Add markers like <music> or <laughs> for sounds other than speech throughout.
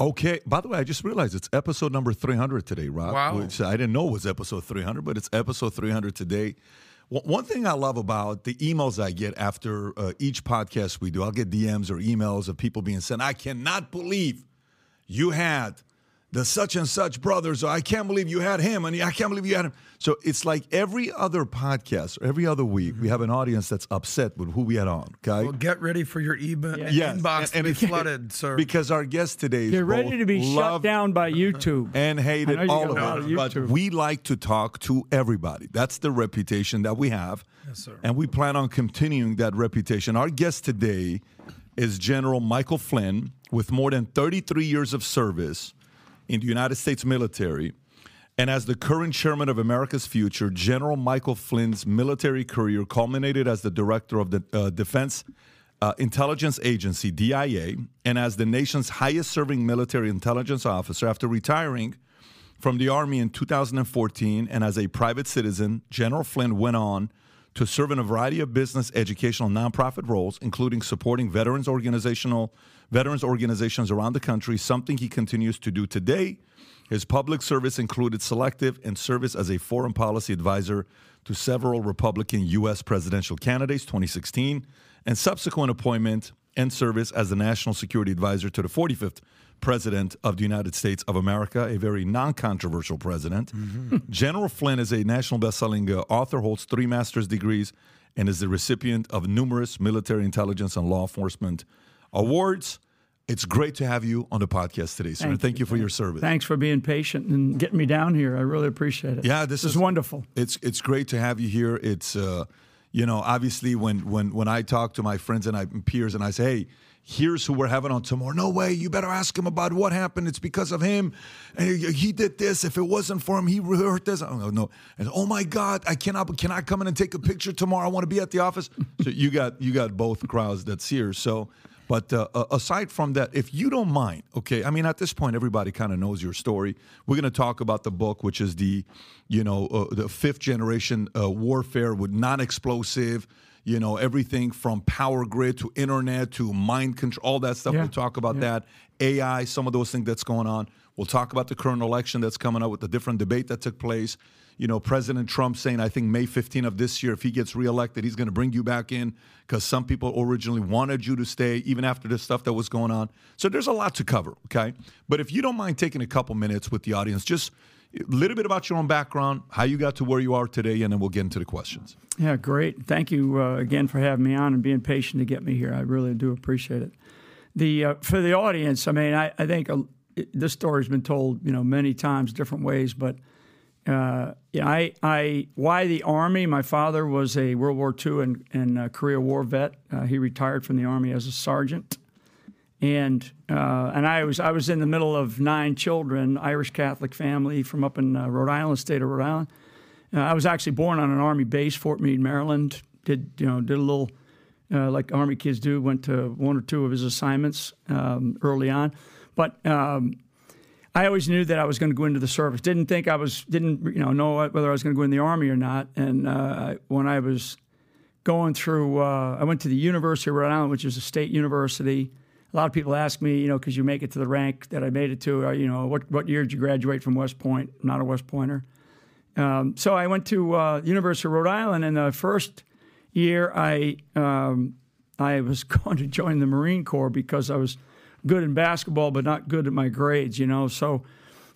Okay. By the way, I just realized it's episode number 300 today, Rob. Wow. Which I didn't know it was episode 300, but it's episode 300 today. One- One thing I love about the emails I get after uh, each podcast we do, I'll get DMs or emails of people being sent, I cannot believe you had the such and such brothers, or I can't believe you had him, and I can't believe you had him. So it's like every other podcast, or every other week, we mm-hmm. have an audience that's upset with who we had on. Okay. Well, get ready for your e- Yes, inbox to be flooded, sir. Because our guest today is Get ready both to be shut loved down by YouTube. <laughs> and I hated all of a lot us. But we like to talk to everybody. That's the reputation that we have. Yes, sir. And we plan on continuing that reputation. Our guest today is General Michael Flynn with more than 33 years of service in the United States military. And as the current chairman of America's Future, General Michael Flynn's military career culminated as the director of the uh, Defense uh, Intelligence Agency, DIA, and as the nation's highest serving military intelligence officer after retiring from the Army in 2014 and as a private citizen, General Flynn went on to serve in a variety of business, educational, nonprofit roles, including supporting veterans organizational veterans organizations around the country, something he continues to do today. His public service included selective and service as a foreign policy advisor to several Republican U.S. presidential candidates, 2016, and subsequent appointment and service as the national security advisor to the 45th president of the United States of America, a very non-controversial president. General Flynn is a national best-selling uh, author, holds three master's degrees, and is the recipient of numerous military intelligence and law enforcement awards. It's great to have you on the podcast today, sir. Thank, Thank you you. for your service. Thanks for being patient and getting me down here. I really appreciate it. Yeah, this is is wonderful. It's it's great to have you here. It's uh, you know, obviously when when when I talk to my friends and I and peers and I say, hey, here's who we're having on tomorrow. No way, you better ask him about what happened. It's because of him. And he, he did this. If it wasn't for him, he hurt this. Oh no, no. And oh my God, I cannot. Can I come in and take a picture tomorrow? I want to be at the office. <laughs> So you got you got both crowds that's here. So. But uh, aside from that, if you don't mind, okay, I mean, at this point, everybody kind of knows your story. We're going to talk about the book, which is the, you know, uh, the fifth generation uh, warfare with non-explosive, you know, everything from power grid to internet to mind control, all that stuff. Yeah, We'll talk about yeah. that. AI, some of those things that's going on. We'll talk about the current election that's coming up with the different debate that took place. You know, President Trump saying, I think May 15 of this year, if he gets reelected, he's going to bring you back in because some people originally wanted you to stay, even after the stuff that was going on. So there's a lot to cover, okay? But if you don't mind taking a couple minutes with the audience, just a little bit about your own background, how you got to where you are today, and then we'll get into the questions. Yeah, great. Thank you uh, again for having me on and being patient to get me here. I really do appreciate it. The uh, for the audience, I mean, I, I think uh, this story's been told, you know, many times, different ways. But uh, I, I, why the Army? My father was a World War II and, and uh, Korea War vet. Uh, he retired from the Army as a sergeant, and uh, and I was I was in the middle of nine children, Irish Catholic family from up in uh, Rhode Island, state of Rhode Island. I was actually born on an Army base, Fort Meade, Maryland. Did you know? Did a little like Army kids do. Went to one or two of his assignments um, early on, but um, I always knew that I was going to go into the service. Didn't think I was didn't you know know whether I was going to go in the Army or not. And uh, when I was going through, uh, I went to the University of Rhode Island, which is a state university. A lot of people ask me, you know, because you make it to the rank that I made it to, uh, you know, what what year did you graduate from West Point? I'm not a West Pointer. Um, so I went to uh, University of Rhode Island, and the first year I um, I was <laughs> going to join the Marine Corps because I was good in basketball, but not good at my grades, you know. So,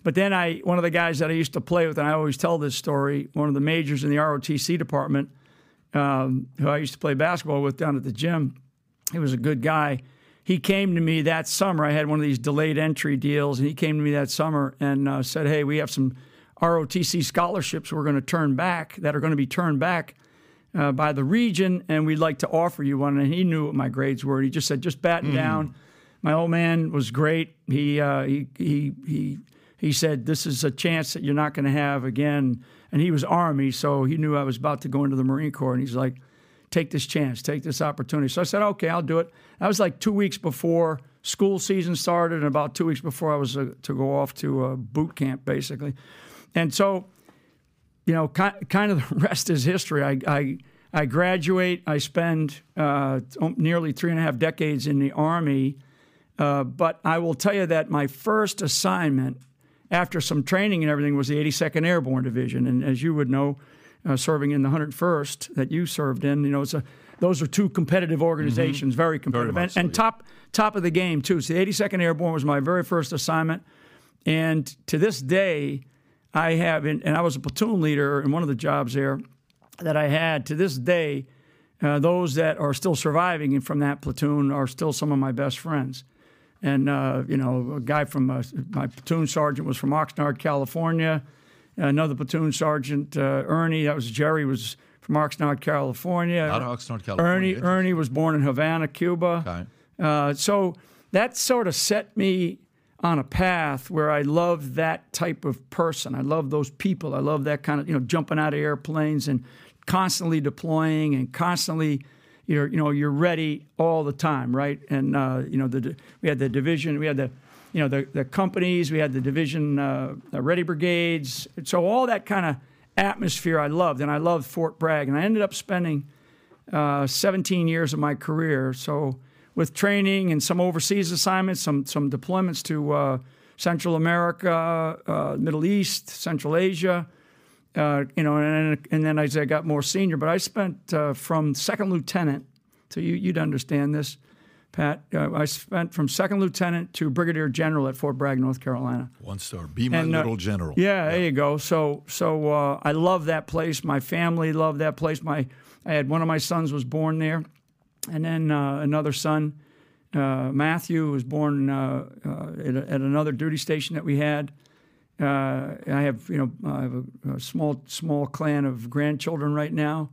but then I one of the guys that I used to play with, and I always tell this story, one of the majors in the ROTC department, um, who I used to play basketball with down at the gym, he was a good guy. He came to me that summer. I had one of these delayed entry deals, and he came to me that summer and uh, said, "Hey, we have some ROTC scholarships we're going to turn back that are going to be turned back uh, by the region, and we'd like to offer you one." And he knew what my grades were. And he just said, "Just batten down." My old man was great. He uh, he he he he said, "This is a chance that you're not going to have again." And he was Army, so he knew I was about to go into the Marine Corps, and he's like, "Take this chance, take this opportunity." So I said, "Okay, I'll do it." That was like two weeks before school season started, and about two weeks before I was uh, to go off to uh, boot camp, basically. And so, you know, kind, kind of <laughs> the rest is history. I, I I graduate. I spend uh, nearly three and a half decades in the Army. Uh, but I will tell you that my first assignment, after some training and everything, was the 82nd Airborne Division. And as you would know, uh, serving in the 101st that you served in, you know, it's a, those are two competitive organizations, mm-hmm. very competitive, very and, so, and yeah. top top of the game too. So the 82nd Airborne was my very first assignment, and to this day, I have, and I was a platoon leader in one of the jobs there that I had to this day, uh, those that are still surviving from that platoon are still some of my best friends. And, uh, you know, a guy from uh, my platoon sergeant was from Oxnard, California. Another platoon sergeant, uh, Ernie, that was Jerry, was from Oxnard, California. Out of Oxnard, California. Ernie, Ernie was born in Havana, Cuba. Okay. Uh, so that sort of set me on a path where I love that type of person. I love those people. I love that kind of, you know, jumping out of airplanes and constantly deploying and constantly you're you know you're ready all the time, right? And uh, you know the we had the division, we had the you know the the companies, we had the division uh, the ready brigades. So all that kind of atmosphere I loved, and I loved Fort Bragg, and I ended up spending uh, 17 years of my career. So with training and some overseas assignments, some some deployments to uh, Central America, uh, Middle East, Central Asia uh, you know, and, and then as I got more senior, but I spent uh, from second lieutenant, so you, you'd understand this, Pat. Uh, I spent from second lieutenant to brigadier general at Fort Bragg, North Carolina. One star. Be my and, uh, little general. Yeah, yeah, there you go. So, so uh, I love that place. My family loved that place. My, I had one of my sons was born there, and then uh, another son, Matthew, was born at, at another duty station that we had. Uh, I have, you know, I have a, a, small, small clan of grandchildren right now,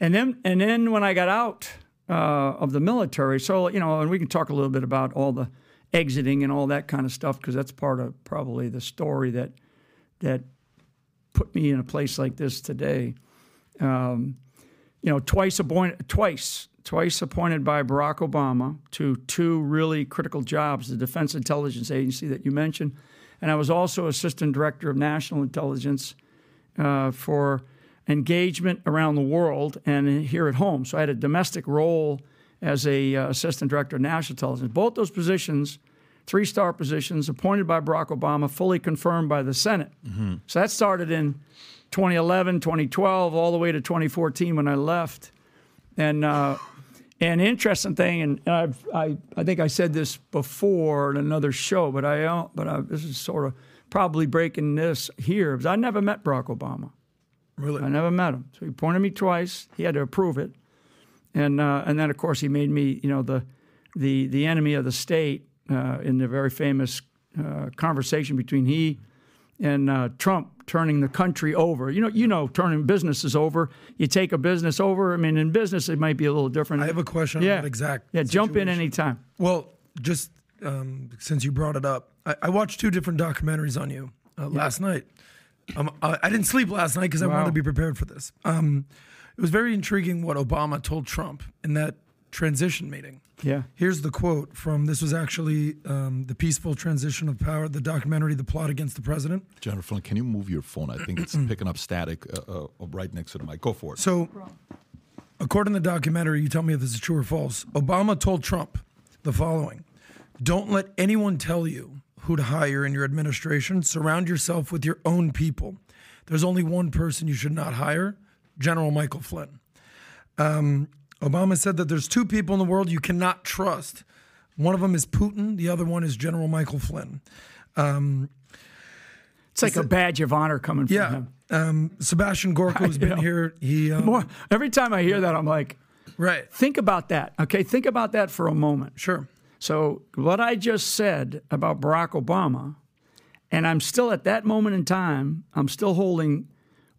and then, and then when I got out uh, of the military, so you know, and we can talk a little bit about all the exiting and all that kind of stuff because that's part of probably the story that that put me in a place like this today. Um, you know, twice appointed, twice, twice appointed by Barack Obama to two really critical jobs: the Defense Intelligence Agency that you mentioned and I was also assistant director of national intelligence uh, for engagement around the world and here at home. So I had a domestic role as a uh, assistant director of national intelligence. Both those positions, three star positions, appointed by Barack Obama, fully confirmed by the Senate. Mm-hmm. So that started in 2011, 2012, all the way to 2014 when I left. And uh, an interesting thing, and I've, I, I think I said this before in another show, but I don't, but I, this is sort of probably breaking this here. Because I never met Barack Obama. Really? I never met him. So he appointed me twice. He had to approve it, and uh, and then of course he made me, you know, the the the enemy of the state uh, in the very famous uh, conversation between he and uh, Trump turning the country over. You know, you know, turning businesses over. You take a business over. I mean, in business, it might be a little different. I have a question yeah. on that exact. Yeah, situation. jump in anytime. Well, just um, since you brought it up, I, I, watched two different documentaries on you uh, yeah. last night. Um, I, I, didn't sleep last night because I wanted to be prepared for this. Um, it was very intriguing what Obama told Trump in that transition meeting. Yeah. Here's the quote from this was actually um, the peaceful transition of power, the documentary, the plot against the president. General Flynn, can you move your phone? I think it's <clears throat> picking up static uh, uh, right next to the mic. Go for it. So, according to the documentary, you tell me if this is true or false. Obama told Trump the following: "Don't let anyone tell you who to hire in your administration. Surround yourself with your own people. There's only one person you should not hire: General Michael Flynn." Um, Obama said that there's two people in the world you cannot trust. One of them is Putin. The other one is General Michael Flynn. Um, it's like a badge of honor coming from yeah, him. Um, Sebastian Gorka <laughs> has been know. here. He um, More, every time I hear that, I'm like, right. Think about that. Okay, think about that for a moment. Sure. So what I just said about Barack Obama, and I'm still at that moment in time, I'm still holding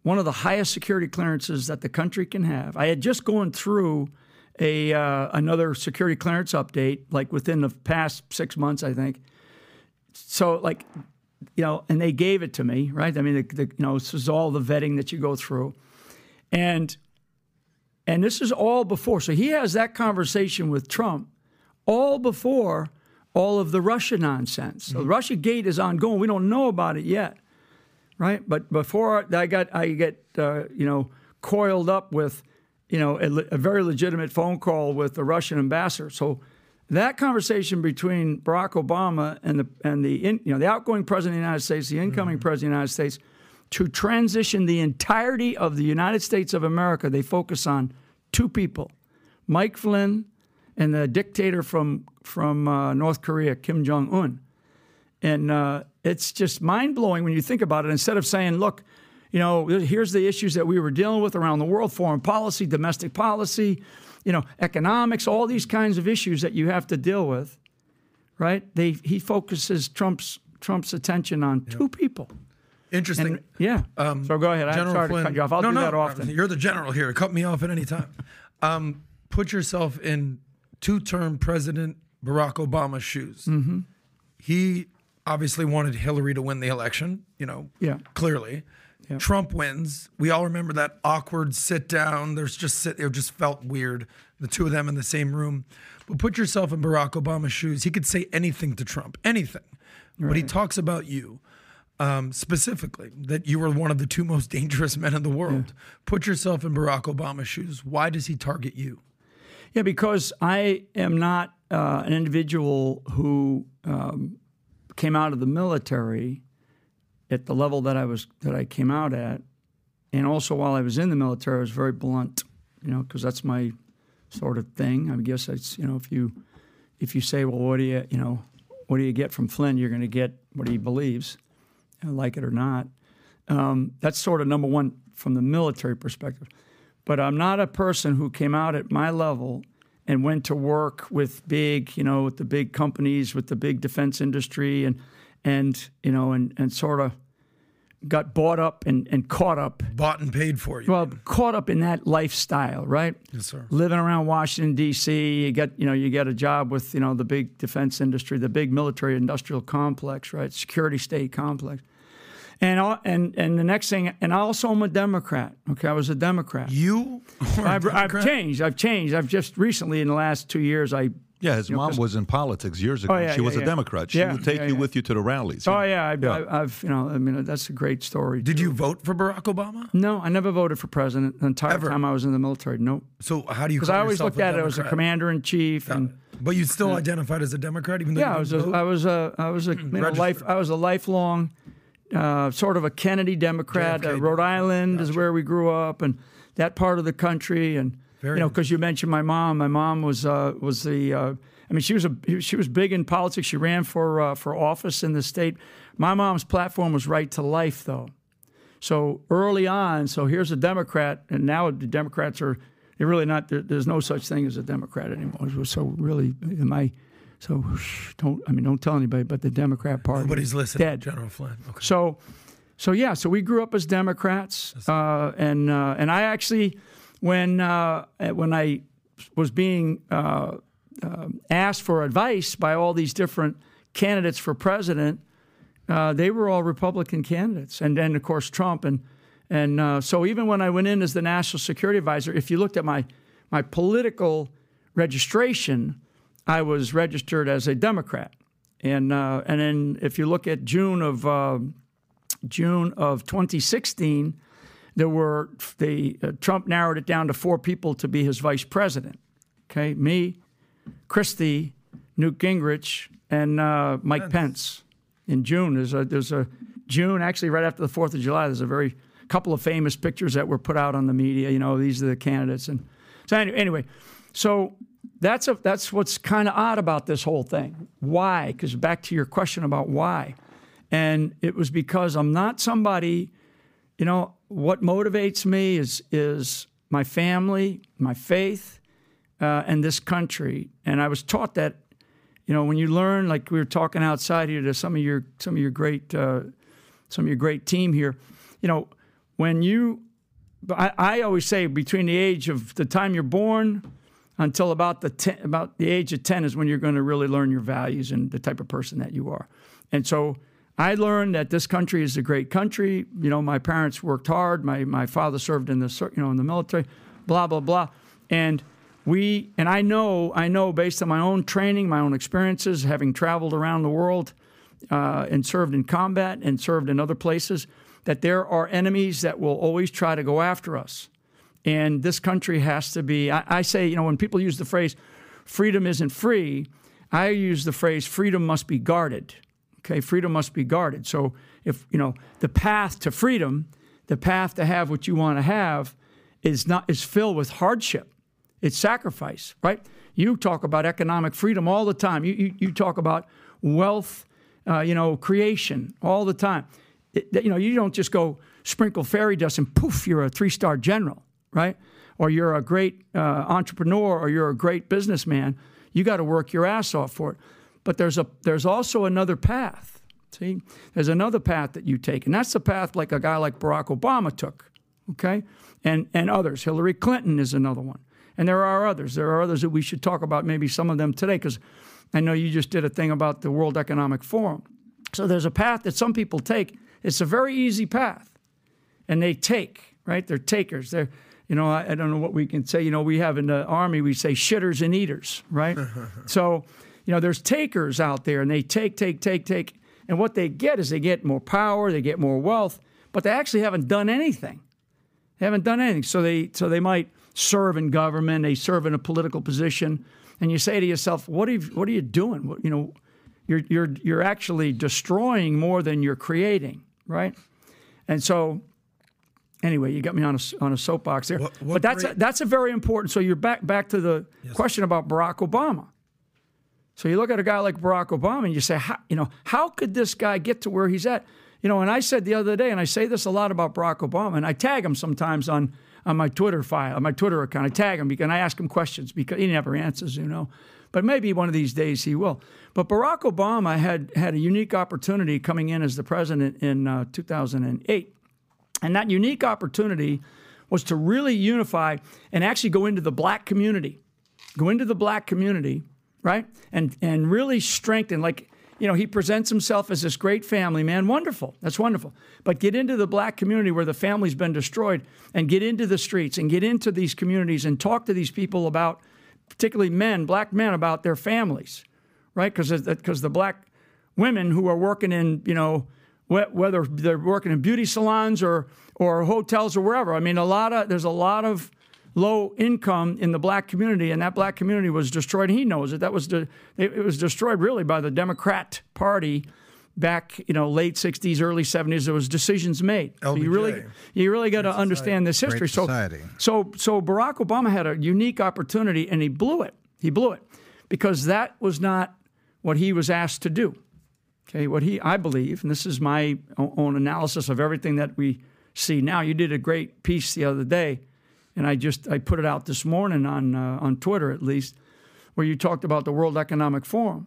one of the highest security clearances that the country can have. I had just gone through a uh, another security clearance update, like within the past six months, I think. So, like, you know, and they gave it to me, right? I mean, the, the, you know, this is all the vetting that you go through, and and this is all before. So he has that conversation with Trump, all before all of the Russia nonsense. So Russia Gate is ongoing. We don't know about it yet, right? But before I got, I get, uh, you know, coiled up with, you know, a, a very legitimate phone call with the Russian ambassador. So that conversation between Barack Obama and the and the in, you know the outgoing president of the United States, the incoming president of the United States, to transition the entirety of the United States of America, they focus on two people, Mike Flynn and the dictator from from uh, North Korea, Kim Jong Un, and uh, it's just mind blowing when you think about it. Instead of saying, "Look, you know, here's the issues that we were dealing with around the world: foreign policy, domestic policy, you know, economics, all these kinds of issues that you have to deal with," right? They he focuses Trump's Trump's attention on two people. Interesting. And, yeah. so go ahead. I'm sorry Flynn. to cut you off. I'll no, do no, that often. You're the general here. Cut me off at any time. Um, put yourself in two-term President Barack Obama's shoes. Mm-hmm. He obviously wanted Hillary to win the election. You know, Yeah. clearly. Trump wins. We all remember that awkward sit down. There's just sit. It just felt weird. The two of them in the same room. But put yourself in Barack Obama's shoes. He could say anything to Trump, anything. But he talks about you um, specifically that you were one of the two most <laughs> dangerous men in the world. Put yourself in Barack Obama's shoes. Why does he target you? Yeah, because I am not uh, an individual who um, came out of the military at the level that I was that I came out at, and also while I was in the military, I was very blunt, you know, because that's my sort of thing. I guess it's you know if you if you say, well, what do you you know what do you get from Flynn? You're going to get what he believes, like it or not. Um, that's sort of number one from the military perspective. But I'm not a person who came out at my level and went to work with big, you know, with the big companies, with the big defense industry, and and you know, and and sort of got bought up and, and caught up. Bought and paid for you. Well, caught up in that lifestyle, right? yes, sir. living around Washington D.C. You get you know you get a job with you know the big defense industry, the big military industrial complex, right? Security state complex, and all, and and the next thing, and I also am a Democrat. Okay, I was a Democrat. You? are a I've, I've changed. I've changed. I've just recently in the last two years I. Yeah, his mom was in politics years ago. Oh, yeah, she was yeah, a yeah. Democrat. She would take you with you to the rallies. Oh yeah, I, I've you know I mean that's a great story. Did you vote for Barack Obama? No, I never voted for president the entire Ever? time I was in the military. Nope. So how do you? Because I always looked at it as a commander in chief and. But you still identified as a Democrat, even though Yeah, you I was. A? I was a. I was a you know, life. I was a lifelong, uh, sort of a Kennedy Democrat. Uh, Rhode Island is where we grew up, and that part of the country, and Very you know, because you mentioned my mom. My mom was uh, was the. Uh, I mean, she was a she was big in politics. She ran for uh, for office in the state. My mom's platform was right to life, though. So early on, so here's a Democrat, and now the Democrats are they're really not. There, there's no such thing as a Democrat anymore. So really, am I? So shh, don't. I mean, don't tell anybody. But the Democrat Party, Nobody's listening. Dead. General Flynn. Okay. So, so yeah. So we grew up as Democrats, uh, and uh, and I actually, when uh, when I was being uh, uh, asked for advice by all these different candidates for president, uh, they were all Republican candidates, and then of course Trump, and and uh, so even when I went in as the national security advisor, if you looked at my my political registration, I was registered as a Democrat, and uh, and then if you look at June of uh, June of 2016, there were the uh, Trump narrowed it down to four people to be his vice president. Okay, me, Christie, Newt Gingrich, and uh, Mike Pence. In June, there's a there's a June actually right after the Fourth of July. There's a very couple of famous pictures that were put out on the media. You know, these are the candidates, and so anyway, anyway so that's a that's what's kind of odd about this whole thing. Why? Because back to your question about why, and it was because I'm not somebody. You know what motivates me is is my family, my faith, uh, and this country. And I was taught that, you know, when you learn, like we were talking outside here to some of your some of your great uh, some of your great team here, you know, when you, I, I always say between the age of the time you're born until about the ten, about the age of ten is when you're going to really learn your values and the type of person that you are. And so I learned that this country is a great country. You know, my parents worked hard. My my father served in the you know in the military, blah blah blah, and we and I know I know based on my own training, my own experiences, having traveled around the world uh, and served in combat and served in other places, that there are enemies that will always try to go after us, and this country has to be. I, I say, you know, when people use the phrase "freedom isn't free," I use the phrase "freedom must be guarded." Okay, freedom must be guarded. So if you know the path to freedom, the path to have what you want to have, is not is filled with hardship. It's sacrifice, right? You talk about economic freedom all the time. You you, you talk about wealth, uh, you know, creation all the time. It, you know, you don't just go sprinkle fairy dust and poof, you're a three star general, right? Or you're a great uh, entrepreneur, or you're a great businessman. You got to work your ass off for it. But there's a there's also another path. See, there's another path that you take, and that's the path like a guy like Barack Obama took. Okay, and and others. Hillary Clinton is another one, and there are others. There are others that we should talk about. Maybe some of them today, because I know you just did a thing about the World Economic Forum. So there's a path that some people take. It's a very easy path, and they take. Right, they're takers. They're you know, I, I, don't know what we can say. You know, we have in the army, we say shitters and eaters, right? <laughs> so you know, there's takers out there and they take, take, take, take. And what they get is they get more power, they get more wealth, but they actually haven't done anything. They haven't done anything. So they so they might serve in government, they serve in a political position, and you say to yourself, "What are you, what are you doing? What, you know, you're you're you're actually destroying more than you're creating, right?" And so anyway, you got me on a, on a soapbox there. What, what but that's a, that's a very important. So you're back back to the yes. question about Barack Obama. So you look at a guy like Barack Obama and you say, how, you know, how could this guy get to where he's at? You know, and I said the other day, and I say this a lot about Barack Obama, and I tag him sometimes on on my Twitter file, on my Twitter account. I tag him because I ask him questions because he never answers, you know. But maybe one of these days he will. But Barack Obama had had a unique opportunity coming in as the president in uh, 2008, and that unique opportunity was to really unify and actually go into the black community, go into the black community right? And and really strengthen like you know, he presents himself as this great family man. Wonderful. That's wonderful. But get into the black community where the family's been destroyed and get into the streets and get into these communities and talk to these people about, particularly men, black men, about their families, right? Because the black women who are working in, you know, whether they're working in beauty salons or or hotels or wherever. I mean, a lot of there's a lot of low income in the black community, and that black community was destroyed. He knows it. That was de- it was destroyed really by the Democrat Party back, you know, late '60s, early '70s. There was decisions made. So you really, you really got to understand this history. So, so, so Barack Obama had a unique opportunity, and he blew it. He blew it because that was not what he was asked to do. Okay, what he, I believe, and this is my own analysis of everything that we see now. You did a great piece the other day and I just I put it out this morning on uh, on Twitter at least, where you talked about the World Economic Forum.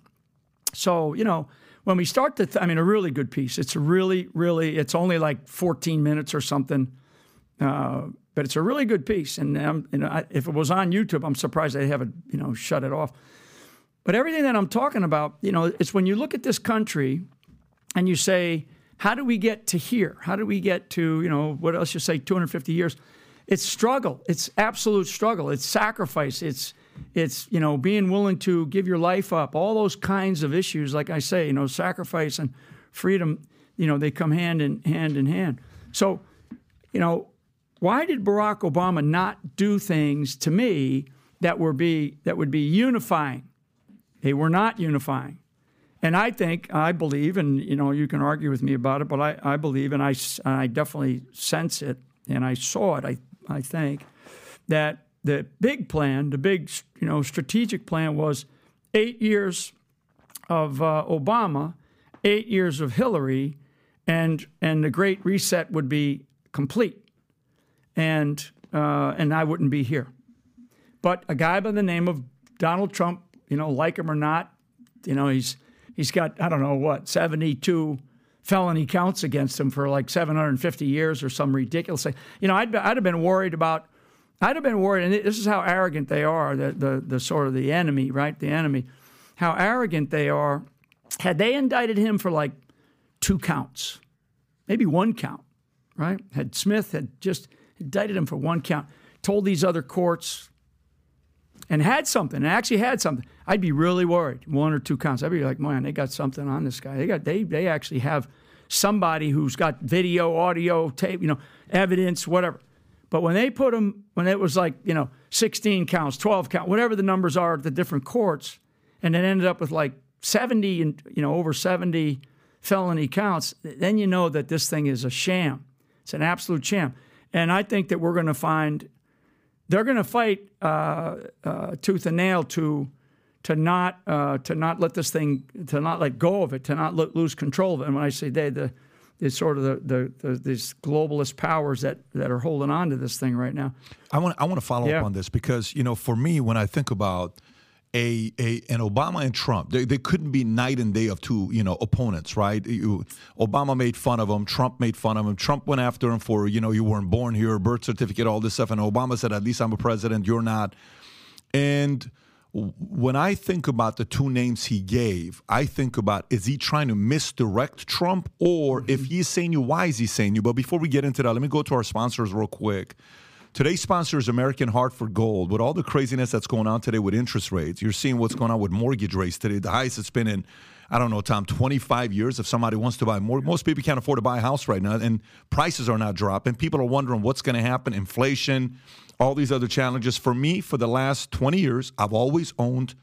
So you know when we start to, th- I mean, a really good piece. It's really, really. It's only like 14 minutes or something, uh, but it's a really good piece. And, um, and I, if it was on YouTube, I'm surprised they haven't you know shut it off. But everything that I'm talking about, you know, it's when you look at this country and you say, how do we get to here? How do we get to, you know, what else you say, 250 years? it's struggle. It's absolute struggle. It's sacrifice. It's it's you know being willing to give your life up. All those kinds of issues, like I say, you know, sacrifice and freedom. You know, they come hand in hand in hand. So, you know, why did Barack Obama not do things to me that were be that would be unifying? They were not unifying. And I think, I believe, and you know, you can argue with me about it, but I, I believe, and I, I definitely sense it, and I saw it. I I think, that the big plan, the big you know strategic plan was eight years of uh, Obama, eight years of Hillary, and and the Great Reset would be complete, and uh, and I wouldn't be here. But a guy by the name of Donald Trump, you know, like him or not, you know, he's he's got I don't know what seventy two felony counts against him for like 750 years or some ridiculous thing. You know, I'd, I'd have been worried about, I'd have been worried, and this is how arrogant they are, the, the, the sort of the enemy, right? The enemy. How arrogant they are. Had they indicted him for like two counts, maybe one count, right? Had Smith had just indicted him for one count, told these other courts, and had something, and actually had something, I'd be really worried. One or two counts, I'd be like, man, they got something on this guy. They got they they actually have somebody who's got video, audio, tape, you know, evidence, whatever. But when they put him, when it was like you know, 16 counts, 12 counts, whatever the numbers are at the different courts, and it ended up with like 70 and you know over 70 felony counts, then you know that this thing is a sham. It's an absolute sham. And I think that we're going to find they're going to fight uh, uh, tooth and nail to to not uh, to not let this thing to not let go of it, to not let, lose control of it. And when I say they, the it's sort of the, the, the, these globalist powers that, that are holding on to this thing right now. I want I want to follow Yeah. up on this because you know for me when I think about a, a an Obama and Trump they, they couldn't be night and day of two you know opponents right you, Obama made fun of him Trump made fun of him Trump went after him for you know you weren't born here birth certificate all this stuff and Obama said at least I'm a president you're not and when I think about the two names he gave, I think about is he trying to misdirect Trump or mm-hmm. if he's saying you, why is he saying you? But before we get into that, let me go to our sponsors real quick. Today's sponsor is American Hartford Gold. With all the craziness that's going on today with interest rates, you're seeing what's going on with mortgage rates today. The highest it's been in, I don't know, Tom, 25 years. If somebody wants to buy more, most people can't afford to buy a house right now, and prices are not dropping. People are wondering what's going to happen. Inflation, all these other challenges. For me, for the last 20 years, I've always owned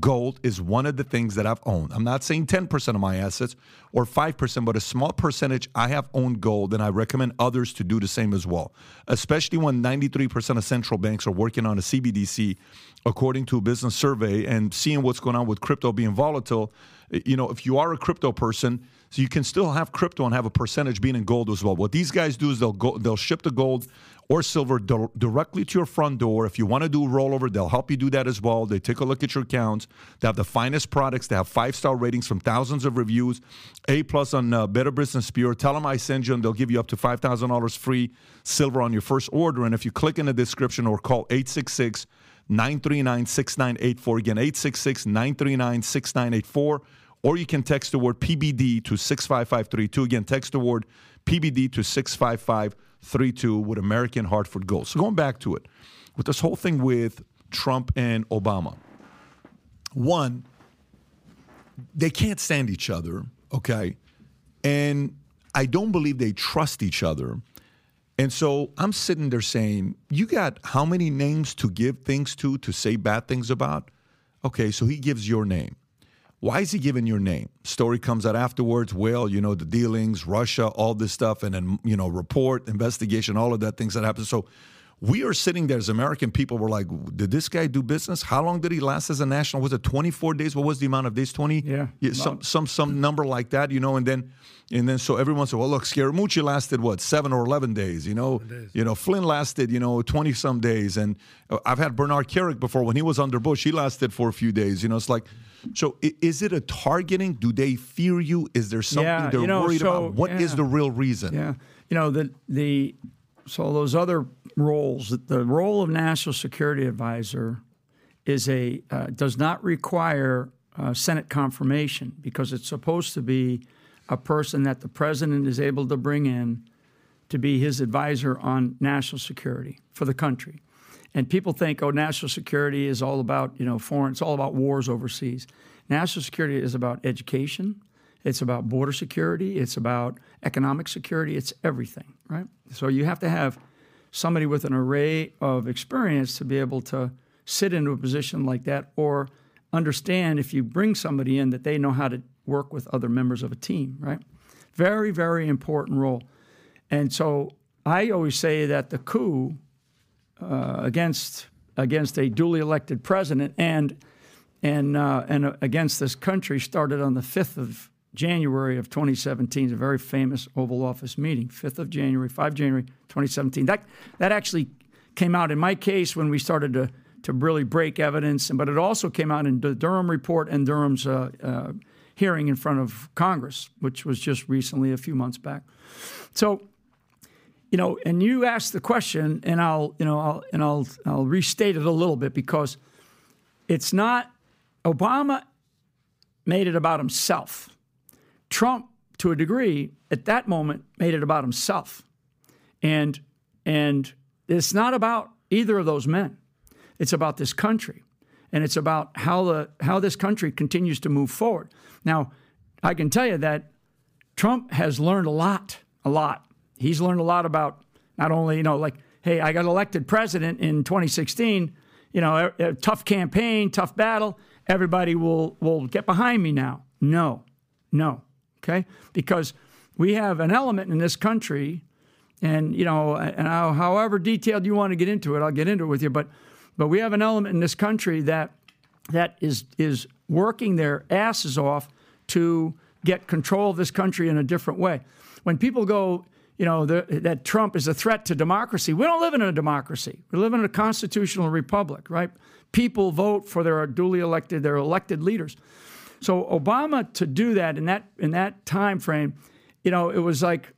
gold is one of the things that I've owned. I'm not saying 10% of my assets or 5%, but a small percentage I have owned gold, and I recommend others to do the same as well, especially when 93% of central banks are working on a CBDC, according to a business survey, and seeing what's going on with crypto being volatile. You know, if you are a crypto person, so you can still have crypto and have a percentage being in gold as well. What these guys do is they'll go, they'll ship the gold or silver di- directly to your front door. If you want to do a rollover, they'll help you do that as well. They take a look at your accounts. They have the finest products. They have five star ratings from thousands of reviews, A plus on uh, Better Business Bureau. Tell them I send you, and they'll give you up to five thousand dollars free silver on your first order. And if you click in the description or call eight six six. 939 6984. Again, 866 939 6984. Or you can text the word PBD to 65532. Again, text the word PBD to 65532 with American Hartford goals. So going back to it, with this whole thing with Trump and Obama, one, they can't stand each other, okay? And I don't believe they trust each other. And so I'm sitting there saying, You got how many names to give things to, to say bad things about? Okay, so he gives your name. Why is he giving your name? Story comes out afterwards. Well, you know, the dealings, Russia, all this stuff, and then, you know, report, investigation, all of that things that happen. So we are sitting there as American people. We're like, did this guy do business? How long did he last as a national? Was it 24 days? What was the amount of days? 20? Yeah. some some some number like that, you know, and then and then so everyone said, well, look, Scaramucci lasted what seven or eleven days, you know, you know, Flynn lasted, you know, twenty some days, and uh, I've had Bernard Kerik before when he was under Bush, he lasted for a few days, you know. It's like, so is it a targeting? Do they fear you? Is there something Yeah, they're you know, worried so, about? What is yeah. the real reason? Yeah, you know the the so those other roles. The role of national security advisor is a uh, does not require uh, Senate confirmation because it's supposed to be a person that the president is able to bring in to be his advisor on national security for the country. And people think, oh, national security is all about you know foreign. It's all about wars overseas. National security is about education. It's about border security. It's about economic security. It's everything, right? So you have to have somebody with an array of experience to be able to sit into a position like that or understand if you bring somebody in that they know how to work with other members of a team, right? Very, very important role. And so I always say that the coup uh, against against a duly elected president and and uh, and uh, against this country started on the 5th of January of 2017. It's a very famous Oval Office meeting, 5th of January, 5 January 2017. That that actually came out in my case when we started to to really break evidence, but it also came out in the Durham report and Durham's uh, uh, hearing in front of Congress, which was just recently, a few months back. So you know, and you asked the question, and I'll, you know, I'll, and I'll, I'll restate it a little bit because it's not Obama made it about himself. Trump to a degree, at that moment, made it about himself. And, and it's not about either of those men. It's about this country. And it's about how, the, how this country continues to move forward. Now, I can tell you that Trump has learned a lot, a lot. He's learned a lot about not only, you know, like, hey, I got elected president in 2016, you know, a, a tough campaign, tough battle. Everybody will, will get behind me now. No, no, okay? Because we have an element in this country, and, you know, and however detailed you want to get into it, I'll get into it with you, but, but we have an element in this country that, that is, is working their asses off to get control of this country in a different way. When people go, you know, the, that Trump is a threat to democracy, we don't live in a democracy. We live in a constitutional republic, right? People vote for their duly elected, their elected leaders. So Obama to do that in that in that time frame, you know, it was like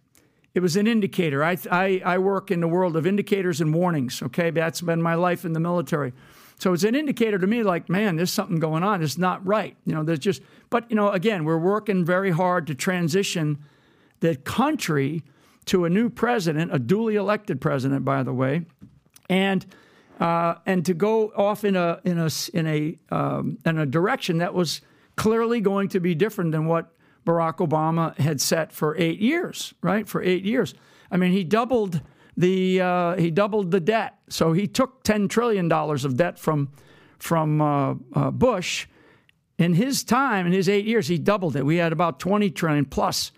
it was an indicator. I, I, I work in the world of indicators and warnings. Okay, that's been my life in the military. So it's an indicator to me, like, man, there's something going on. It's not right. You know, there's just, but you know, again, we're working very hard to transition the country to a new president, a duly elected president, by the way, and uh, and to go off in a in a in a um, in a direction that was clearly going to be different than what Barack Obama had set for eight years, right? For eight years. I mean, he doubled the uh, he doubled the debt. So he took ten trillion dollars of debt from from uh, uh, Bush. In his time, in his eight years, he doubled it. We had about twenty trillion plus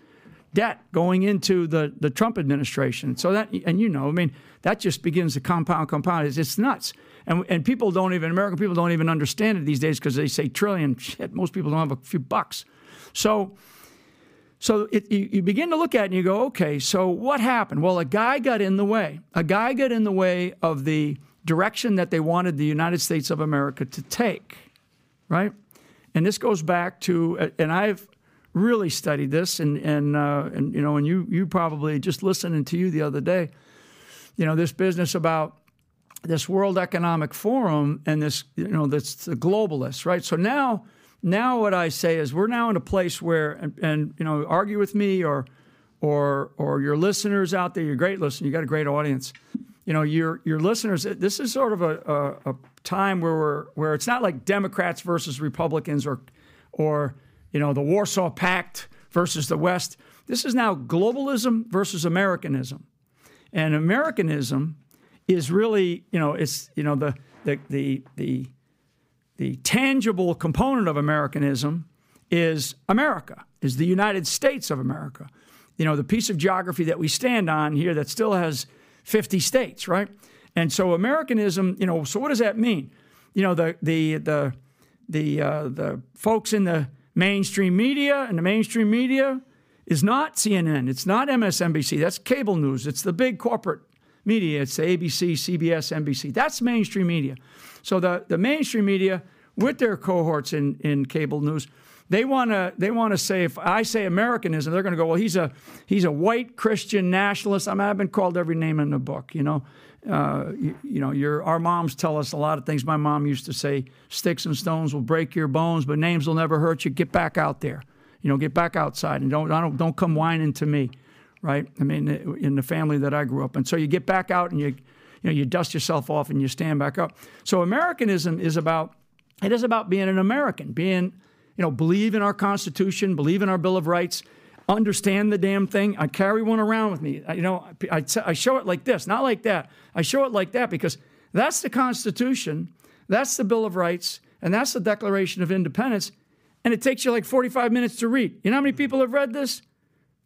debt going into the the Trump administration. So that and you know, I mean, that just begins to compound, compound. It's, it's nuts. And, and people don't even American people don't even understand it these days because they say trillion. Shit, most people don't have a few bucks. So so it, you, you, begin to look at it and you go, okay, so what happened? Well, a guy got in the way. A guy got in the way of the direction that they wanted the United States of America to take, right? And this goes back to, and I've really studied this, and and uh, and you know, and you you probably just listening to you the other day, you know, this business about this World Economic Forum and this, you know, that's the globalists, right? So now now what I say is we're now in a place where, and, and, you know, argue with me or, or, or your listeners out there, you're great listener, you got a great audience. You know, your your listeners. This is sort of a, a, a time where we're, where it's not like Democrats versus Republicans or, or you know, the Warsaw Pact versus the West. This is now globalism versus Americanism, and Americanism is really, you know, it's you know the the the the the tangible component of Americanism is America, is the United States of America. You know, the piece of geography that we stand on here that still has 50 states, right? And so Americanism, you know, so what does that mean? You know, the the the the uh, the folks in the mainstream media and the mainstream media is not CNN, it's not MSNBC, that's cable news, it's the big corporate media, it's the ABC, CBS, NBC. That's mainstream media. So the, the mainstream media, with their cohorts in, in cable news, they want to they want to say if I say Americanism, they're going to go, well, he's a he's a white Christian nationalist. I mean, I've been called every name in the book, you know. Uh, you, you, know, your our moms tell us a lot of things. My mom used to say, "Sticks and stones will break your bones, but names will never hurt you. Get back out there, you know, get back outside, and don't don't don't come whining to me." Right? I mean, in the family that I grew up in, so you get back out and you you know, you dust yourself off and you stand back up. So Americanism is about it is about being an American, being, you know, believe in our Constitution, believe in our Bill of Rights, understand the damn thing. I carry one around with me. I, you know, I, I show it like this, not like that. I show it like that because that's the Constitution, that's the Bill of Rights, and that's the Declaration of Independence. And it takes you like 45 minutes to read. You know how many mm-hmm. people have read this?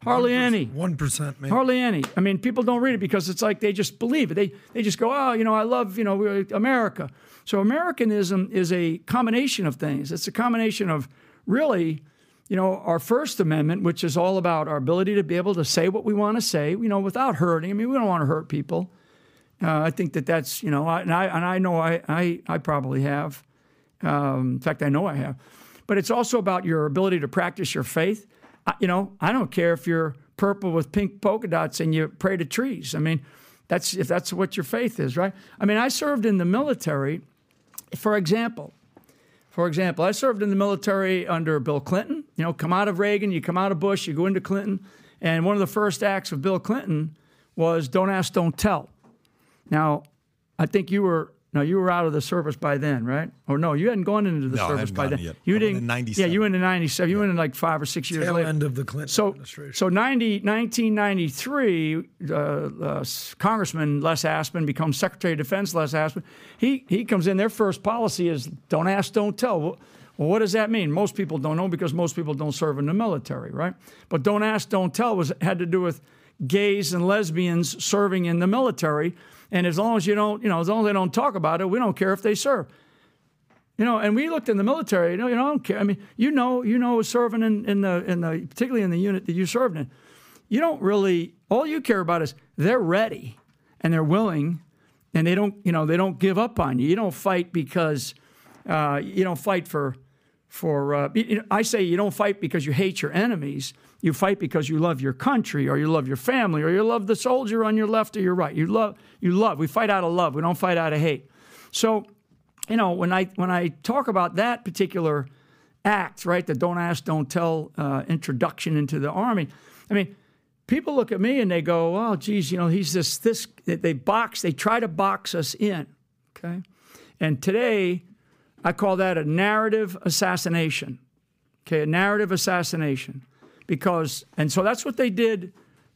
Hardly 1%, any. One percent, maybe. Hardly any. I mean, people don't read it because it's like they just believe it. They they just go, oh, you know, I love you know America. So Americanism is a combination of things. It's a combination of really, you know, our First Amendment, which is all about our ability to be able to say what we want to say, you know, without hurting. I mean, we don't want to hurt people. Uh, I think that that's you know, I, and I and I know I I, I probably have. Um, in fact, I know I have. But it's also about your ability to practice your faith you know, I don't care if you're purple with pink polka dots and you pray to trees. I mean, that's if that's what your faith is, right? I mean, I served in the military, for example. For example, I served in the military under Bill Clinton. You know, come out of Reagan, you come out of Bush, you go into Clinton. And one of the first acts of Bill Clinton was don't ask, don't tell. Now, I think you were no, you were out of the service by then, right? Or no, you hadn't gone into the No, service by then. yet. You I didn't. in Yeah, you went in '97. You went in like five or six years Tail later. end of the Clinton So, administration. so 90, 1993, uh, uh, Congressman Les Aspin becomes Secretary of Defense. Les Aspin, he he comes in. Their first policy is don't ask, don't tell. Well, well, what does that mean? Most people don't know because most people don't serve in the military, right? But don't ask, don't tell was had to do with gays and lesbians serving in the military. And as long as you don't, you know, as long as they don't talk about it, we don't care if they serve. You know, and we looked in the military. You know, you know, I don't care. I mean, you know, you know, serving in, in the in the particularly in the unit that you served in, you don't really. All you care about is they're ready and they're willing, and they don't. You know, they don't give up on you. You don't fight because uh, you don't fight for for. Uh, you know, I say you don't fight because you hate your enemies. You fight because you love your country, or you love your family, or you love the soldier on your left or your right. You love. You love. We fight out of love. We don't fight out of hate. So you know, when I when I talk about that particular act, right, the don't ask, don't tell uh, introduction into the army, I mean, people look at me and they go, "Oh, geez, you know, he's this this." They box, they try to box us in, okay. And today, I call that a narrative assassination, okay, a narrative assassination, because and so that's what they did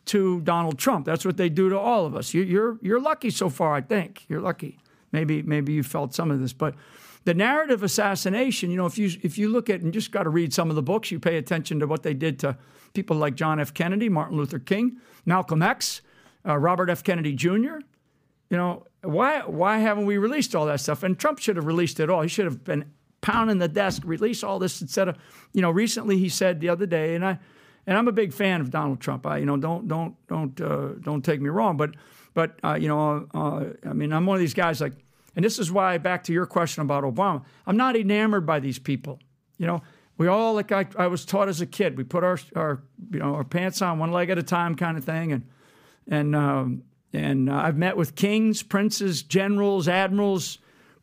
to Donald Trump. That's what they do to all of us. You, you're you're lucky so far, I think. You're lucky. Maybe maybe you felt some of this, but the narrative assassination. You know, if you if you look at and just got to read some of the books, you pay attention to what they did to people like John F. Kennedy, Martin Luther King, Malcolm X, uh, Robert F. Kennedy Jr. You know, why why haven't we released all that stuff? And Trump should have released it all. He should have been pounding the desk, release all this instead of, you know, recently he said the other day, and I and I'm a big fan of Donald Trump. I, you know, don't don't don't uh, don't take me wrong, but but uh, you know, uh, I mean, I'm one of these guys like, and this is why back to your question about Obama, I'm not enamored by these people. You know, we all like I, I was taught as a kid, we put our our you know our pants on one leg at a time, kind of thing, and and um, and uh, I've met with kings, princes, generals, admirals,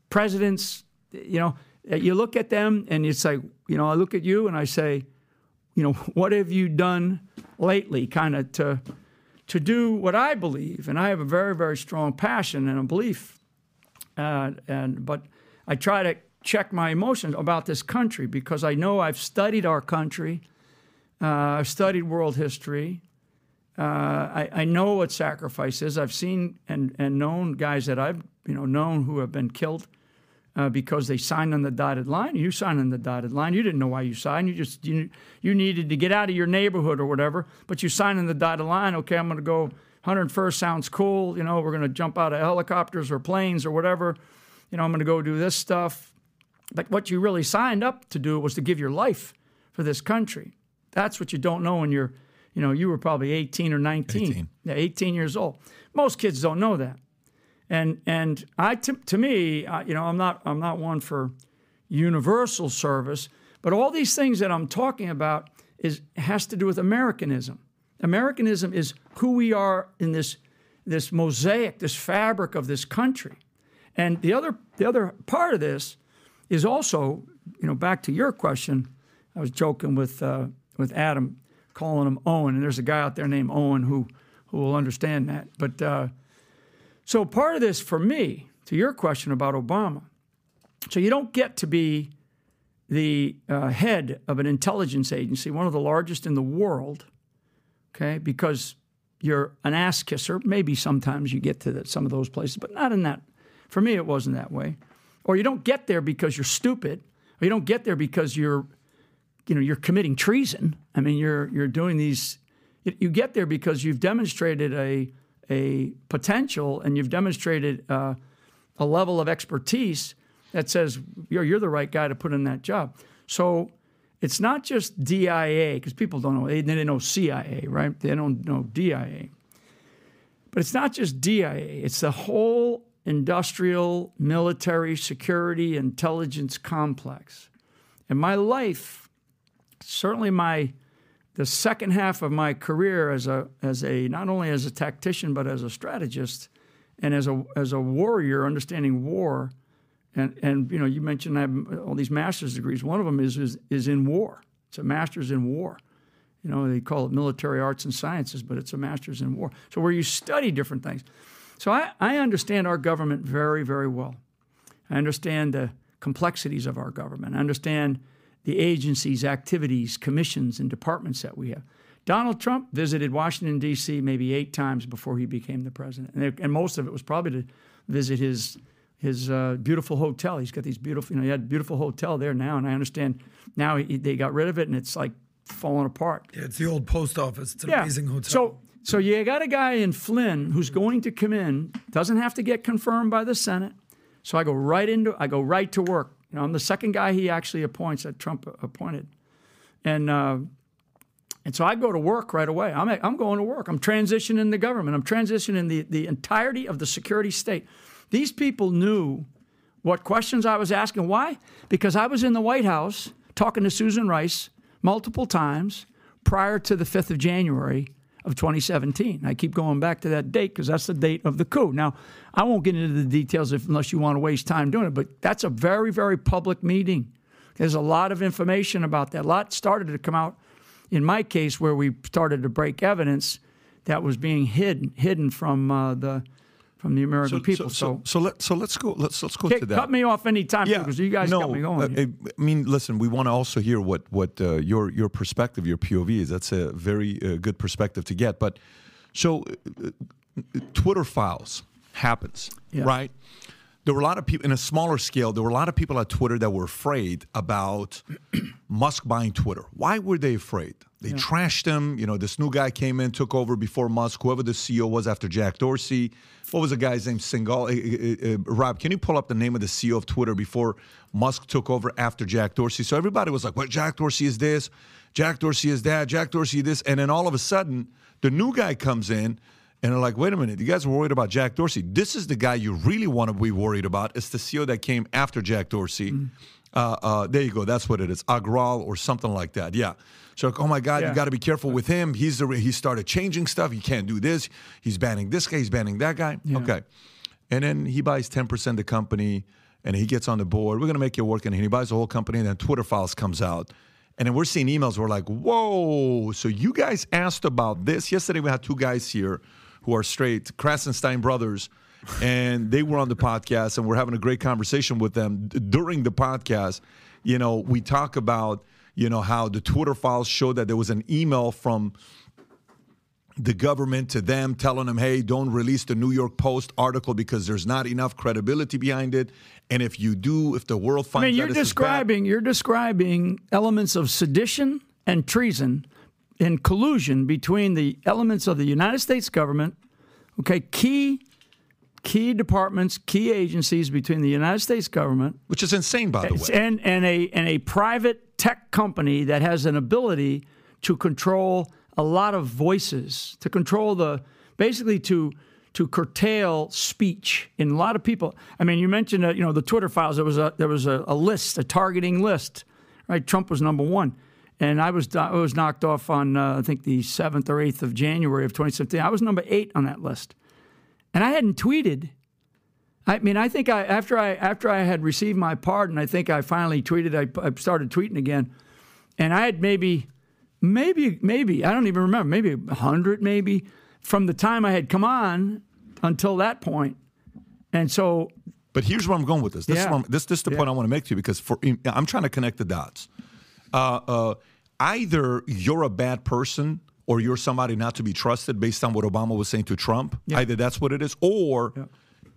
presidents. You know, you look at them and it's like, you know, I look at you and I say, you know, <laughs> what have you done lately, kind of to to do what I believe, and I have a very very strong passion and a belief, uh, and but I try to check my emotions about this country because I know I've studied our country, uh, I've studied world history. Uh, I, I know what sacrifice is. I've seen and, and known guys that I've you know known who have been killed uh, because they signed on the dotted line. You signed on the dotted line. You didn't know why you signed. You just you, you needed to get out of your neighborhood or whatever. But you signed on the dotted line. Okay, I'm going to go 101st. Sounds cool. You know, we're going to jump out of helicopters or planes or whatever. You know, I'm going to go do this stuff. But what you really signed up to do was to give your life for this country. That's what you don't know when you're, you know, you were probably 18 or 19. 18. Yeah, 18 years old. Most kids don't know that. And and I to, to me, I, you know, I'm not I'm not one for universal service, but all these things that I'm talking about is has to do with Americanism. Americanism is who we are in this this mosaic, this fabric of this country. And the other the other part of this is also, you know, back to your question. I was joking with uh, with Adam, calling him Owen, and there's a guy out there named Owen who who will understand that. But uh, so part of this for me, to your question about Obama, so you don't get to be the uh, head of an intelligence agency, one of the largest in the world, okay, because you're an ass kisser. Maybe sometimes you get to the, some of those places, but not in that. For me, it wasn't that way. Or you don't get there because you're stupid, or you don't get there because you're, you know, you're committing treason. I mean, you're you're doing these. You get there because you've demonstrated a a potential and you've demonstrated uh, a level of expertise that says you're, you're the right guy to put in that job. So it's not just DIA, because people don't know, they, they know CIA, right? They don't know DIA. But it's not just DIA, it's the whole industrial, military, security, intelligence complex. And my life, certainly my the second half of my career as a as a not only as a tactician but as a strategist and as a as a warrior understanding war And and you know, you mentioned I have all these master's degrees. One of them is is, is in war. It's a master's in war. You know, they call it military arts and sciences, but it's a master's in war. So where you study different things. So I, I understand our government very, very well. I understand the complexities of our government. I understand the agencies, activities, commissions, and departments that we have. Donald Trump visited Washington, D.C. maybe eight times before he became the president. And, and most of it was probably to visit his his uh, beautiful hotel. He's got these beautiful, you know, he had a beautiful hotel there now, and I understand now he, they got rid of it and it's like falling apart. Yeah, it's the old post office. It's an Yeah. amazing hotel. So, so you got a guy in Flynn who's going to come in, doesn't have to get confirmed by the Senate. So I go right into, I go right to work. You know, I'm the second guy he actually appoints that Trump appointed, and uh, and so I go to work right away. I'm I'm going to work. I'm transitioning the government. I'm transitioning the the entirety of the security state. These people knew what questions I was asking. Why? Because I was in the White House talking to Susan Rice multiple times prior to the 5th of January of 2017. I keep going back to that date because that's the date of the coup. Now, I won't get into the details if, unless you want to waste time doing it, but that's a very, very public meeting. There's a lot of information about that. A lot started to come out in my case where we started to break evidence that was being hidden hidden from uh, the from the American people. So, so, let so let's go. Let's let's go to that. cut me off anytime yeah, because you guys no, got me going. uh, I mean, listen, we want to also hear what what uh, your your perspective, your POV is. That's a very uh, good perspective to get. But so, uh, Twitter files happens, Yeah. right? There were a lot of people in a smaller scale. There were a lot of people at Twitter that were afraid about <clears throat> Musk buying Twitter. Why were they afraid? They trashed him. You know, this new guy came in, took over before Musk. Whoever the CEO was after Jack Dorsey. What was the guy's name? Singal. Uh, uh, uh, Rob, can you pull up the name of the CEO of Twitter before Musk took over after Jack Dorsey? So everybody was like, "Well, Jack Dorsey is this, Jack Dorsey is that, Jack Dorsey this," and then all of a sudden, the new guy comes in. And they're like, wait a minute, you guys were worried about Jack Dorsey. This is the guy you really want to be worried about. It's the CEO that came after Jack Dorsey. Uh, uh, there you go. That's what it is. Agral or something like that. Yeah. So, like, oh my God, Yeah. you got to be careful with him. He's the, he started changing stuff. He can't do this. He's banning this guy. He's banning that guy. Okay. And then he buys 10% of the company and he gets on the board. We're going to make you work. And he buys the whole company. And then Twitter files comes out. And then we're seeing emails. We're like, whoa. So you guys asked about this. Yesterday, we had two guys here who are straight, Krassenstein brothers. And they were on the podcast, and we're having a great conversation with them during the podcast. You know, we talk about, you know, how the Twitter files show that there was an email from the government to them telling them, hey, don't release the New York Post article because there's not enough credibility behind it. And if you do, if the world finds I mean, you're this bad- describing you're describing elements of sedition and treason and collusion between the elements of the United States government, okay, key key departments, key agencies between the United States government which is insane, by the way. and and a and a private tech company that has an ability to control a lot of voices, to control the basically to to curtail speech in a lot of people. I mean, you mentioned uh, you know the Twitter files. There was a there was a, a list, a targeting list, right? Trump was number one, and I was I was knocked off on uh, I think the seventh or eighth of January of 2017. I was number eight on that list, and I hadn't tweeted. I mean, I think I after I after I had received my pardon, I think I finally tweeted. I, I started tweeting again, and I had maybe, maybe, maybe I don't even remember, maybe a hundred, maybe from the time I had come on until that point, and so But here's where I'm going with this. This, is, Yeah. I'm- this, this is the point I want to make to you because for I'm trying to connect the dots. Uh, uh, either you're a bad person or you're somebody not to be trusted based on what Obama was saying to Trump. Either that's what it is, or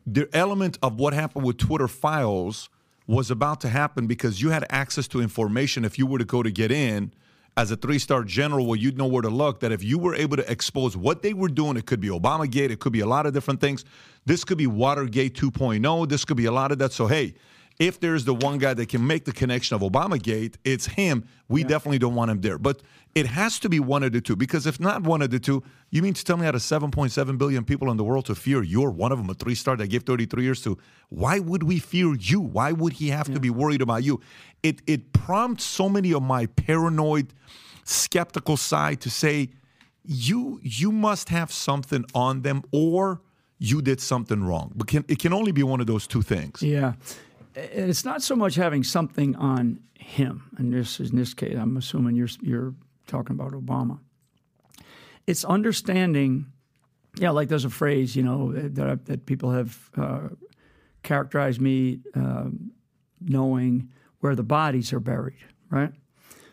the element of what happened with Twitter files was about to happen because you had access to information if you were to go to get in as a three-star general where you'd know where to look that if you were able to expose what they were doing it could be obamagate it could be a lot of different things. This could be watergate 2.0 this could be a lot of that. So hey if there's the one guy that can make the connection of obamagate it's him. We definitely don't want him there. But it has to be one of the two because if not one of the two you mean to tell me out of 7.7 billion people in the world to fear you're one of them a three-star that gave 33 years to why would we fear you? Why would he have to be worried about you? It it prompts so many of my paranoid skeptical side to say you you must have something on them or you did something wrong. But can, it can only be one of those two things. Yeah. It's not so much having something on him. And this is in this case, I'm assuming you're you're talking about Obama. It's understanding. Yeah, like there's a phrase, you know, that that people have uh, characterized me uh, knowing where the bodies are buried, right?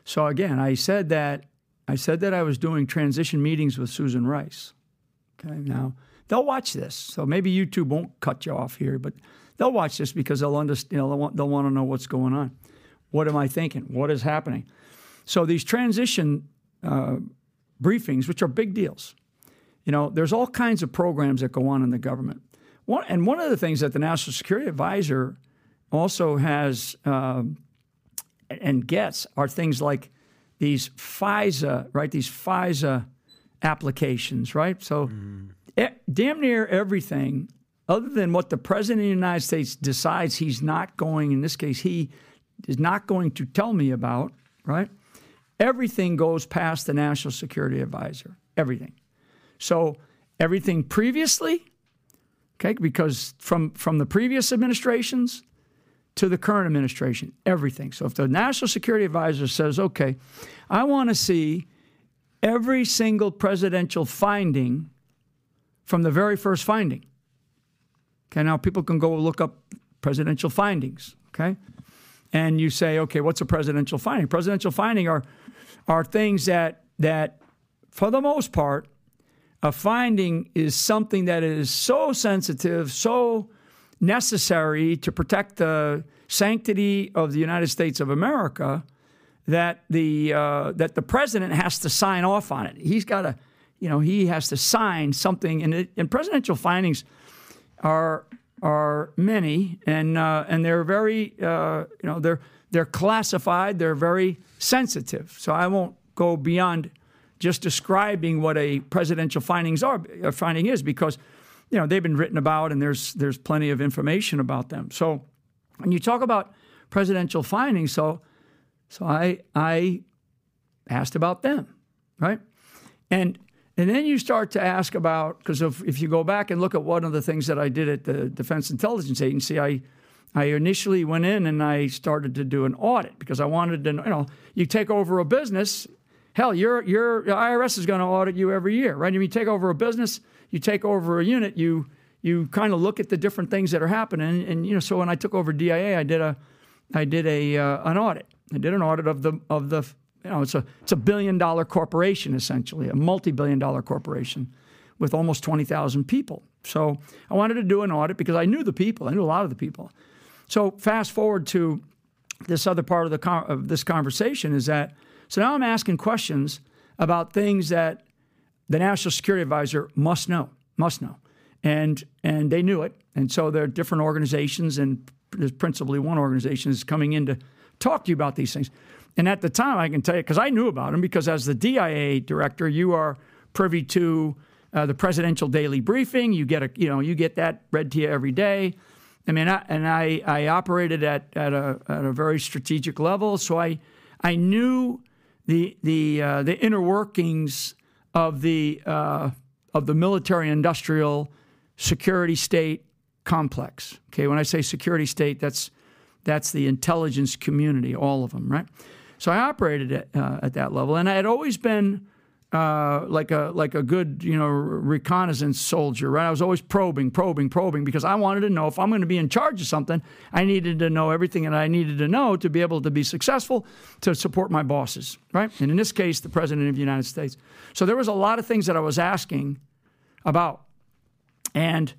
So again, I said that I said that I was doing transition meetings with Susan Rice. Okay, now they'll watch this, so maybe YouTube won't cut you off here, but they'll watch this because they'll understand. You know, they'll want, they'll want to know what's going on. What am I thinking? What is happening? So these transition uh, briefings, which are big deals, you know, there's all kinds of programs that go on in the government. One, and one of the things that the National Security Advisor also has uh, and gets are things like these FISA, right? These FISA applications, right? So, mm. damn near everything, other than what the president of the United States decides he's not going, in this case, he is not going to tell me about, right? Everything goes past the National Security Advisor. Everything. So, everything previously, okay, because from, from the previous administrations, to the current administration, everything. So if the National Security Advisor says, okay, I want to see every single presidential finding from the very first finding. Okay, now people can go look up presidential findings, okay? And you say, okay, what's a presidential finding? Presidential finding are are things that that for the most part, a finding is something that is so sensitive, so necessary to protect the sanctity of the United States of America that the uh, that the president has to sign off on it. He's got to, you know, he has to sign something. And, it, and presidential findings are are many, and uh, and they're very, uh, you know, they're they're classified. They're very sensitive. So I won't go beyond just describing what a presidential findings are a finding is because you know they've been written about and there's there's plenty of information about them. So when you talk about presidential findings, so so I I asked about them, right? And and then you start to ask about because if, if you go back and look at one of the things that I did at the Defense Intelligence Agency, I I initially went in and I started to do an audit because I wanted to, you know, you take over a business, hell, your your IRS is going to audit you every year, right? If you take over a business, you take over a unit, you you kind of look at the different things that are happening. And, and, you know, so when I took over DIA, I did a I did a uh, an audit. I did an audit of the of the you know it's a it's a billion dollar corporation essentially, a multi billion dollar corporation with almost twenty thousand people. So I wanted to do an audit because I knew the people. I knew a lot of the people. So fast forward to this other part of the of this conversation is that so now I'm asking questions about things that the national security advisor must know, must know. And, and they knew it. And so there are different organizations, and there's principally one organization is coming in to talk to you about these things. And at the time, I can tell you, because I knew about him, because as the DIA director, you are privy to uh, the presidential daily briefing. You get a, you know, you get that read to you every day. I mean, I, and I, I operated at, at, a, at a very strategic level, so I, I knew the, the, uh, the inner workings of the uh, of the military industrial security state complex. Okay, when I say security state, that's that's the intelligence community, all of them, right? So I operated at, uh, at that level, and I had always been uh, like a like a good you know reconnaissance soldier, right? I was always probing, probing, probing because I wanted to know if I'm going to be in charge of something, I needed to know everything that I needed to know to be able to be successful to support my bosses, right? And in this case, the president of the United States. So there was a lot of things that I was asking about, and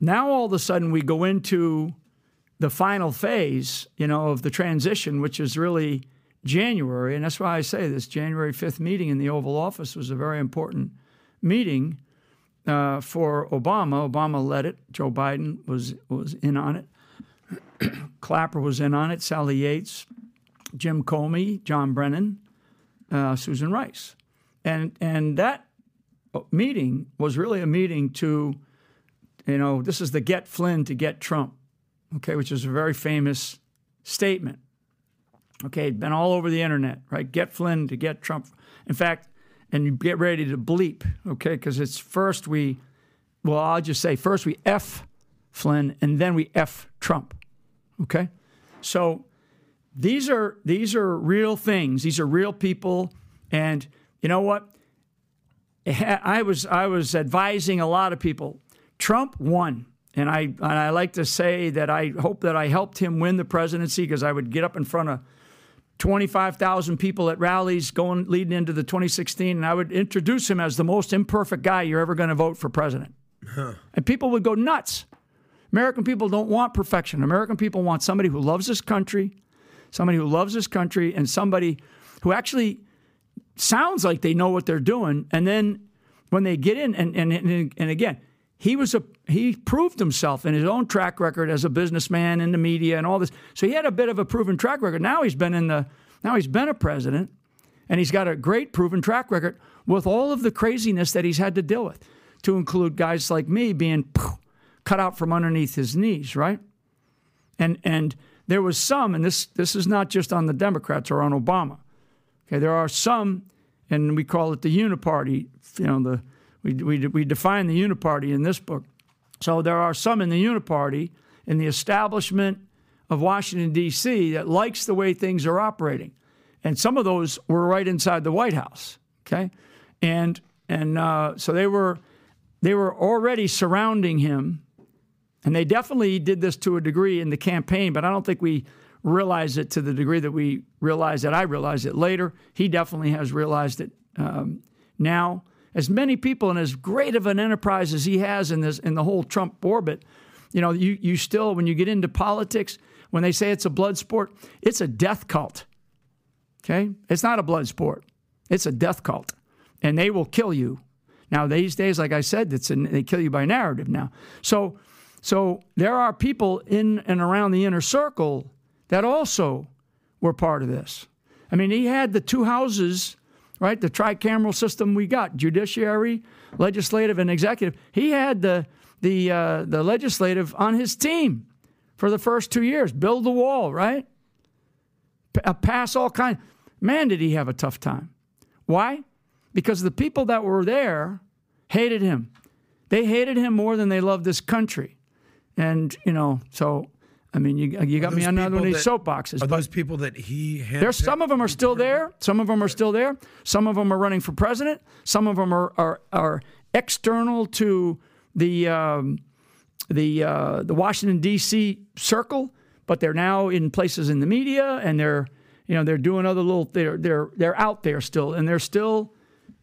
now all of a sudden we go into the final phase, you know, of the transition, which is really January, and that's why I say this January 5th meeting in the Oval Office was a very important meeting uh, for Obama. Obama led it. Joe Biden was was in on it. <clears throat> Clapper was in on it. Sally Yates, Jim Comey, John Brennan, uh, Susan Rice, and and that meeting was really a meeting to, you know, this is the get Flynn to get Trump, okay, which is a very famous statement. Okay, been all over the internet, right? Get Flynn to get Trump. In fact, and you get ready to bleep, okay? Because it's first we, well, I'll just say first we F Flynn and then we F Trump, Okay, so these are these are real things. These are real people, and you know what? <laughs> I was I was advising a lot of people. Trump won, and I and I like to say that I hope that I helped him win the presidency because I would get up in front of 25,000 people at rallies going leading into the 2016 and I would introduce him as the most imperfect guy you're ever going to vote for president. Huh. And people would go nuts. American people don't want perfection. American people want somebody who loves this country, somebody who loves this country and somebody who actually sounds like they know what they're doing and then when they get in and and and, and again, he was a he proved himself in his own track record as a businessman in the media and all this. So he had a bit of a proven track record. Now he's been in the now he's been a president and he's got a great proven track record with all of the craziness that he's had to deal with, to include guys like me being cut out from underneath his knees, right? And and there was some, and this this is not just on the Democrats or on Obama. Okay, there are some, and we call it the uniparty. You know the we, we, we define the uniparty in this book. So there are some in the uniparty, in the establishment of Washington, D.C., that likes the way things are operating. And some of those were right inside the White House. Okay. And, and uh, so they were, they were already surrounding him. And they definitely did this to a degree in the campaign, but I don't think we realized it to the degree that we realize it. I realized it later. He definitely has realized it um, now as many people and as great of an enterprise as he has in this in the whole Trump orbit, you know, you you still when you get into politics, when they say it's a blood sport, it's a death cult. Okay? It's not a blood sport. It's a death cult. And they will kill you. Now these days, like I said, it's they kill you by narrative now. So so there are people in and around the inner circle that also were part of this. I mean, he had the two houses right? The tricameral system we got, judiciary, legislative, and executive. He had the the uh, the legislative on his team for the first two years. Build the wall, right? P- uh, pass all kind. Man, did he have a tough time? Why? Because the people that were there hated him. They hated him more than they loved this country, and you know so I mean, you, you got me on another one of these soapboxes. Are those people that he There's some of them are still there. Some of them are still there. Some of them are running for president. Some of them are are, are external to the um, the uh, the Washington D.C. circle, but they're now in places in the media, and they're you know they're doing other little they're they're they're out there still, and they're still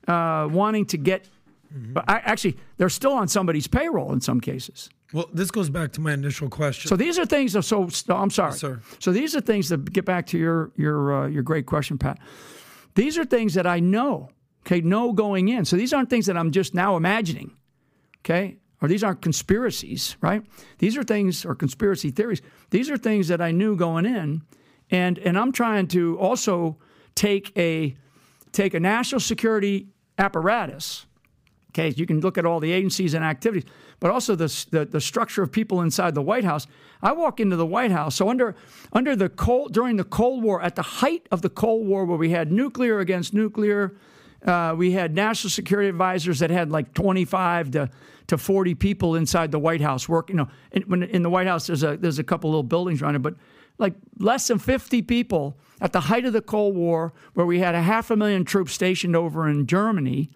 uh, wanting to get. Mm-hmm. But I, actually, they're still on somebody's payroll in some cases. Well, this goes back to my initial question. So these are things. That, so, I'm sorry, yes, sir. So these are things that get back to your your uh, your great question, Pat. These are things that I know. Okay, know going in. So these aren't things that I'm just now imagining. Okay, or these aren't conspiracies, right? These are things or conspiracy theories. These are things that I knew going in, and and I'm trying to also take a take a national security apparatus. Okay, you can look at all the agencies and activities but also the, the, the, structure of people inside the White House. I walk into the White House. So under under the cold during the Cold War, at the height of the Cold War, where we had nuclear against nuclear, uh, we had national security advisors that had like 25 to to 40 people inside the White House working. You know, in, when in the White House, there's a there's a couple little buildings around it, but like less than 50 people at the height of the Cold War, where we had a half a million troops stationed over in Germany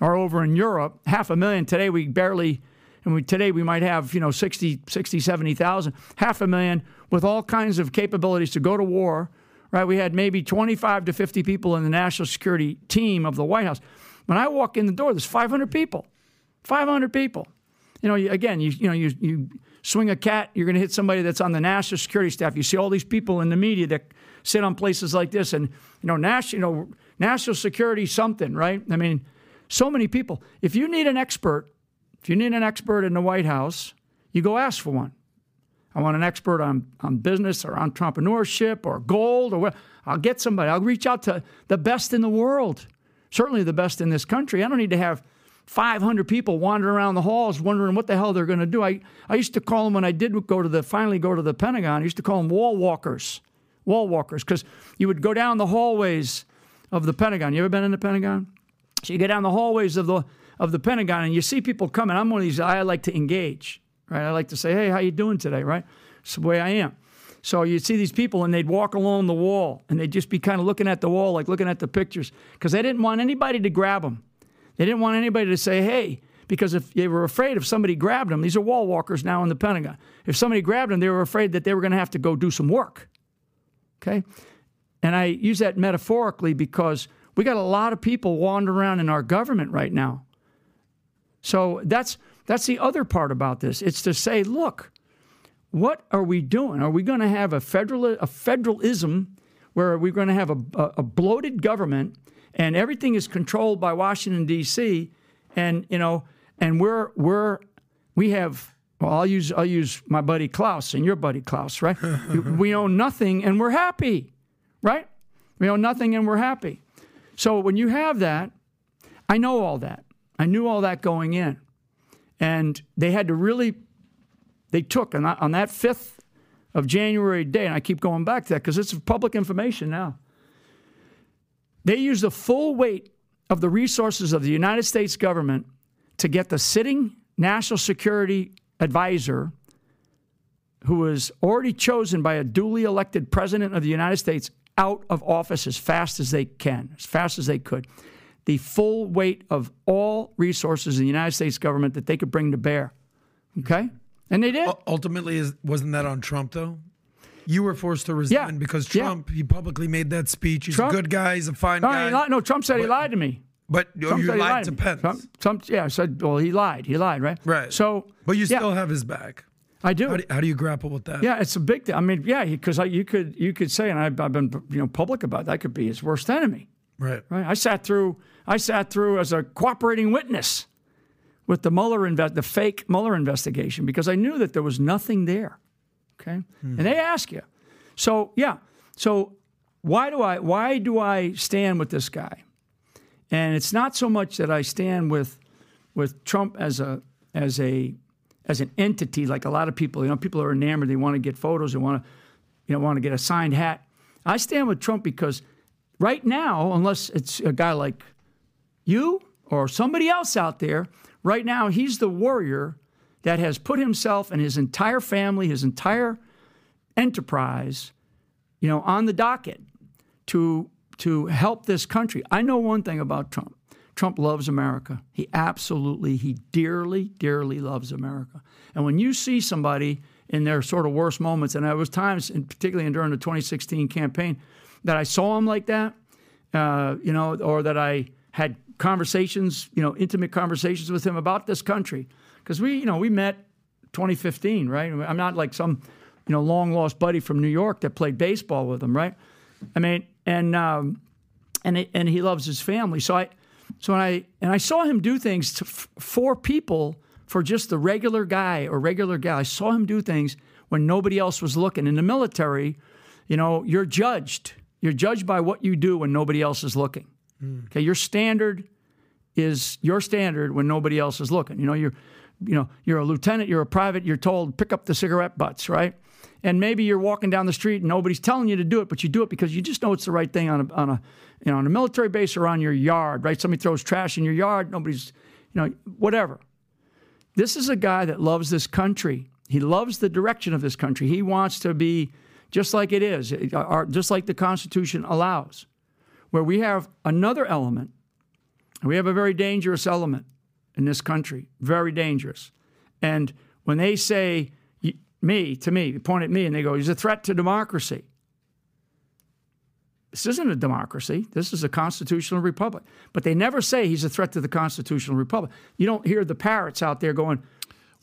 or over in Europe, half a million. Today we barely and we, today we might have, you know, 60, 60, 70,000, half a million with all kinds of capabilities to go to war, right? We had maybe 25 to 50 people in the national security team of the White House. When I walk in the door, there's 500 people, 500 people. You know, again, you, you know, you, you swing a cat, you're going to hit somebody that's on the national security staff. You see all these people in the media that sit on places like this and, you know, national, you know, national security something, right? I mean, so many people. If you need an expert if you need an expert in the White House, you go ask for one. I want an expert on, on business or entrepreneurship or gold or what. I'll get somebody. I'll reach out to the best in the world, certainly the best in this country. I don't need to have 500 people wandering around the halls wondering what the hell they're going to do. I, I used to call them when I did go to the finally go to the Pentagon. I used to call them wall walkers, wall walkers, because you would go down the hallways of the Pentagon. You ever been in the Pentagon? You get down the hallways of the of the Pentagon, and you see people coming. I'm one of these. I like to engage, right? I like to say, "Hey, how you doing today?" Right? It's the way I am. So you'd see these people and they'd walk along the wall and they'd just be kind of looking at the wall, like looking at the pictures, because they didn't want anybody to grab them. They didn't want anybody to say, hey, because if they were afraid if somebody grabbed them, these are wall walkers now in the Pentagon. If somebody grabbed them, they were afraid that they were going to have to go do some work. Okay? And I use that metaphorically because we got a lot of people wandering around in our government right now. So that's that's the other part about this. It's to say, look, what are we doing? Are we going to have a federal a federalism where we're going to have a, a, bloated government and everything is controlled by Washington D.C. and you know and we're we're we have well I'll use I'll use my buddy Klaus and your buddy Klaus right <laughs> we own nothing and we're happy right we own nothing and we're happy so when you have that I know all that I knew all that going in and they had to really they took on that, on that 5th of January day, and I keep going back to that because it's public information now. They used the full weight of the resources of the United States government to get the sitting national security advisor, who was already chosen by a duly elected president of the United States, out of office as fast as they can, as fast as they could. The full weight of all resources in the United States government that they could bring to bear. Okay? And they did. Ultimately, is, wasn't that on Trump though? You were forced to resign Yeah. because Yeah. Trump. He publicly made that speech. He's Trump- a good guy. He's a fine no, guy. lied. no, Trump said he lied to me. but Trump you he lied to. Pence. Trump, Trump, yeah, said, well, he lied. He lied, right? Right. So, but you yeah, still have his back. I do. How do, how do you grapple with that? Yeah, it's a big thing. I mean, yeah, because you could you could say, and I've, I've been you know public about that. Could be his worst enemy. Right. Right. I sat through. I sat through as a cooperating witness with the Mueller inve- the fake Mueller investigation because I knew that there was nothing there. Okay. And they hmm. ask you. So yeah. So why do I why do I stand with this guy? And it's not so much that I stand with with Trump as a as a as an entity like a lot of people. You know, people are enamored. They want to get photos. They want to you know want to get a signed hat. I stand with Trump because right now, unless it's a guy like you or somebody else out there, right now he's the warrior that has put himself and his entire family, his entire enterprise, you know, on the docket to to help this country. I know one thing about Trump. Trump loves America. He absolutely, he dearly, dearly loves America. And when you see somebody in their sort of worst moments, and there was times, and particularly during the 2016 campaign, that I saw him like that, uh, you know, or that I had conversations, you know, intimate conversations with him about this country, because we, you know, we met 2015, right? I'm not like some, you know, long lost buddy from New York that played baseball with him, right? I mean, and um, and it, and he loves his family. So I, so when I and I saw him do things to, f- for people for just the regular guy or regular gal. I saw him do things when nobody else was looking. In the military, you know, you're judged. You're judged by what you do when nobody else is looking. Hmm. Okay, your standard is your standard when nobody else is looking. You know, you're, you know, you're a lieutenant, you're a private. You're told pick up the cigarette butts, right? And maybe you're walking down the street and nobody's telling you to do it, but you do it because you just know it's the right thing on a, on a, you know, on a military base or on your yard, right? Somebody throws trash in your yard, nobody's, you know, whatever. This is a guy that loves this country. He loves the direction of this country. He wants to be just like it is, or just like the Constitution allows, where we have another element. We have a very dangerous element in this country, very dangerous. And when they say me to me, they point at me, and they go, "He's a threat to democracy." This isn't a democracy. This is a constitutional republic. But they never say he's a threat to the constitutional republic. You don't hear the parrots out there going,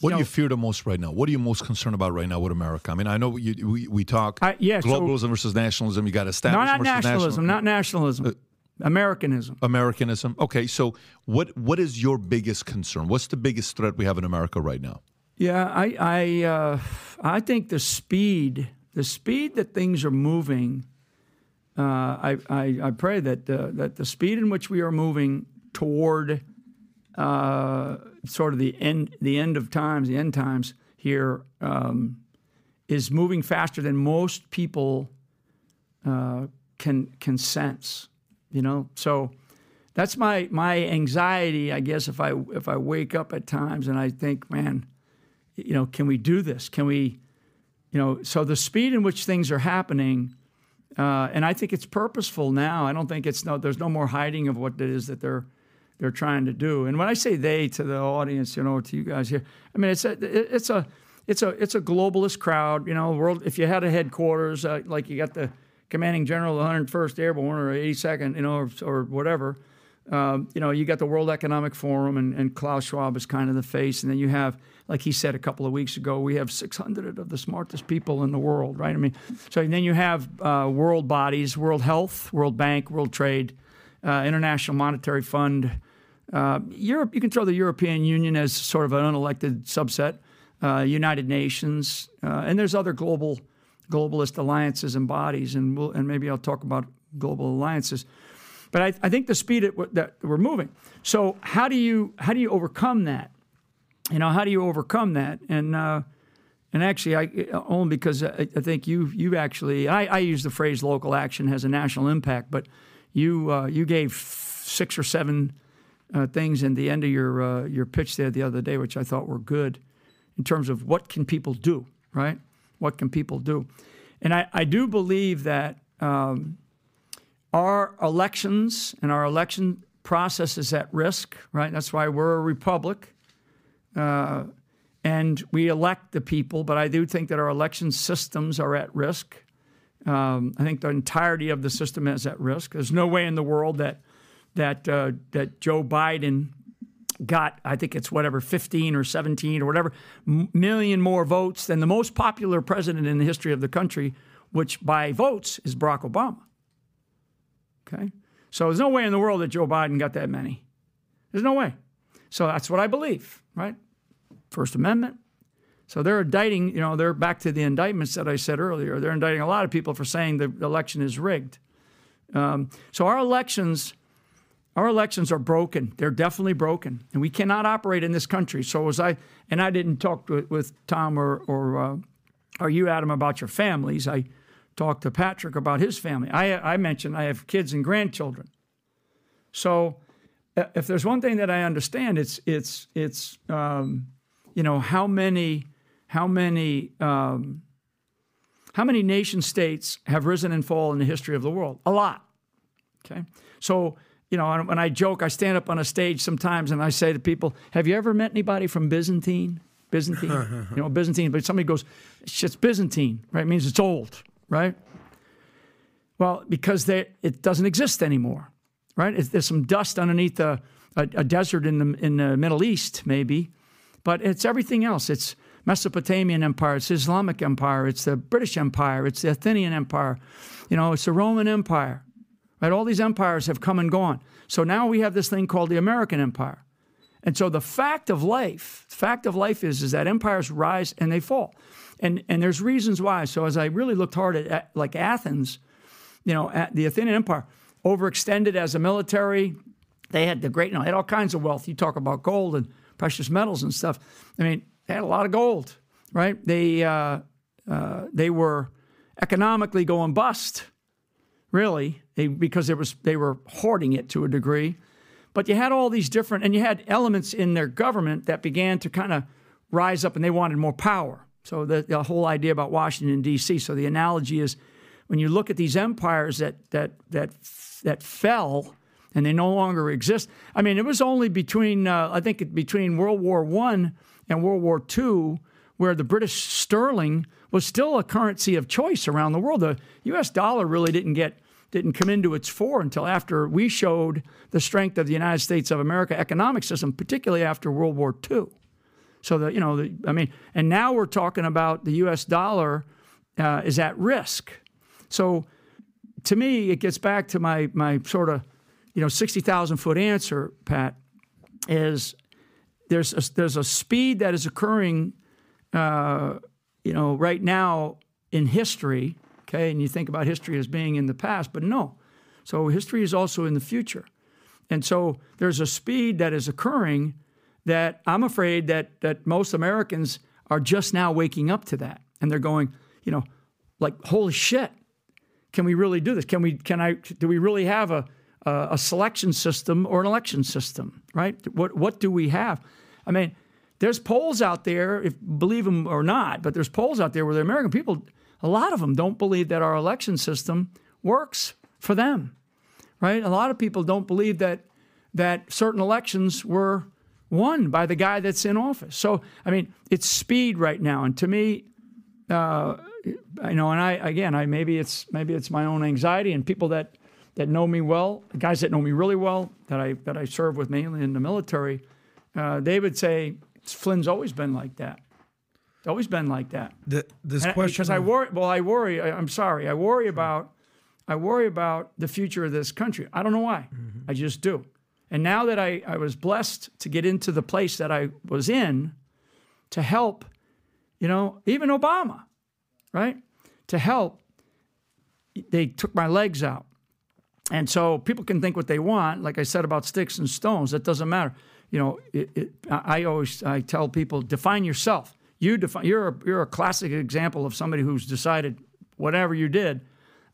What do you fear the most right now? What are you most concerned about right now with America? I mean, I know you, we, we talk I- yeah, so- globalism versus nationalism. You got establishment not versus nationalism, national- not nationalism, uh, Americanism. Americanism. Okay, so what what is your biggest concern? What's the biggest threat we have in America right now? Yeah, I I uh, I think the speed, the speed that things are moving. Uh, I, I I pray that uh, that the speed in which we are moving toward uh, sort of the end the end of times, the end times here, um, is moving faster than most people uh, can can sense. You know, so that's my my anxiety. I guess if I if I wake up at times and I think, man, you know, can we do this? Can we you know, so the speed in which things are happening, uh, and I think it's purposeful now. I don't think it's no. There's no more hiding of what it is that they're they're trying to do. And when I say they to the audience, you know, to you guys here, I mean it's a it's a it's a it's a globalist crowd. You know, world. If you had a headquarters, uh, like you got the commanding general the 101st Airborne or 82nd, you know, or, or whatever. Um, you know, you got the World Economic Forum, and, and Klaus Schwab is kind of the face, and then you have, like he said a couple of weeks ago, we have 600 of the smartest people in the world, right? I mean, so then you have uh, world bodies, World Health, World Bank, World Trade, uh, International Monetary Fund. Uh, Europe, you can throw the European Union as sort of an unelected subset, uh, United Nations, uh, and there's other global globalist alliances and bodies, and we'll, and maybe I'll talk about global alliances. But I, I think the speed at that we're moving. So how do you how do you overcome that? You know, how do you overcome that? And uh, and actually, I only because I, I think you you actually I, I, use the phrase local action has a national impact, but you uh, you gave six or seven uh, things in the end of your uh, your pitch there the other day, which I thought were good in terms of what can people do, right? What can people do? And I, I do believe that um, our elections and our election process is at risk, right? That's why we're a republic. Uh, and we elect the people, but I do think that our election systems are at risk. Um, I think the entirety of the system is at risk. There's no way in the world that that uh, that Joe Biden got, I think it's whatever, 15 or 17 or whatever million more votes than the most popular president in the history of the country, which by votes is Barack Obama. Okay? So there's no way in the world that Joe Biden got that many. There's no way. So that's what I believe, right? First Amendment. So they're indicting, you know, they're back to the indictments that I said earlier. They're indicting a lot of people for saying the election is rigged. Um, so our elections, our elections are broken. They're definitely broken, and we cannot operate in this country. So as I and I didn't talk with, with Tom or or uh, or you, Adam, about your families. I talked to Patrick about his family. I, I mentioned I have kids and grandchildren. So if there's one thing that I understand, it's it's it's um, you know how many how many um, how many nation states have risen and fallen in the history of the world? A lot. Okay, so you know when I joke, I stand up on a stage sometimes and I say to people, "Have you ever met anybody from Byzantine?" Byzantine, <laughs> you know, Byzantine. But somebody goes, "It's Byzantine, right? It means it's old." right? Well, because they, it doesn't exist anymore, right? there's some dust underneath a, a, a, desert in the, in the Middle East, maybe, but it's everything else. It's Mesopotamian Empire, it's Islamic Empire, it's the British Empire, it's the Athenian Empire, you know, it's the Roman Empire, right? All these empires have come and gone. So now we have this thing called the American Empire. And so the fact of life, fact of life is, is that empires rise and they fall and and there's reasons why. So as I really looked hard at, at like Athens, you know, at the Athenian Empire, overextended as a military, they had the great, you know, had all kinds of wealth. You talk about gold and precious metals and stuff. I mean, they had a lot of gold, right? They uh, uh, they were economically going bust, really, they, because there was they were hoarding it to a degree. But you had all these different, and you had elements in their government that began to kind of rise up, and they wanted more power. So the, the whole idea about Washington D.C. So the analogy is when you look at these empires that that that that fell and they no longer exist. I mean, it was only between uh, I think between World War One and World War Two where the British sterling was still a currency of choice around the world. The U.S. dollar really didn't get didn't come into its fore until after we showed the strength of the United States of America economic system, particularly after World War II. So that you know, the, I mean, and now we're talking about the U.S. dollar uh, is at risk. So to me, it gets back to my my sort of you know sixty thousand foot answer, Pat, is there's a, there's a speed that is occurring, uh, you know, right now in history. Okay, and you think about history as being in the past, but no. So history is also in the future, and so there's a speed that is occurring that I'm afraid that that most Americans are just now waking up to that, and they're going, you know, like holy shit, can we really do this? Can we? Can I? Do we really have a a selection system or an election system? Right? What what do we have? I mean, there's polls out there, if believe them or not, but there's polls out there where the American people, a lot of them don't believe that our election system works for them, right? A lot of people don't believe that that certain elections were won by the guy that's in office. So, I mean, it's speed right now, and to me, uh, I know, and I again, I maybe it's maybe it's my own anxiety, and people that that know me well, guys that know me really well, that I that I serve with mainly in the military, uh, they would say Flynn's always been like that. It's always been like that. The, this And question because I worry. Well, I worry. I, I'm sorry. I worry about. I worry about the future of this country. I don't know why. I just do. And now that I, I was blessed to get into the place that I was in, to help, you know, even Obama, right? To help, they took my legs out. And so people can think what they want. Like I said about sticks and stones, that doesn't matter. You know, it, it, I always I tell people define yourself. You define. You're a, you're a classic example of somebody who's decided whatever you did,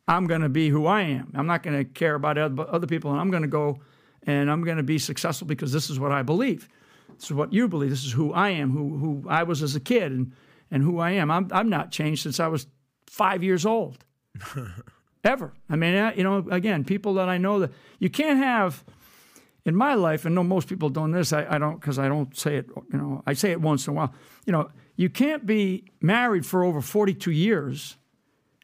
I'm going to be who I am. I'm not going to care about other other people, and I'm going to go and I'm going to be successful because this is what I believe. This is what you believe. This is who I am, who who I was as a kid, and and who I am. I'm I'm not changed since I was five years old <laughs> ever. I mean, you know, again, people that I know that you can't have in my life, and no, most people don't this. I, I don't because I don't say it. You know, I say it once in a while. You know, you can't be married for over forty-two years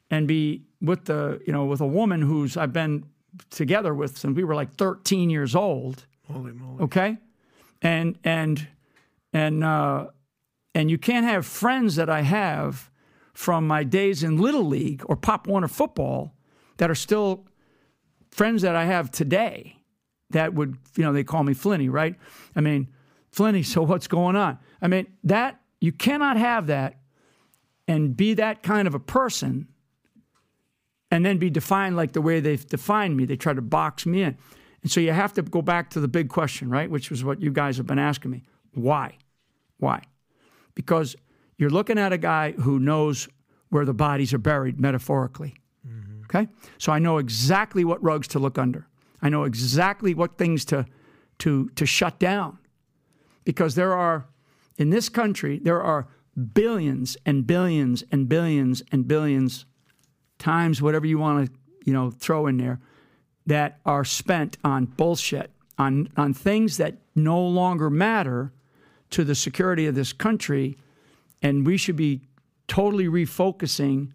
and be with the you know with a woman who's I've been together with since we were like thirteen years old. Holy moly. Okay, and and and uh, and you can't have friends that I have from my days in little league or Pop Warner football that are still friends that I have today. That would you know they call me Flinny, right? I mean, Flinny. So what's going on? I mean that you cannot have that and be that kind of a person and then be defined like the way they've defined me. They try to box me in. And so you have to go back to the big question, right? Which was what you guys have been asking me. Why? Why? Because you're looking at a guy who knows where the bodies are buried metaphorically. Mm-hmm. Okay? So I know exactly what rugs to look under. I know exactly what things to to to shut down. Because there are in this country there are billions and billions and billions and billions times whatever you want to you know throw in there that are spent on bullshit on on things that no longer matter to the security of this country and we should be totally refocusing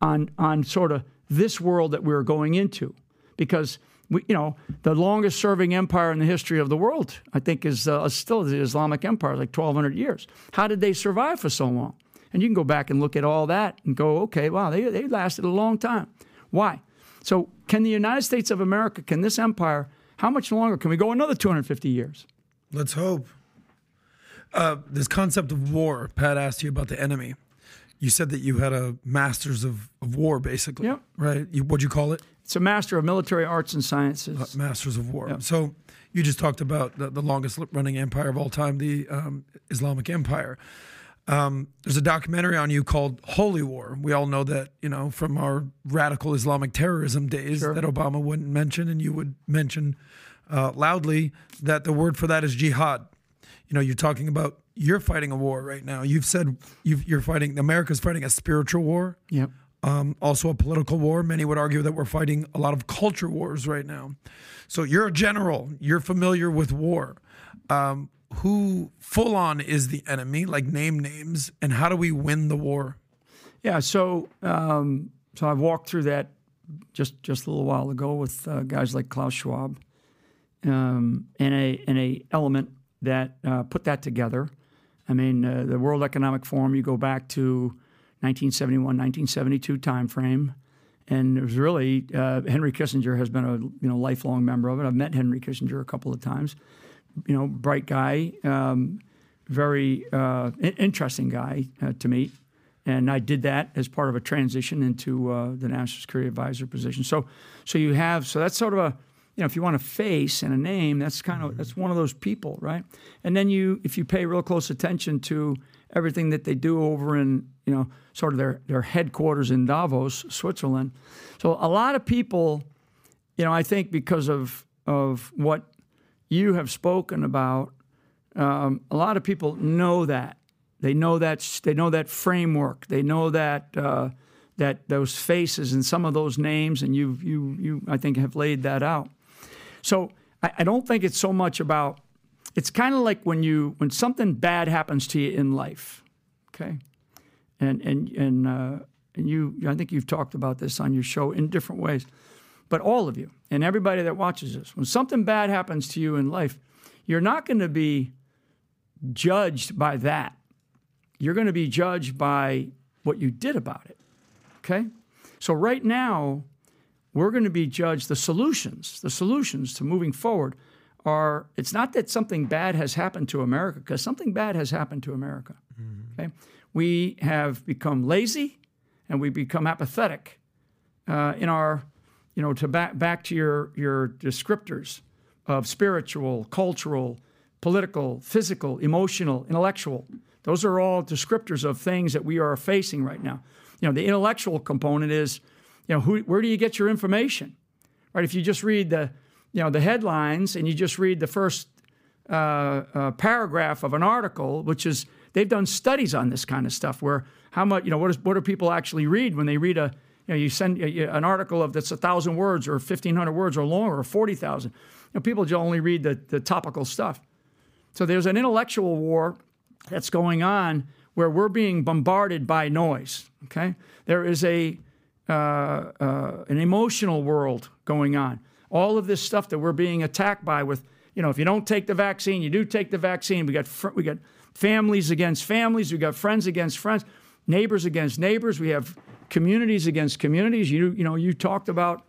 on on sort of this world that we're going into. Because we, you know the longest serving empire in the history of the world I think is uh, still the Islamic Empire like 1200 years. How did they survive for so long? And you can go back and look at all that and go okay wow they, they lasted a long time. Why? So can the United States of America can this empire how much longer? Can we go another 250 years? Let's hope. Uh, this concept of war, Pat asked you about the enemy. You said that you had a master's of, of war, basically. Yep. Right? You, what'd you call it? it's a master of military arts and sciences Masters of War. So you just talked about the, the longest running empire of all time, the um, Islamic Empire. Um, there's a documentary on you called Holy War. We all know that, you know, from our radical Islamic terrorism days that Obama wouldn't mention, and you would mention uh, loudly that the word for that is jihad. You know, you're talking about you're fighting a war right now. You've said you've, you're fighting, America's fighting a spiritual war yep um, also a political war. Many would argue that we're fighting a lot of culture wars right now. So you're a general, you're familiar with war. Um, who full on is the enemy? Like name names, and how do we win the war? Yeah, so um, so I've walked through that just just a little while ago with uh, guys like Klaus Schwab, um, and a and a element that uh, put that together. I mean, uh, the World Economic Forum. You go back to 1971, 1972 timeframe, and it was really uh, Henry Kissinger has been a you know lifelong member of it. I've met Henry Kissinger a couple of times. You know, bright guy, um, very uh, interesting guy uh, to meet. And I did that as part of a transition into uh, the national security advisor position. So, so you have so that's sort of a you know if you want a face and a name, that's kind of that's one of those people, right? And then you if you pay real close attention to everything that they do over in you know sort of their their headquarters in Davos, Switzerland. So a lot of people, you know, I think because of of what you have spoken about um, a lot of people know that. They know that they know that framework. They know that uh, that those faces and some of those names, and you you you I think have laid that out. So I, I don't think it's so much about. It's kind of like when you when something bad happens to you in life, okay, and and and uh, and you I think you've talked about this on your show in different ways, but all of you and everybody that watches this, when something bad happens to you in life, you're not going to be judged by that you're going to be judged by what you did about it. Okay? So, right now, we're going to be judged the solutions, the solutions to moving forward are it's not that something bad has happened to America, because something bad has happened to America. Mm-hmm. Okay? We have become lazy and we become apathetic uh, in our, you know, to back, back to your, your descriptors of spiritual, cultural, political, physical, emotional, intellectual. Those are all descriptors of things that we are facing right now. You know, the intellectual component is, you know, who, where do you get your information? Right? If you just read the, you know, the headlines and you just read the first uh, uh, paragraph of an article, which is they've done studies on this kind of stuff, where how much, you know, what, is, what do people actually read when they read a, you know, you send an article of that's a thousand words or fifteen hundred words or longer or forty thousand. You know, people just only read the, the topical stuff. So there's an intellectual war that's going on where we're being bombarded by noise. Okay, there is a uh, uh, an emotional world going on. All of this stuff that we're being attacked by with, you know, if you don't take the vaccine, you do take the vaccine. We got fr- we got families against families. We got friends against friends, neighbors against neighbors. We have communities against communities. You you know you talked about.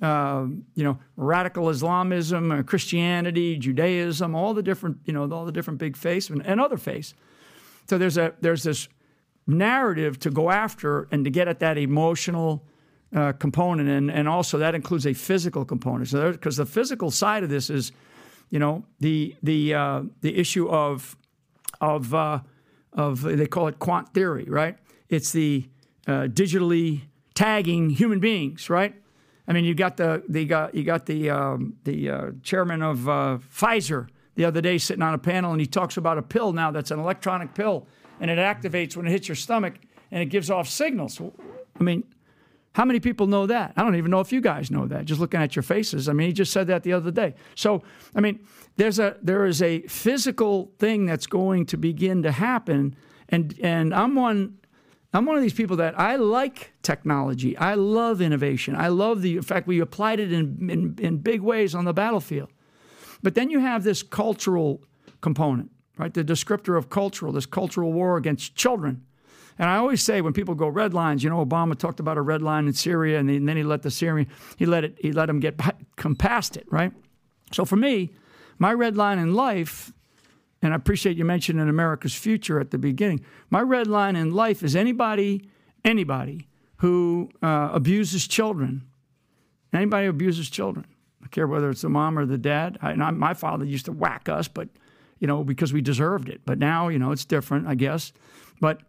Uh, you know, radical Islamism, uh, Christianity, Judaism, all the different, you know, all the different big faiths and, and other faiths. So there's a there's this narrative to go after and to get at that emotional uh, component, and and also that includes a physical component. So because the physical side of this is, you know, the the uh, the issue of of uh, of they call it quant theory, right? It's the uh, digitally tagging human beings, right? I mean, you got the the got you got the um, the uh, chairman of uh, Pfizer the other day sitting on a panel and he talks about a pill now that's an electronic pill and it activates when it hits your stomach and it gives off signals. I mean, how many people know that? I don't even know if you guys know that. Just looking at your faces. I mean, he just said that the other day. So, I mean, there's a there is a physical thing that's going to begin to happen, and and I'm one. I'm one of these people that I like technology. I love innovation. I love the in fact we applied it in, in, in big ways on the battlefield. But then you have this cultural component, right? The descriptor of cultural, this cultural war against children. And I always say when people go red lines, you know, Obama talked about a red line in Syria, and, then he let the Syrian, he let it, he let them get come past it, right? So for me, my red line in life, and I appreciate you mentioning America's future at the beginning. My red line in life is anybody, anybody who uh, abuses children, anybody who abuses children, I care whether it's the mom or the dad. I, my father used to whack us, but you know because we deserved it. But now you know it's different, I guess. But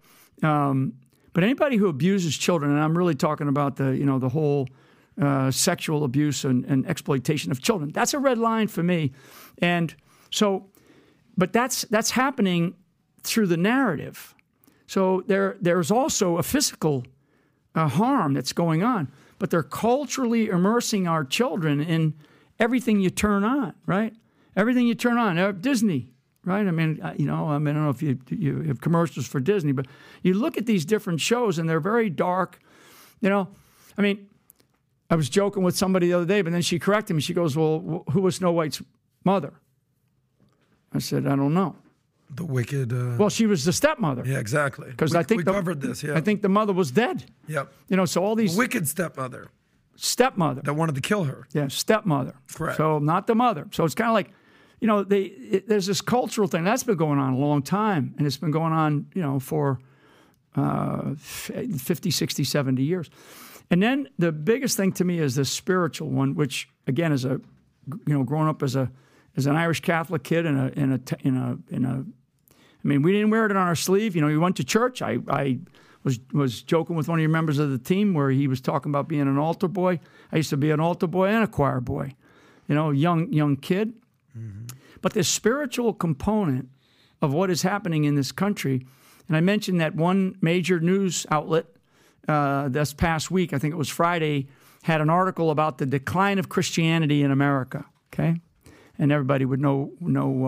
um, but anybody who abuses children, and I'm really talking about the you know the whole uh, sexual abuse and, and exploitation of children. That's a red line for me. And so, but that's that's happening through the narrative. So there there's also a physical uh, harm that's going on but they're culturally immersing our children in everything you turn on, right? Everything you turn on. Uh, Disney, right? I mean, you know, I mean, I don't know if you you have commercials for Disney, but you look at these different shows and they're very dark. You know, I mean, I was joking with somebody the other day, but then she corrected me. She goes, "Well, who was Snow White's mother?" I said, "I don't know." The wicked. Uh, well, she was the stepmother. Yeah, exactly. Because I think we the, covered this. Yeah, I think the mother was dead. Yep. You know, so all these the wicked stepmother stepmother that wanted to kill her. Yeah, stepmother. Correct. So not the mother. So it's kind of like, you know, they, it, there's this cultural thing that's been going on a long time, and it's been going on, you know, for uh, 50, 60, 70 years. And then the biggest thing to me is the spiritual one, which again is a, you know, growing up as a as an Irish Catholic kid in a in a in a in a I mean, we didn't wear it on our sleeve. You know, we went to church. I, I was was joking with one of your members of the team where he was talking about being an altar boy. I used to be an altar boy and a choir boy. You know, young young kid. Mm-hmm. But the spiritual component of what is happening in this country. And I mentioned that one major news outlet uh, this past week, I think it was Friday, had an article about the decline of Christianity in America. Okay, and everybody would know know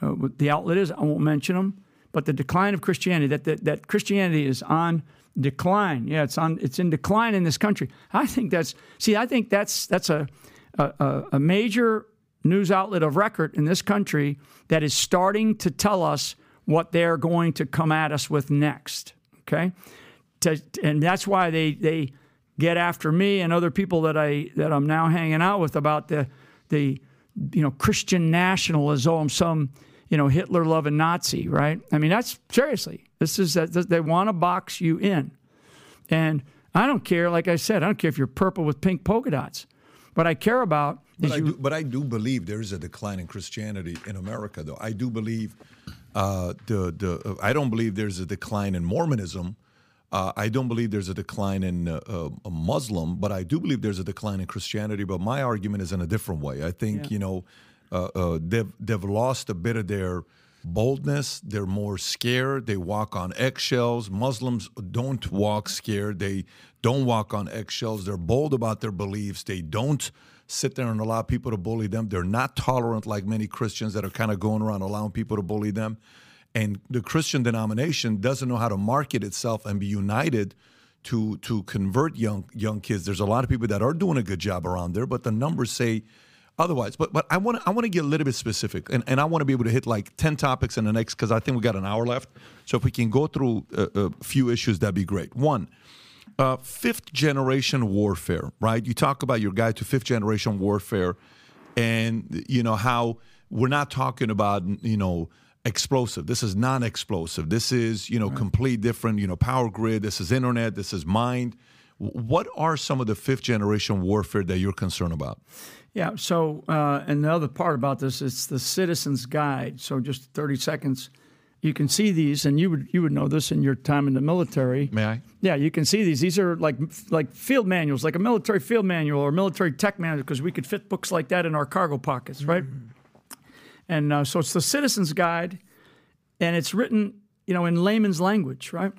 uh, uh, what the outlet is. I won't mention them, but the decline of Christianity that that, that Christianity is on decline. Yeah, it's on it's in decline in this country. I think that's see. I think that's that's a a, a major news outlet of record in this country that is starting to tell us what they're going to come at us with next. Okay, to, and that's why they they get after me and other people that I that I'm now hanging out with about the the you know Christian nationalism, some you know Hitler loving Nazi, right? I mean that's seriously this is that they want to box you in, and I don't care. Like I said, I don't care if you're purple with pink polka dots. What I care about but I, do, but I do believe there is a decline in Christianity in America, though. I do believe uh, the the uh, I don't believe there's a decline in Mormonism. Uh, I don't believe there's a decline in uh, uh, a Muslim, but I do believe there's a decline in Christianity. But my argument is in a different way. I think Yeah. you know uh, they've they've lost a bit of their boldness. They're more scared. They walk on eggshells. Muslims don't walk scared. They don't walk on eggshells. They're bold about their beliefs. They don't sit there and allow people to bully them. They're not tolerant like many Christians that are kind of going around allowing people to bully them. And the Christian denomination doesn't know how to market itself and be united to to convert young young kids. There's a lot of people that are doing a good job around there, but the numbers say otherwise. But but I want to I want to get a little bit specific, and, and I want to be able to hit like ten topics in the next because I think we got an hour left. So if we can go through a, a few issues, that'd be great. One, uh, fifth generation warfare, right? You talk about your guide to fifth generation warfare, and you know how we're not talking about you know explosive. This is non-explosive. This is you know complete different. You know power grid. This is internet. This is mind. What are some of the fifth generation warfare that you're concerned about? Yeah. So, uh, and the other part about this is the Citizen's Guide. So, just 30 seconds. You can see these, and you would you would know this in your time in the military. May I? Yeah, you can see these. These are like like field manuals, like a military field manual or military tech manual, because we could fit books like that in our cargo pockets, right? And uh, so it's the Citizen's Guide, and it's written, you know, in layman's language, right?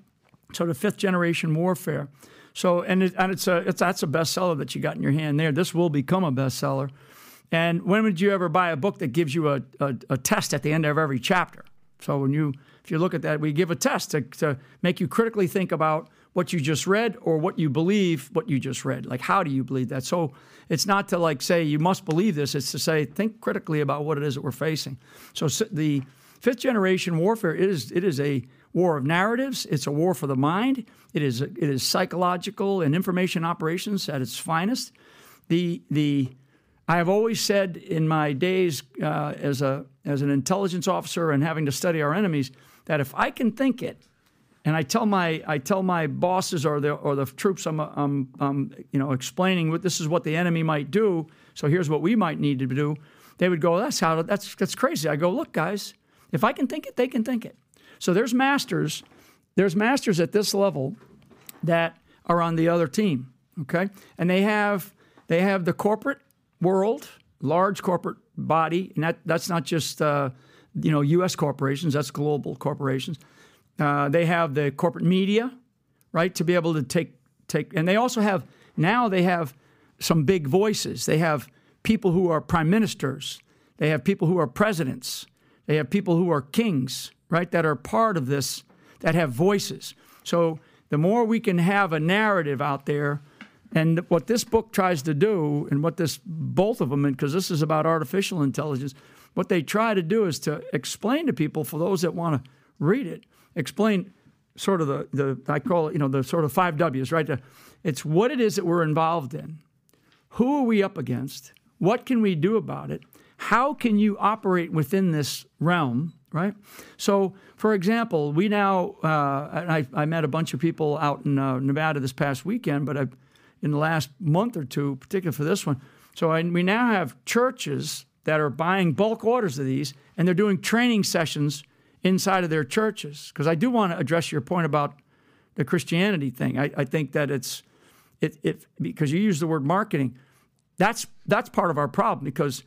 So the fifth generation warfare. So and it, and it's a it's that's a bestseller that you got in your hand there. This will become a bestseller. And when would you ever buy a book that gives you a, a, a test at the end of every chapter? So when you if you look at that, we give a test to, to make you critically think about what you just read or what you believe what you just read. Like how do you believe that? So it's not to like say you must believe this. It's to say think critically about what it is that we're facing. So the fifth generation warfare it is it is a war of narratives. It's a war for the mind. It is it is psychological and information operations at its finest. The the I have always said in my days uh, as a as an intelligence officer and having to study our enemies that if I can think it, and I tell my I tell my bosses or the or the troops I'm, I'm, I'm you know explaining what this is what the enemy might do. So here's what we might need to do. They would go, that's how that's that's crazy. I go, look, guys, if I can think it, they can think it. So there's masters, there's masters at this level that are on the other team. Okay, and they have they have the corporate world, large corporate body, and that that's not just uh, you know U.S. corporations. That's global corporations. Uh, they have the corporate media, right, to be able to take take, and they also have now they have some big voices. They have people who are prime ministers. They have people who are presidents. They have people who are kings, right, that are part of this, that have voices. So the more we can have a narrative out there, and what this book tries to do, and what this, both of them, because this is about artificial intelligence, what they try to do is to explain to people, for those that want to read it, explain sort of the, the I call it, you know, the sort of five W's, right? It's what it is that we're involved in. Who are we up against? What can we do about it? How can you operate within this realm, right? So, for example, we now, uh, I, I met a bunch of people out in uh, Nevada this past weekend, but I, in the last month or two, particularly for this one. So I, we now have churches that are buying bulk orders of these, and they're doing training sessions inside of their churches. Because I do want to address your point about the Christianity thing. I, I think that it's it, it because you use the word marketing. That's that's part of our problem because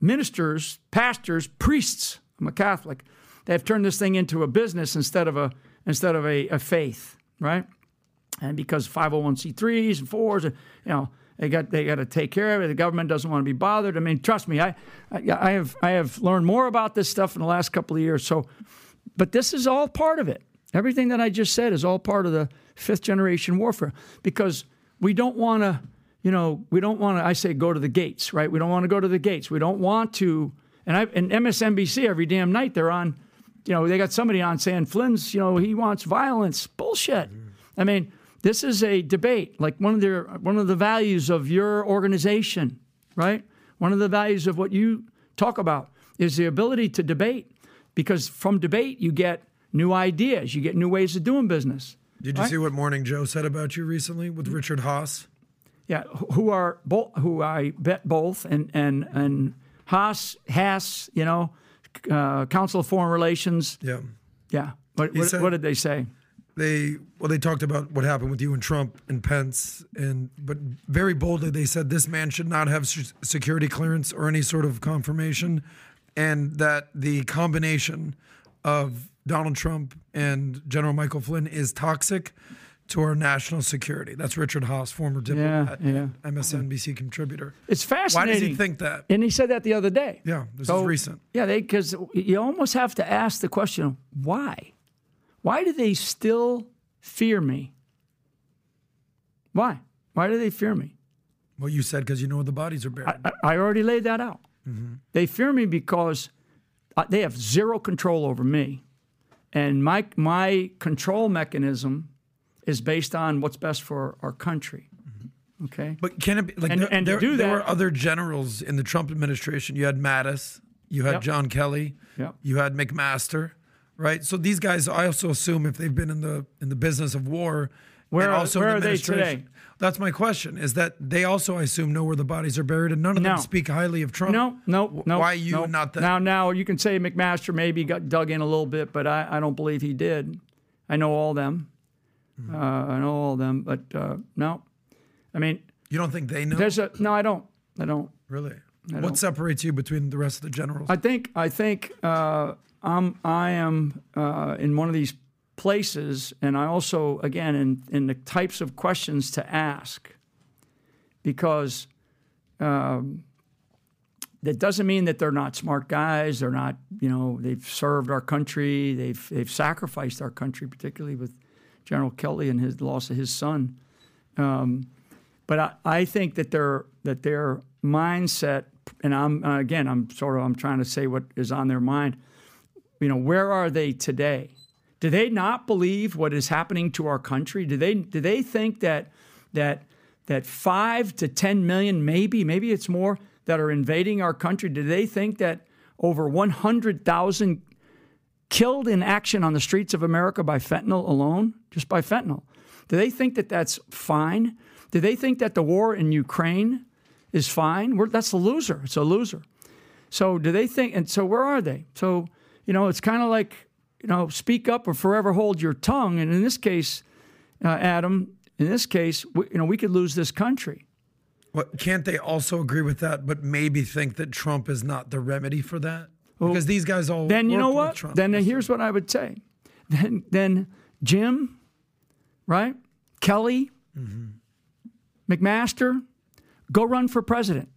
ministers, pastors, priests. I'm a Catholic. they've turned this thing into a business instead of a instead of a, a faith, right? And because 501c3s and fours, you know, they got they got to take care of it. The government doesn't want to be bothered. I mean, trust me, I, I I have I have learned more about this stuff in the last couple of years. So, but this is all part of it. Everything that I just said is all part of the fifth generation warfare because we don't want to, you know, we don't want to. I say go to the gates, right? We don't want to go to the gates. We don't want to. And I and MSNBC every damn night they're on. You know, they got somebody on saying Flynn's. You know, he wants violence. Bullshit. I mean this is a debate, like one of their one of the values of your organization, right? One of the values of what you talk about is the ability to debate, because from debate you get new ideas, you get new ways of doing business. Did you see what Morning Joe said about you recently with Richard Haass? Yeah, who are both who I bet both, and and and Haass Haass, you know, uh, Council of Foreign Relations. Yeah. Yeah. What, what, said- what did they say? They well they talked about what happened with you and Trump and Pence and but very boldly they said this man should not have security clearance or any sort of confirmation and that the combination of Donald Trump and General Michael Flynn is toxic to our national security. That's Richard Haass, former diplomat, yeah. and MSNBC contributor. It's fascinating. Why does he think that? And he said that the other day. Yeah, this So- is recent. Yeah, because you almost have to ask the question, why? Why do they still fear me? Why? Why do they fear me? Well, you said because you know where the bodies are buried. I, I already laid that out. Mm-hmm. They fear me because they have zero control over me, and my my control mechanism is based on what's best for our country. Mm-hmm. Okay. But can it be like And- there, and there that- were other generals in the Trump administration? You had Mattis, you had Yep. John Kelly, Yep. you had McMaster, right? So these guys, I also assume, if they've been in the in the business of war, Where are- also where the are they today? That's my question. Is that they also, I assume, know where the bodies are buried, and none of No. them speak highly of Trump. No, no, no. Why you no. not them? Now, now you can say McMaster maybe got dug in a little bit, but I, I don't believe he did. I know all them. Hmm. Uh, I know all them, but uh, no. I mean, You don't think they know? there's a no. I don't. I don't. really? don't. What separates you between the rest of the generals? I think. I think. Uh, I'm. I am uh, in one of these places, and I also, again, in in the types of questions to ask, because. Um, that doesn't mean that they're not smart guys. They're not, you know, they've served our country. They've they've sacrificed our country, particularly with General Kelly and his loss of his son. Um, but I, I think that their that their mindset, and I'm uh, again, I'm sort of I'm trying to say what is on their mind. You know, where are they today? Do they not believe what is happening to our country? Do they do they think that that that five to ten million, maybe maybe it's more, that are invading our country? Do they think that over one hundred thousand killed in action on the streets of America by fentanyl alone, just by fentanyl. Do they think that that's fine? Do they think that the war in Ukraine is fine? We're, that's a loser. It's a loser. So do they think? And so where are they? So you know, it's kind of like you know, speak up or forever hold your tongue. And in this case, uh, Adam, in this case, we, you know, we could lose this country. What, can't they also agree with that, but maybe think that Trump is not the remedy for that? Because these guys all Then you know what? Trump. Then here's what I would say. Then then Jim, right? Kelly, McMaster, go run for president.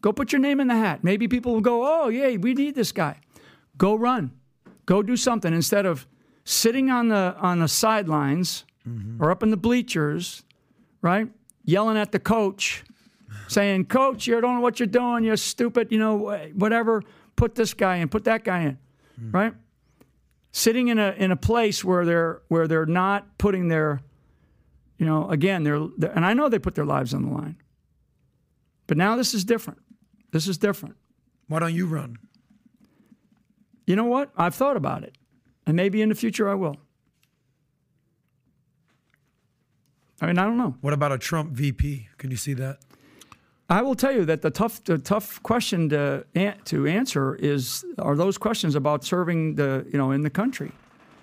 Go put your name in the hat. Maybe people will go, oh, yeah, we need this guy. Go run. Go do something instead of sitting on the on the sidelines mm-hmm. or up in the bleachers, right? Yelling at the coach, saying, Coach, you don't know what you're doing. You're stupid. You know, whatever. Put this guy in. Put that guy in, mm-hmm. right? Sitting in a in a place where they're where they're not putting their, you know, again, they're, they're and I know they put their lives on the line. But now this is different. This is different. Why don't you run? You know what? I've thought about it, and maybe in the future I will. I mean, I don't know. What about a Trump VP? Can you see that? I will tell you that the tough, the tough question to to answer is are those questions about serving the you know in the country,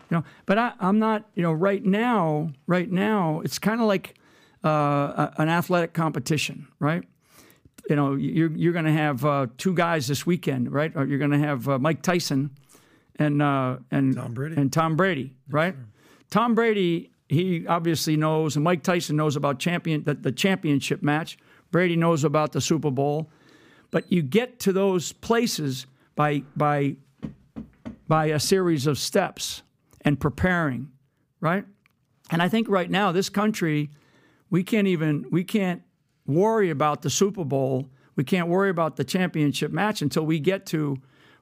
you know. But I, I'm not you know right now. Right now, it's kind of like uh, an athletic competition, right? You know, you're you're going to have uh, two guys this weekend, right? Or you're going to have uh, Mike Tyson and uh, and Tom Brady. and Tom Brady, right? Tom Brady, he obviously knows, and Mike Tyson knows about champion the, the championship match. Brady knows about the Super Bowl, but you get to those places by by by a series of steps and preparing, right? And I think right now this country, we can't even we can't worry about the Super Bowl. We can't worry about the championship match until we get to,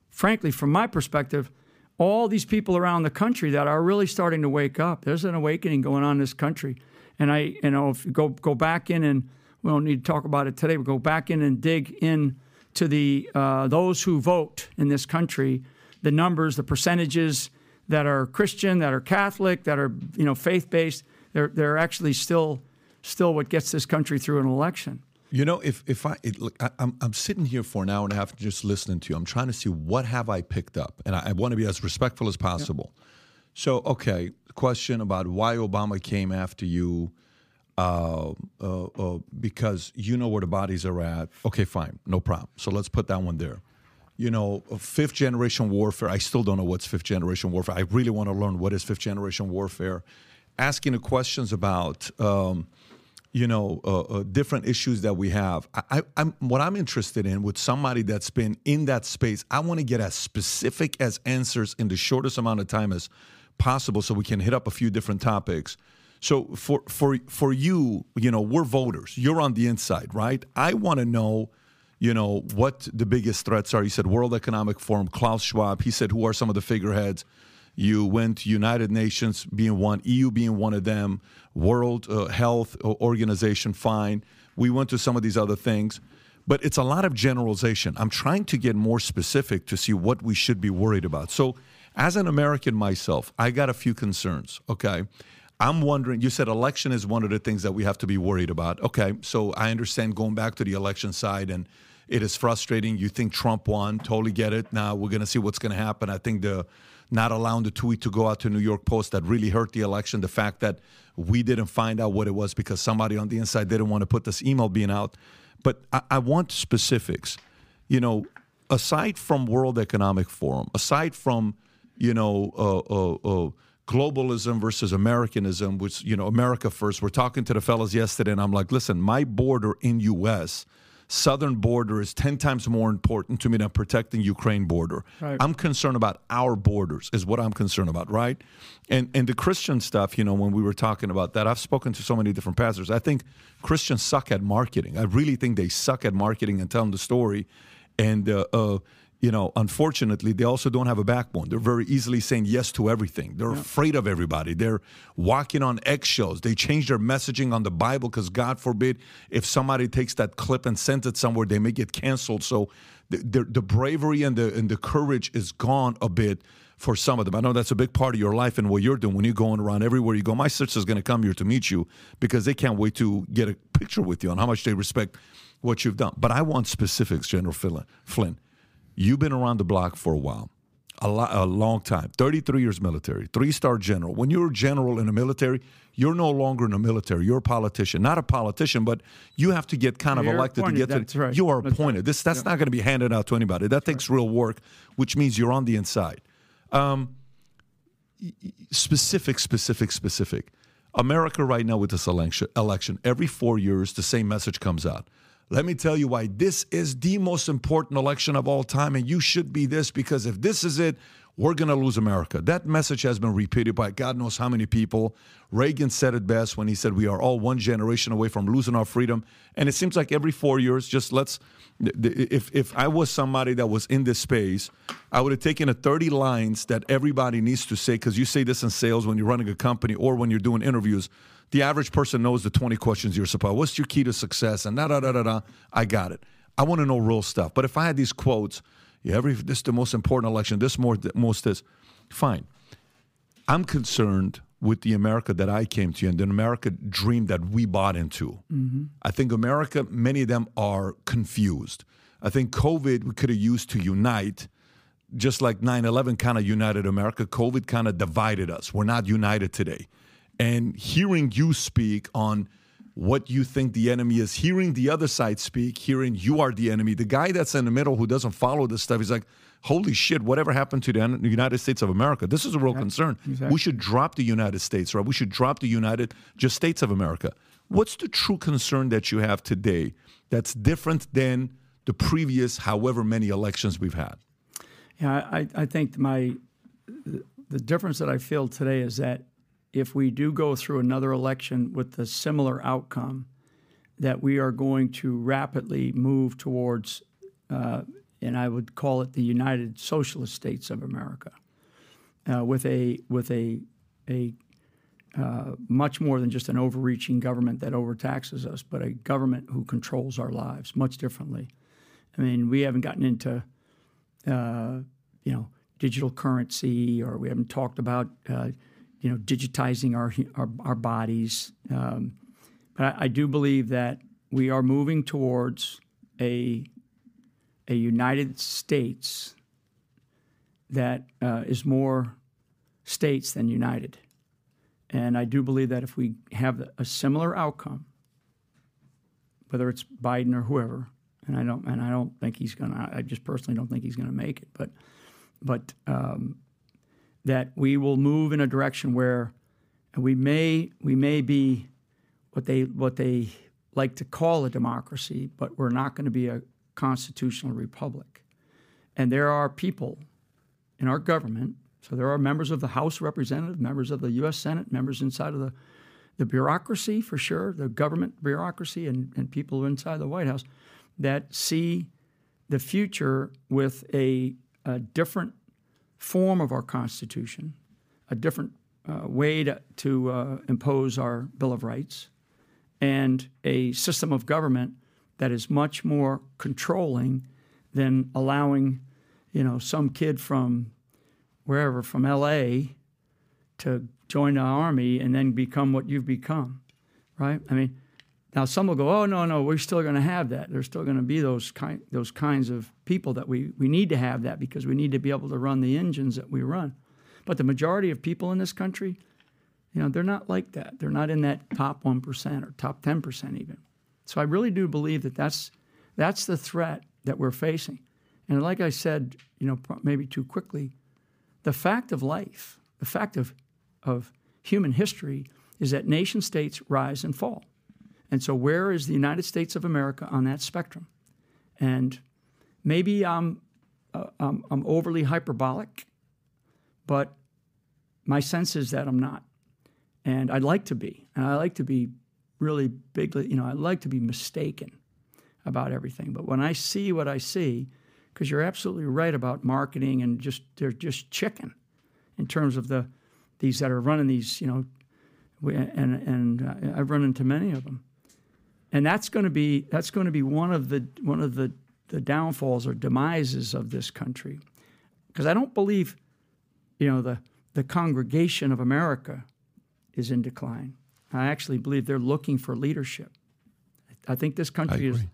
frankly, from my perspective, all these people around the country that are really starting to wake up. There's an awakening going on in this country. And I, you know, if you go go back in and we don't need to talk about it today, but go back in and dig in to the uh, those who vote in this country, the numbers, the percentages that are Christian, that are Catholic, that are you know faith based. They're they're actually still still what gets this country through an election. You know, if if I it, look, I, I'm I'm sitting here for an hour and a half just listening to you. I'm trying to see what have I picked up, and I, I want to be as respectful as possible. So, okay, question about why Obama came after you, uh, uh, uh, because you know where the bodies are at. Okay, fine, no problem. So let's put that one there. You know, fifth generation warfare. I still don't know what's fifth generation warfare. I really want to learn what is fifth generation warfare. Asking the questions about. Um, you know, uh, uh, different issues that we have. I, I'm what I'm interested in with somebody that's been in that space. I want to get as specific as answers in the shortest amount of time as possible, so we can hit up a few different topics. So for for for you, you know, we're voters. You're on the inside, right? I want to know, you know, what the biggest threats are. You said World Economic Forum, Klaus Schwab. He said who are some of the figureheads. You went United Nations being one, EU being one of them, World uh, Health Organization, fine. We went to some of these other things, but it's a lot of generalization. I'm trying to get more specific to see what we should be worried about. So, as an American myself, I got a few concerns, okay? I'm wondering, you said election is one of the things that we have to be worried about. Okay, so I understand going back to the election side and it is frustrating. You think Trump won, totally get it. Now we're going to see what's going to happen. I think the not allowing the tweet to go out to New York Post that really hurt the election. The fact that we didn't find out what it was because somebody on the inside didn't want to put this email being out. But I, I want specifics. You know, aside from World Economic Forum, aside from you know uh, uh, uh, globalism versus Americanism, which you know America first. We're talking to the fellas yesterday, and I'm like, listen, my border in U.S southern border is 10 times more important to me than protecting Ukraine border. Right. I'm concerned about our borders is what I'm concerned about, right? And and the Christian stuff, you know, when we were talking about that, I've spoken to so many different pastors. I think Christians suck at marketing. I really think they suck at marketing and telling the story. And uh, uh, you know, unfortunately, they also don't have a backbone. They're very easily saying yes to everything. They're afraid of everybody. They're walking on eggshells. They change their messaging on the Bible because, God forbid, if somebody takes that clip and sends it somewhere, they may get canceled. So the, the, the bravery and the, and the courage is gone a bit for some of them. I know that's a big part of your life and what you're doing when you're going around everywhere you go. My sister's going to come here to meet you because they can't wait to get a picture with you on how much they respect what you've done. But I want specifics, General Flynn. You've been around the block for a while, a, lo- a long time. 33 years military, three star general. When you're a general in the military, you're no longer in the military. You're a politician, not a politician, but you have to get kind of You're elected appointed, to get that's to. right. You are That's appointed. This that's not going to be handed out to anybody. That takes real work, which means you're on the inside. Um, specific, specific, specific. America right now with this election, election, every four years, the same message comes out. Let me tell you why this is the most important election of all time, and you should be this because if this is it, we're going to lose America. That message has been repeated by God knows how many people. Reagan said it best when he said, We are all one generation away from losing our freedom. And it seems like every four years, just let's. If, if I was somebody that was in this space, I would have taken the 30 lines that everybody needs to say, because you say this in sales when you're running a company or when you're doing interviews. The average person knows the 20 questions you're supposed. What's your key to success? And da da da da da. I got it. I want to know real stuff. But if I had these quotes, yeah, every this is the most important election. This more most this, fine. I'm concerned with the America that I came to and the America dream that we bought into. Mm-hmm. I think America, many of them are confused. I think COVID we could have used to unite, just like 9 11 kind of united America. COVID kind of divided us. We're not united today. And hearing you speak on what you think the enemy is, hearing the other side speak, hearing you are the enemy. The guy that's in the middle who doesn't follow this stuff, he's like, holy shit, whatever happened to the United States of America? This is a real yeah, concern. Exactly. We should drop the United States, right? We should drop the United just States of America. What's the true concern that you have today that's different than the previous however many elections we've had? Yeah, I, I think my the difference that I feel today is that if we do go through another election with a similar outcome, that we are going to rapidly move towards, uh, and I would call it the United Socialist States of America, uh, with a with a a uh, much more than just an overreaching government that overtaxes us, but a government who controls our lives much differently. I mean, we haven't gotten into, uh, you know, digital currency, or we haven't talked about, uh, you know, digitizing our our, our bodies. Um, but I, I, do believe that we are moving towards a a United States that uh, is more states than united. And I do believe that if we have a similar outcome, whether it's Biden or whoever, and I don't and I don't think he's gonna. I just personally don't think he's gonna make it, but but um, that we will move in a direction where we may we may be what they what they like to call a democracy, but we're not going to be a constitutional republic. And there are people in our government. So there are members of the House of Representatives, members of the U.S. Senate, members inside of the the bureaucracy for sure, the government bureaucracy, and, and people inside the White House that see the future with a, a different form of our Constitution, a different uh, way to, to uh, impose our Bill of Rights, and a system of government that is much more controlling than allowing, you know, some kid from wherever, from L.A., to join the army and then become what you've become, right? I mean, now, some will go, oh, no, no, we're still going to have that. There's still going to be those, kind, those kinds of people that we, we need to have that because we need to be able to run the engines that we run. But the majority of people in this country, you know, they're not like that. They're not in that top 1% or top 10% even. So I really do believe that that's, that's the threat that we're facing. And like I said, you know, maybe too quickly, the fact of life, the fact of, of human history is that nation states rise and fall. And so, where is the United States of America on that spectrum? And maybe I'm, uh, I'm, I'm overly hyperbolic, but my sense is that I'm not. And I'd like to be. And I like to be really bigly, you know, I like to be mistaken about everything. But when I see what I see, because you're absolutely right about marketing and just they're just chicken in terms of the these that are running these, you know, and and uh, I've run into many of them and that's going to be that's going to be one of the one of the the downfalls or demises of this country, because I don't believe, you know, the the congregation of America is in decline. I actually believe they're looking for leadership. I think this country is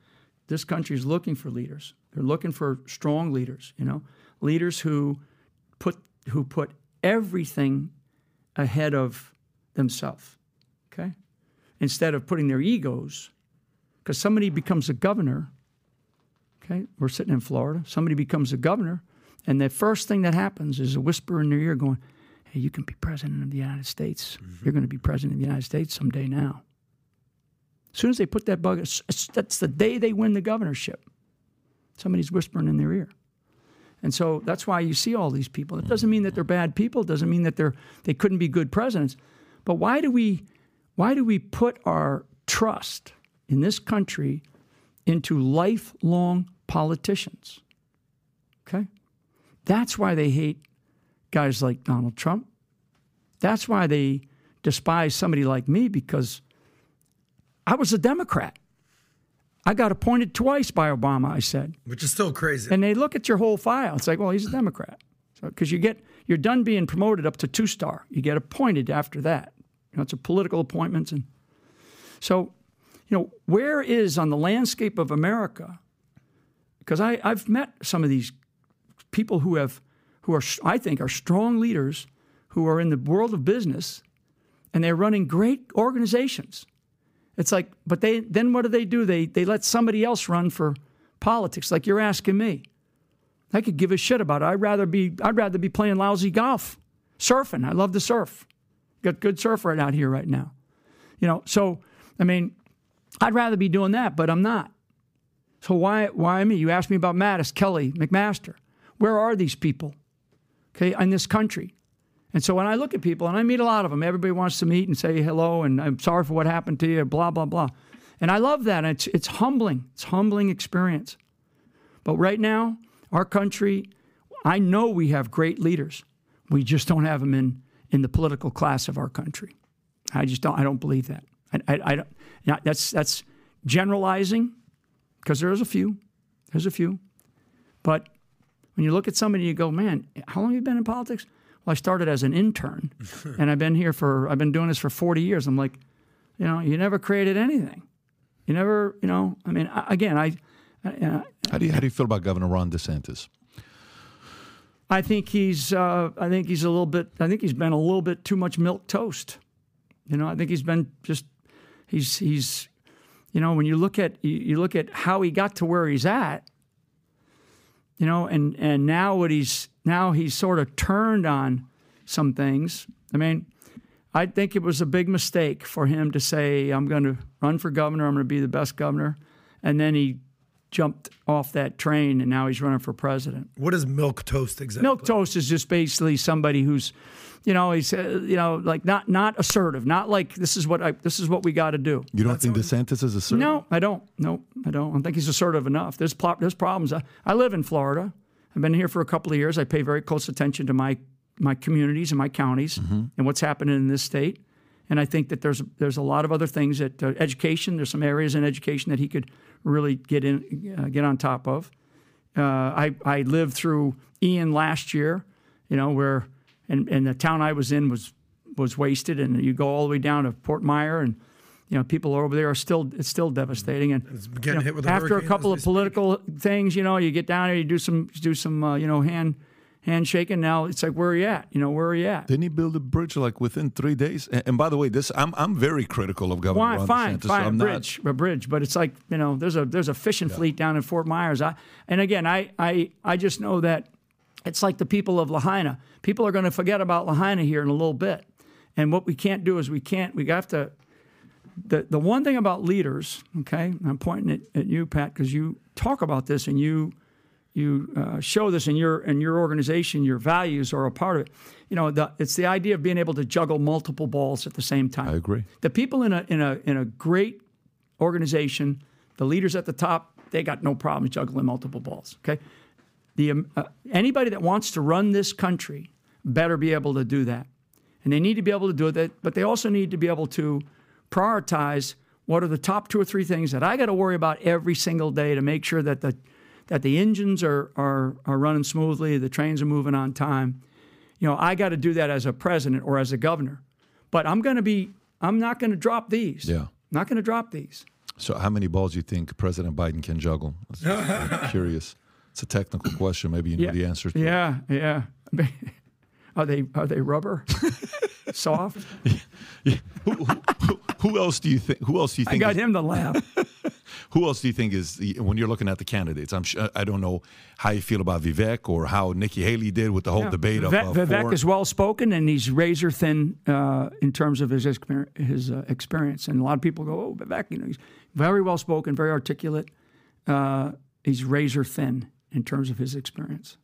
this country is looking for leaders. They're looking for strong leaders, you know, leaders who put who put everything ahead of themselves. Okay? Instead of putting their egos because somebody becomes a governor. Okay, we're sitting in Florida. Somebody becomes a governor, and the first thing that happens is a whisper in their ear going, Hey, you can be president of the United States. Mm-hmm. You're going to be president of the United States someday now. As soon as they put that bug, that's the day they win the governorship. Somebody's whispering in their ear. And so that's why you see all these people. It doesn't mean that they're bad people, it doesn't mean that they're they couldn't be good presidents. But why do we why do we put our trust in this country into lifelong politicians. Okay? That's why they hate guys like Donald Trump. That's why they despise somebody like me because I was a Democrat. I got appointed twice by Obama, I said. Which is still crazy. And they look at your whole file. It's like, well, he's a Democrat. Because so, you get, you're done being promoted up to two star. You get appointed after that. You know, it's a political appointments. And so you know, where is on the landscape of America? Because I've met some of these people who have, who are, I think, are strong leaders who are in the world of business and they're running great organizations. It's like, but they then what do they do? They they let somebody else run for politics, like you're asking me. I could give a shit about it. I'd rather be I'd rather be playing lousy golf, surfing. I love to surf. Got good surf right out here right now. You know, so I mean, I'd rather be doing that, but I'm not. So why why me? You asked me about Mattis, Kelly, McMaster. Where are these people? Okay, in this country. And so when I look at people, and I meet a lot of them, everybody wants to meet and say hello, and I'm sorry for what happened to you, blah blah blah. And I love that. It's it's humbling. It's humbling experience. But right now, our country, I know we have great leaders. We just don't have them in in the political class of our country. I just don't. I don't believe that. I, I, I don't. That's that's generalizing, because there's a few. There's a few. But when you look at somebody, you go, man, how long have you been in politics? Well, I started as an intern, <laughs> and I've been here for I've been doing this for 40 years. I'm like, you know, you never created anything. You never, you know. I mean, again, I. I how do you how do you feel about Governor Ron DeSantis? I think he's uh, I think he's a little bit I think he's been a little bit too much milk toast. You know, I think he's been just he's he's you know when you look at you look at how he got to where he's at. You know, and and now what he's now he's sort of turned on some things. I mean, I think it was a big mistake for him to say, I'm going to run for governor, I'm going to be the best governor. And then he jumped off that train and now he's running for president. What is milk toast exactly? Milk toast is just basically somebody who's, you know, he's uh, you know like not not assertive, not like this is what I this is what we got to do. You don't That's think DeSantis is assertive? No, I don't. No, I don't. I don't think he's assertive enough. There's there's problems. I, I live in Florida. I've been here for a couple of years. I pay very close attention to my my communities and my counties mm-hmm. and what's happening in this state. And I think that there's there's a lot of other things that uh, education. There's some areas in education that he could really get in uh, get on top of. Uh, I I lived through Ian last year, you know, where and, and the town I was in was was wasted, and you go all the way down to Port Myer and you know, people over there are still it's still devastating. And you know, after a couple of political speak. things, you know, you get down there, you do some do some uh, you know hand handshaking. Now it's like, where are you at? You know, where are you at? Didn't he build a bridge like within three days? And, and by the way, this I'm I'm very critical of Governor Why, Ron fine, DeSantis, fine, so a bridge, a bridge. But it's like you know, there's a there's a fishing yeah. fleet down in Fort Myers. I, and again, I I I just know that it's like the people of Lahaina. People are going to forget about Lahaina here in a little bit. And what we can't do is we can't we have to the, the one thing about leaders, okay, I'm pointing at, at you, Pat, because you talk about this and you you uh, show this in your in your organization, your values are a part of it. You know, the, it's the idea of being able to juggle multiple balls at the same time. I agree. The people in a in a in a great organization, the leaders at the top, they got no problem juggling multiple balls. Okay, the um, uh, anybody that wants to run this country better be able to do that, and they need to be able to do that. But they also need to be able to prioritize what are the top two or three things that I got to worry about every single day to make sure that the that the engines are, are, are running smoothly, the trains are moving on time. You know, I got to do that as a president or as a governor. But I'm going to be, I'm not going to drop these. Yeah. Not going to drop these. So, how many balls do you think President Biden can juggle? I'm <laughs> curious. It's a technical question. Maybe you know yeah. the answer to yeah, it. Yeah, yeah. <laughs> Are they are they rubber? <laughs> Soft? Yeah. Who, who, who, else do you think? Who else do you think? I got is, him to laugh. who else do you think is when you're looking at the candidates? I'm sure, I don't know how you feel about Vivek or how Nikki Haley did with the whole yeah. debate Vivek, of uh, Vivek is well spoken and he's razor thin uh, in terms of his his uh, experience. And a lot of people go, "Oh, Vivek, you know, he's very well spoken, very articulate. Uh, he's razor thin in terms of his experience."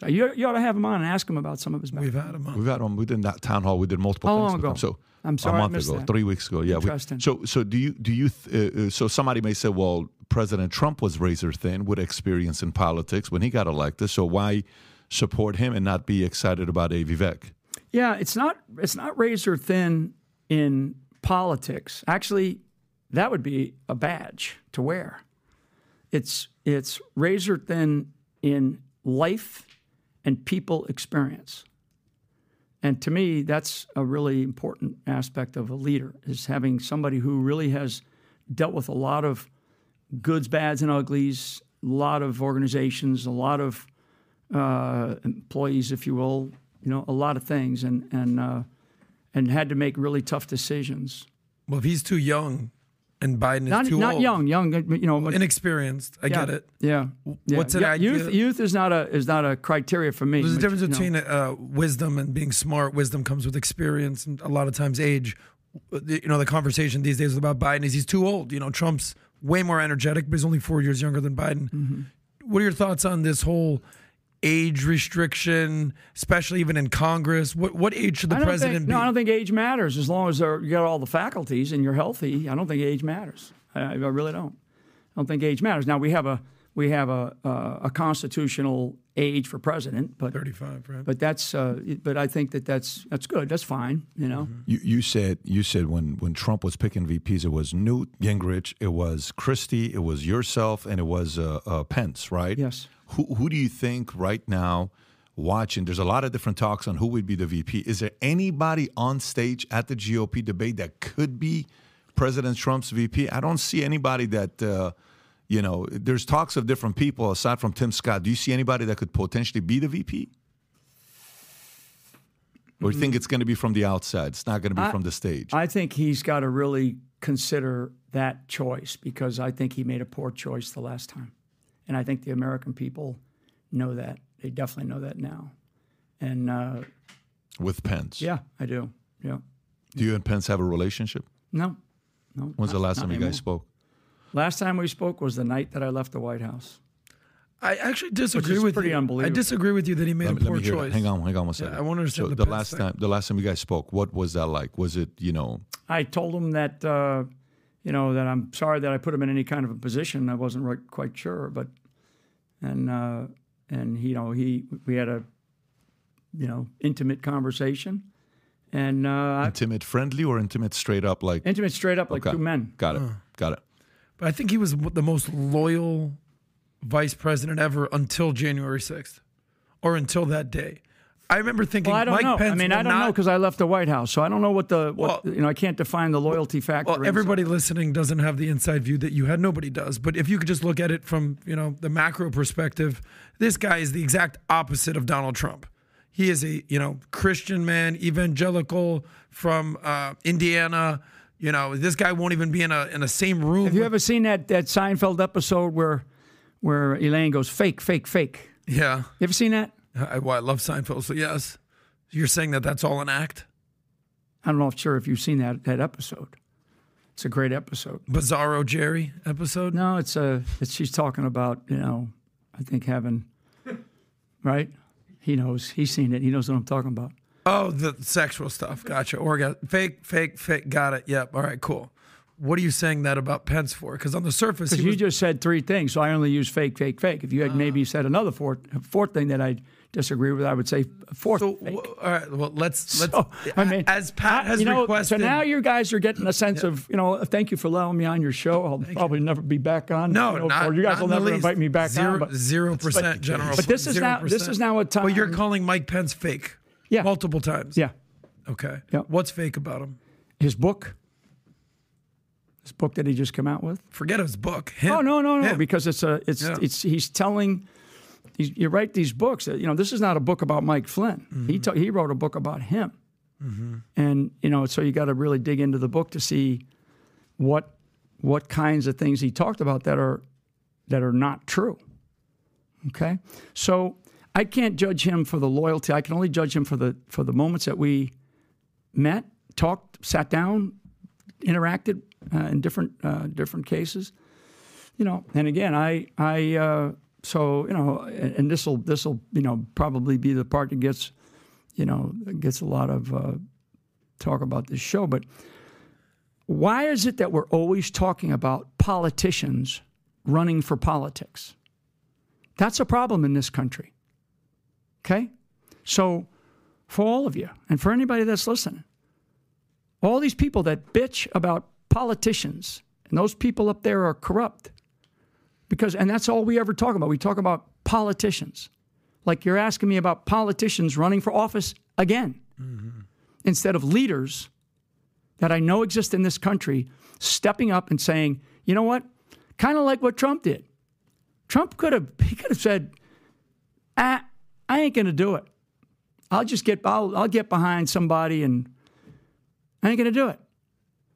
So you, you ought to have him on and ask him about some of his background. We've had him on. We've had him. We did that town hall. We did multiple How things long ago? So I'm sorry, a month ago, that. three weeks ago. Yeah. Interesting. We, so so do you do you th- uh, uh, so somebody may say, well, President Trump was razor thin with experience in politics when he got elected. So why support him and not be excited about a Vivek? Yeah, it's not it's not razor thin in politics. Actually, that would be a badge to wear. It's it's razor thin in life and people experience. And to me, that's a really important aspect of a leader is having somebody who really has dealt with a lot of goods, bads, and uglies, a lot of organizations, a lot of uh, employees, if you will, you know, a lot of things, and and uh, and had to make really tough decisions. Well, if he's too young and Biden is Not too not old. young, young. You know, inexperienced. I yeah, get it. Yeah. yeah. What's an yeah, idea- Youth, youth is not a is not a criteria for me. There's a difference between uh, wisdom and being smart. Wisdom comes with experience, and a lot of times age. You know, the conversation these days about Biden is he's too old. You know, Trump's way more energetic, but he's only four years younger than Biden. Mm-hmm. What are your thoughts on this whole age restriction, especially even in Congress? What what age should the president think, be? No, I don't think age matters as long as they're- you got all the faculties and you're healthy. I don't think age matters. I, I really don't. I don't think age matters. Now we have a we have a a, a constitutional age for president, but Thirty-five, right? but that's uh, but I think that that's that's good. That's fine. You know. You, you said you said when, when Trump was picking VPs, it was Newt Gingrich, it was Christie, it was yourself, and it was uh, uh, Pence, right? Yes. Who who do you think right now, watching? There's a lot of different talks on who would be the VP. Is there anybody on stage at the GOP debate that could be President Trump's VP? I don't see anybody that. Uh, you know, there's talks of different people aside from Tim Scott. Do you see anybody that could potentially be the VP? Or you think it's going to be from the outside? It's not going to be from the stage. I think he's got to really consider that choice because I think he made a poor choice the last time. And I think the American people know that. They definitely know that now. And uh, with Pence. yeah, I do. Yeah. Do you and Pence have a relationship? No. No. When's the last not time you anymore. guys spoke? Last time we spoke was the night that I left the White House. I actually disagree is with pretty you. I disagree with you that he made Let a me, let poor me hear that. choice. Hang on, hang on one second. I wanna understand So the the last thing. time, the last time you guys spoke, what was that like? Was it you know? I told him that, uh, you know, that I'm sorry that I put him in any kind of a position. I wasn't right, quite sure, but, and, uh, and, you know, he, we had a, you know, intimate conversation and, uh, Intimate, friendly, or intimate, straight up? Like intimate straight up like Okay. two men. Got it, got it. But I think he was the most loyal vice president ever until January 6th or until that day. I remember thinking Well, I don't Mike know. Pence I mean, I don't know because I left the White House, so I don't know what the, what, Well- you know, I can't define the loyalty factor. Well, inside. everybody listening doesn't have the inside view that you had. Nobody does. But if you could just look at it from you know the macro perspective, this guy is the exact opposite of Donald Trump. He is a you know Christian man, evangelical from uh, Indiana. You know this guy won't even be in a in a same room. Have you with- ever seen that, that Seinfeld episode where, where Elaine goes, fake, fake, fake? yeah, You ever seen that? I, well, I love Seinfeld. So yes, you're saying that that's all an act. I don't know if sure if you've seen that that episode. It's a great episode. Bizarro Jerry episode. No, it's a it's she's talking about you know, I think having, <laughs> right? He knows. He's seen it. He knows what I'm talking about. Oh, the sexual stuff. Gotcha. Orgasm. Fake, fake, fake. Got it. Yep. All right. Cool. What are you saying that about Pence for? Because on the surface, you was, just said three things, so I only use fake, fake, fake. If you had ah. maybe said another fourth fourth thing that I disagree with, I would say fourth. so. w- All right. Well, let's let's. So, <laughs> I mean, as Pat has you know, requested. So now you guys are getting a sense of, you know, thank you for allowing me on your show. I'll probably never be back on. no, you know, not, or you guys will never least. invite me back Zero, on. But, zero percent general. but this is now this is now a time. Well, you're calling Mike Pence fake. Yeah. Multiple times. yeah, Okay. Yeah. What's fake about him? his book, his book that he just came out with. Forget his book. Him. Oh no, no, no! Him. Because it's a, it's, Yeah. it's. He's telling. He's, you write these books. That, you know, this is not a book about Mike Flynn. He Mm-hmm. ta- he wrote a book about him, and you know, so you got to really dig into the book to see what what kinds of things he talked about that are that are not true. Okay, so I can't judge him for the loyalty. I can only judge him for the for the moments that we met, talked, sat down, interacted uh, in different uh, different cases. You know, and again, I I uh, so you know, and, and this will this will you know probably be the part that gets you know gets a lot of uh, talk about this show, but. Why is it that we're always talking about politicians running for politics? That's a problem in this country. Okay? So, for all of you and for anybody that's listening, all these people that bitch about politicians and those people up there are corrupt because and that's all we ever talk about. We talk about politicians. Like you're asking me about politicians running for office again instead of leaders that i know exist in this country stepping up and saying you know what? Kind of like what trump did. Trump could have he could have said ah, i ain't gonna do it. I'll just get I'll, I'll get behind somebody and I ain't going to do it.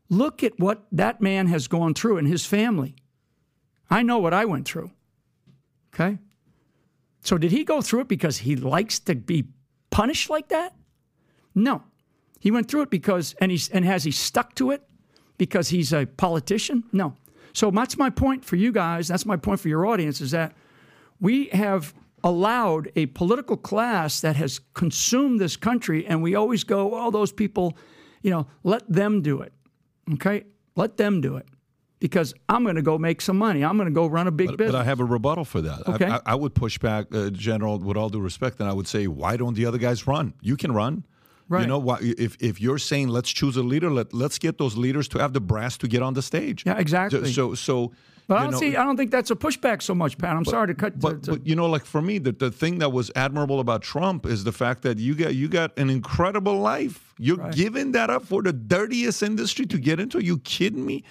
Look at what that man has gone through and his family. I know what I went through. Okay? So, did he go through it because he likes to be punished like that? No. He went through it because, and, he's, and has he stuck to it because he's a politician? No. So, that's my point for you guys. That's my point for your audience is that we have allowed a political class that has consumed this country, and we always go, oh, those people, you know, let them do it. Okay? Let them do it because I'm going to go make some money. I'm going to go run a big But, business. but I have a rebuttal for that. Okay. I, I, I would push back, uh, General, with all due respect, and I would say, why don't the other guys run? You can run. Right. You know, why, if if you're saying let's choose a leader, let let's get those leaders to have the brass to get on the stage. Yeah, exactly. So so, so but I don't know, see. I don't think that's a pushback so much, Pat. I'm sorry to cut. But, to, to, but you know, like for me, the, the thing that was admirable about Trump is the fact that you got you got an incredible life. You're giving that up for the dirtiest industry to get into. Are you kidding me?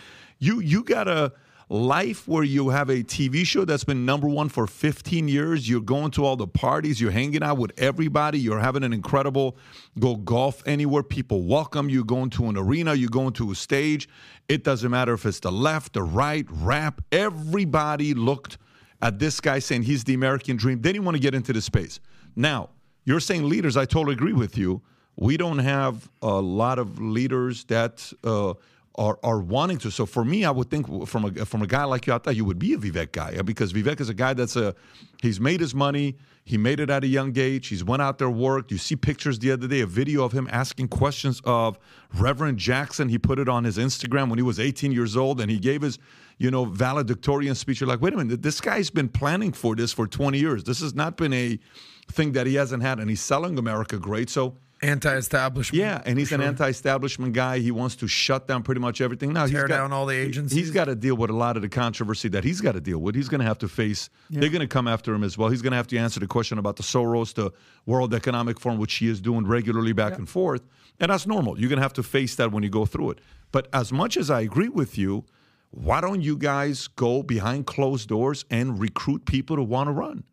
You you got a life where you have a TV show that's been number one for 15 years. You're going to all the parties. You're hanging out with everybody. You're having an incredible go golf anywhere. People welcome you. Going to an arena. You're going to a stage. It doesn't matter if it's the left, the right, rap. Everybody looked at this guy saying he's the American dream. They didn't want to get into the space. Now, you're saying leaders. I totally agree with you. We don't have a lot of leaders that uh, are are wanting to. So for me, I would think from a from a guy like you, I thought you would be a Vivek guy because Vivek is a guy that's a he's made his money. He made it at a young age. He's went out there, worked. You see pictures the other day, a video of him asking questions of Reverend Jackson. He put it on his Instagram when he was 18 years old, and he gave his you know valedictorian speech. You're like, wait a minute, this guy's been planning for this for 20 years. This has not been a thing that he hasn't had, and he's selling America great. So Anti-establishment. yeah, and he's an anti-establishment guy. He wants to shut down pretty much everything. Now Tear he's got, down all the agencies. He's got to deal with a lot of the controversy that he's got to deal with. He's going to have to face. They're going to come after him as well. He's going to have to answer the question about the Soros, the World Economic Forum, which he is doing regularly back and forth, and that's normal. You're going to have to face that when you go through it. But as much as I agree with you, why don't you guys go behind closed doors and recruit people to want to run?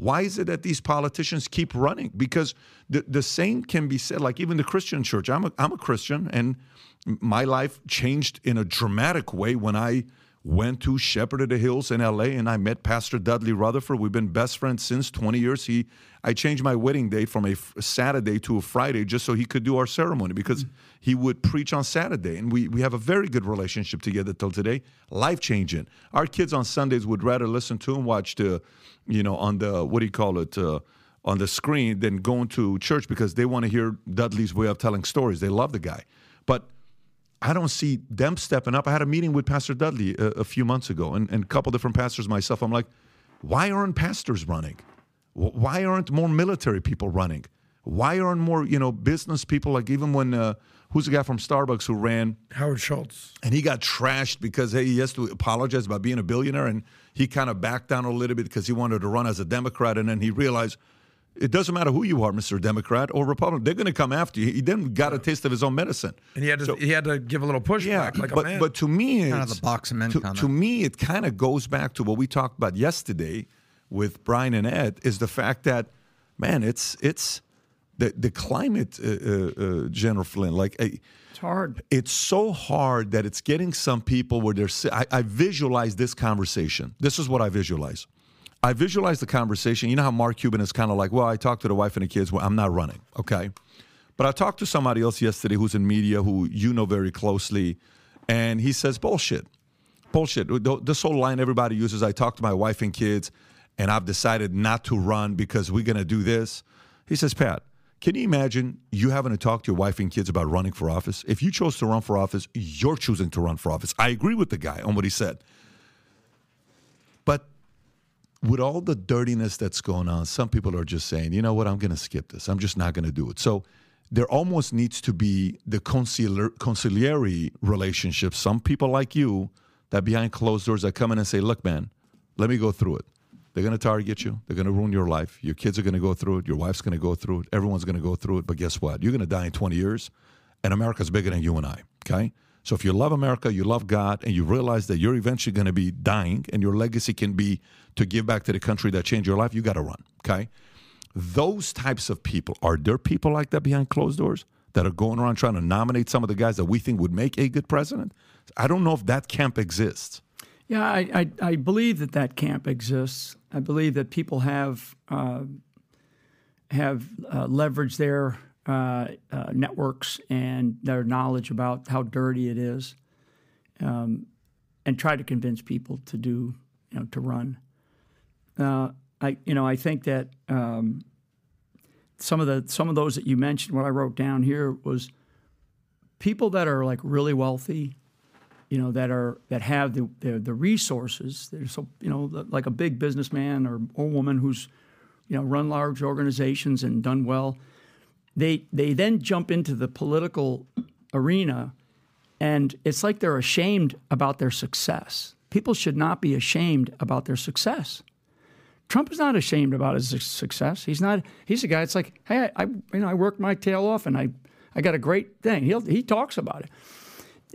Why is it that these politicians keep running? Because the, the same can be said, like even the Christian church. I'm a, I'm a Christian, and my life changed in a dramatic way when I went to Shepherd of the Hills in LA and I met Pastor Dudley Rutherford. We've been best friends since 20 years. He I changed my wedding date from a Saturday to a Friday just so he could do our ceremony because he would preach on Saturday. And we, we have a very good relationship together till today. Life changing. Our kids on Sundays would rather listen to and watch the, you know, on the, what do you call it? Uh, on the screen than going to church because they want to hear Dudley's way of telling stories. They love the guy. But I don't see them stepping up. I had a meeting with Pastor Dudley a, a few months ago and, and a couple different pastors myself. I'm like, why aren't pastors running? Why aren't more military people running? Why aren't more, you know, business people like even when uh, who's the guy from Starbucks who ran Howard Schultz. and he got trashed because hey, he has to apologize about being a billionaire, and he kind of backed down a little bit because he wanted to run as a Democrat, and then he realized it doesn't matter who you are, Mr. Democrat or Republican, they're going to come after you. He then got a taste of his own medicine. And he had to So- he had to give a little pushback yeah, like but a man. but to me, Kind of the box of men to, to me, it kind of goes back to what we talked about yesterday with Brian and Ed. Is the fact that man, it's it's the the climate, uh, uh, uh, General Flynn, like. Uh, it's hard. it's so hard that it's getting some people where they're. I, I visualize this conversation. This is what I visualize. I visualize the conversation. You know how Mark Cuban is kind of like, well, I talked to the wife and the kids. Well, I'm not running, okay. But I talked to somebody else yesterday who's in media who you know very closely, and he says bullshit, bullshit. This whole line everybody uses. I talked to my wife and kids, and I've decided not to run because we're gonna do this. He says, Pat, can you imagine you having to talk to your wife and kids about running for office? If you chose to run for office, you're choosing to run for office. I agree with the guy on what he said. With all the dirtiness that's going on, some people are just saying, you know what, I'm going to skip this. I'm just not going to do it. So there almost needs to be the conciliar, conciliary relationship. Some people like you that behind closed doors that come in and say, look, man, let me go through it. They're going to target you. They're going to ruin your life. Your kids are going to go through it. Your wife's going to go through it. Everyone's going to go through it. But guess what? You're going to die in 20 years, and America's bigger than you and I. Okay? So if you love America, you love God, and you realize that you're eventually going to be dying, and your legacy can be to give back to the country that changed your life, you got to run. Okay? Those types of people are there people like that behind closed doors? that are going around trying to nominate some of the guys that we think would make a good president? I don't know if that camp exists. Yeah, I, I, I believe that that camp exists. I believe that people have uh, have uh, leveraged their uh, uh networks and their knowledge about how dirty it is, um, and try to convince people to do, you know, to run. Uh, I, you know, I think that um, some of the some of those that you mentioned, what I wrote down here was people that are like really wealthy you know, that are that have the the, the resources. They're so you know, like a big businessman or, or woman who's you know run large organizations and done well. They they then jump into the political arena, and it's like they're ashamed about their success. People should not be ashamed about their success. Trump is not ashamed about his success. He's not. He's a guy. It's like, hey, I, I you know I worked my tail off and I I got a great thing. He he talks about it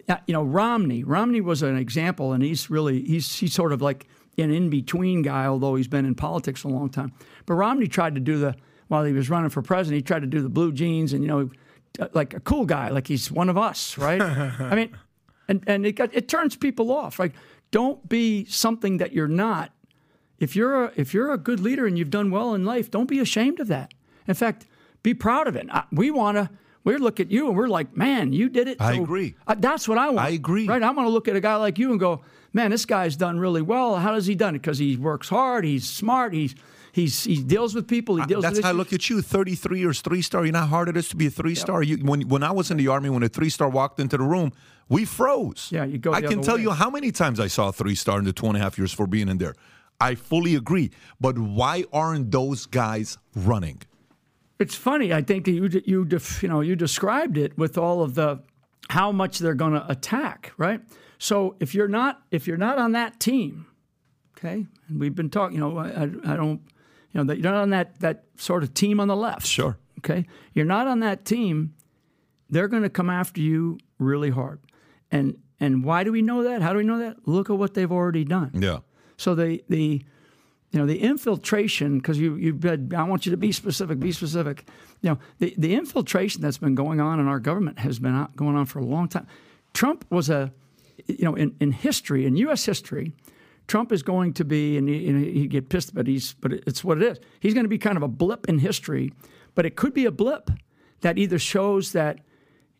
uh, you know, Romney. Romney was an example, and he's really he's he's sort of like an in between guy, although he's been in politics a long time. But Romney tried to do the while he was running for president, he tried to do the blue jeans and you know, uh, like a cool guy, like he's one of us, right? <laughs> I mean, and and it got, it turns people off. Like, don't be something that you're not. If you're a, if you're a good leader and you've done well in life, don't be ashamed of that. In fact, be proud of it. We want to we look at you and we're like, man, you did it. I agree. Uh, that's what I want. I agree. Right? I want to look at a guy like you and go, man, this guy's done really well. How does he done it? Because he works hard. He's smart. He's he's he deals with people. He deals. That's with how I look at you. Thirty-three years, three star. You know how hard it is to be a three star. Yep. when when I was in the army, when a three star walked into the room, we froze. Yeah, you go. I can tell way. you how many times I saw a three star in the two and a half years for being in there. I fully agree. But why aren't those guys running? It's funny. I think you you you know you described it with all of the how much they're going to attack, right? So if you're not if you're not on that team, okay, and we've been talking, you know, I, I don't, you know, that you're not on that that sort of team on the left. Sure. Okay, you're not on that team. They're going to come after you really hard, and and why do we know that? How do we know that? Look at what they've already done. Yeah. So the the you know the infiltration because you you I want you to be specific, be specific. You know the the infiltration that's been going on in our government has been going on for a long time. Trump was a you know in, in history in U.S. history. Trump is going to be, and he, and he get pissed, but he's, but it's what it is. He's going to be kind of a blip in history, but it could be a blip that either shows that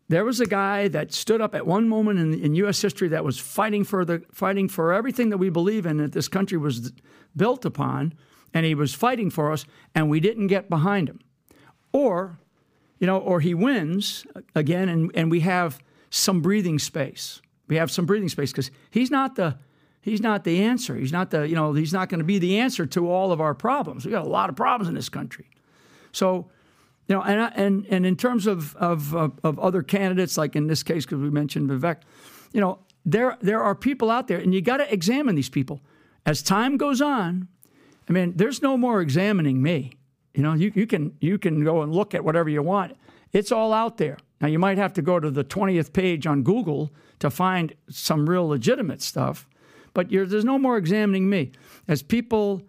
there was a guy that stood up at one moment in, in, U.S. history that was fighting for the fighting for everything that we believe in that this country was built upon, and he was fighting for us, and we didn't get behind him, or, you know, or he wins again, and and we have some breathing space. We have some breathing space because he's not the he's not the answer. He's not the you know he's not going to be the answer to all of our problems. We got a lot of problems in this country, so you know, and and and in terms of of uh, of, other candidates, like in this case, because we mentioned Vivek, you know, there there are people out there, and you got to examine these people. As time goes on, I mean, there's no more examining me. You know, you, you can you can go and look at whatever you want. It's all out there. Now you might have to go to the 20th page on Google to find some real legitimate stuff, but there's no more examining me. As people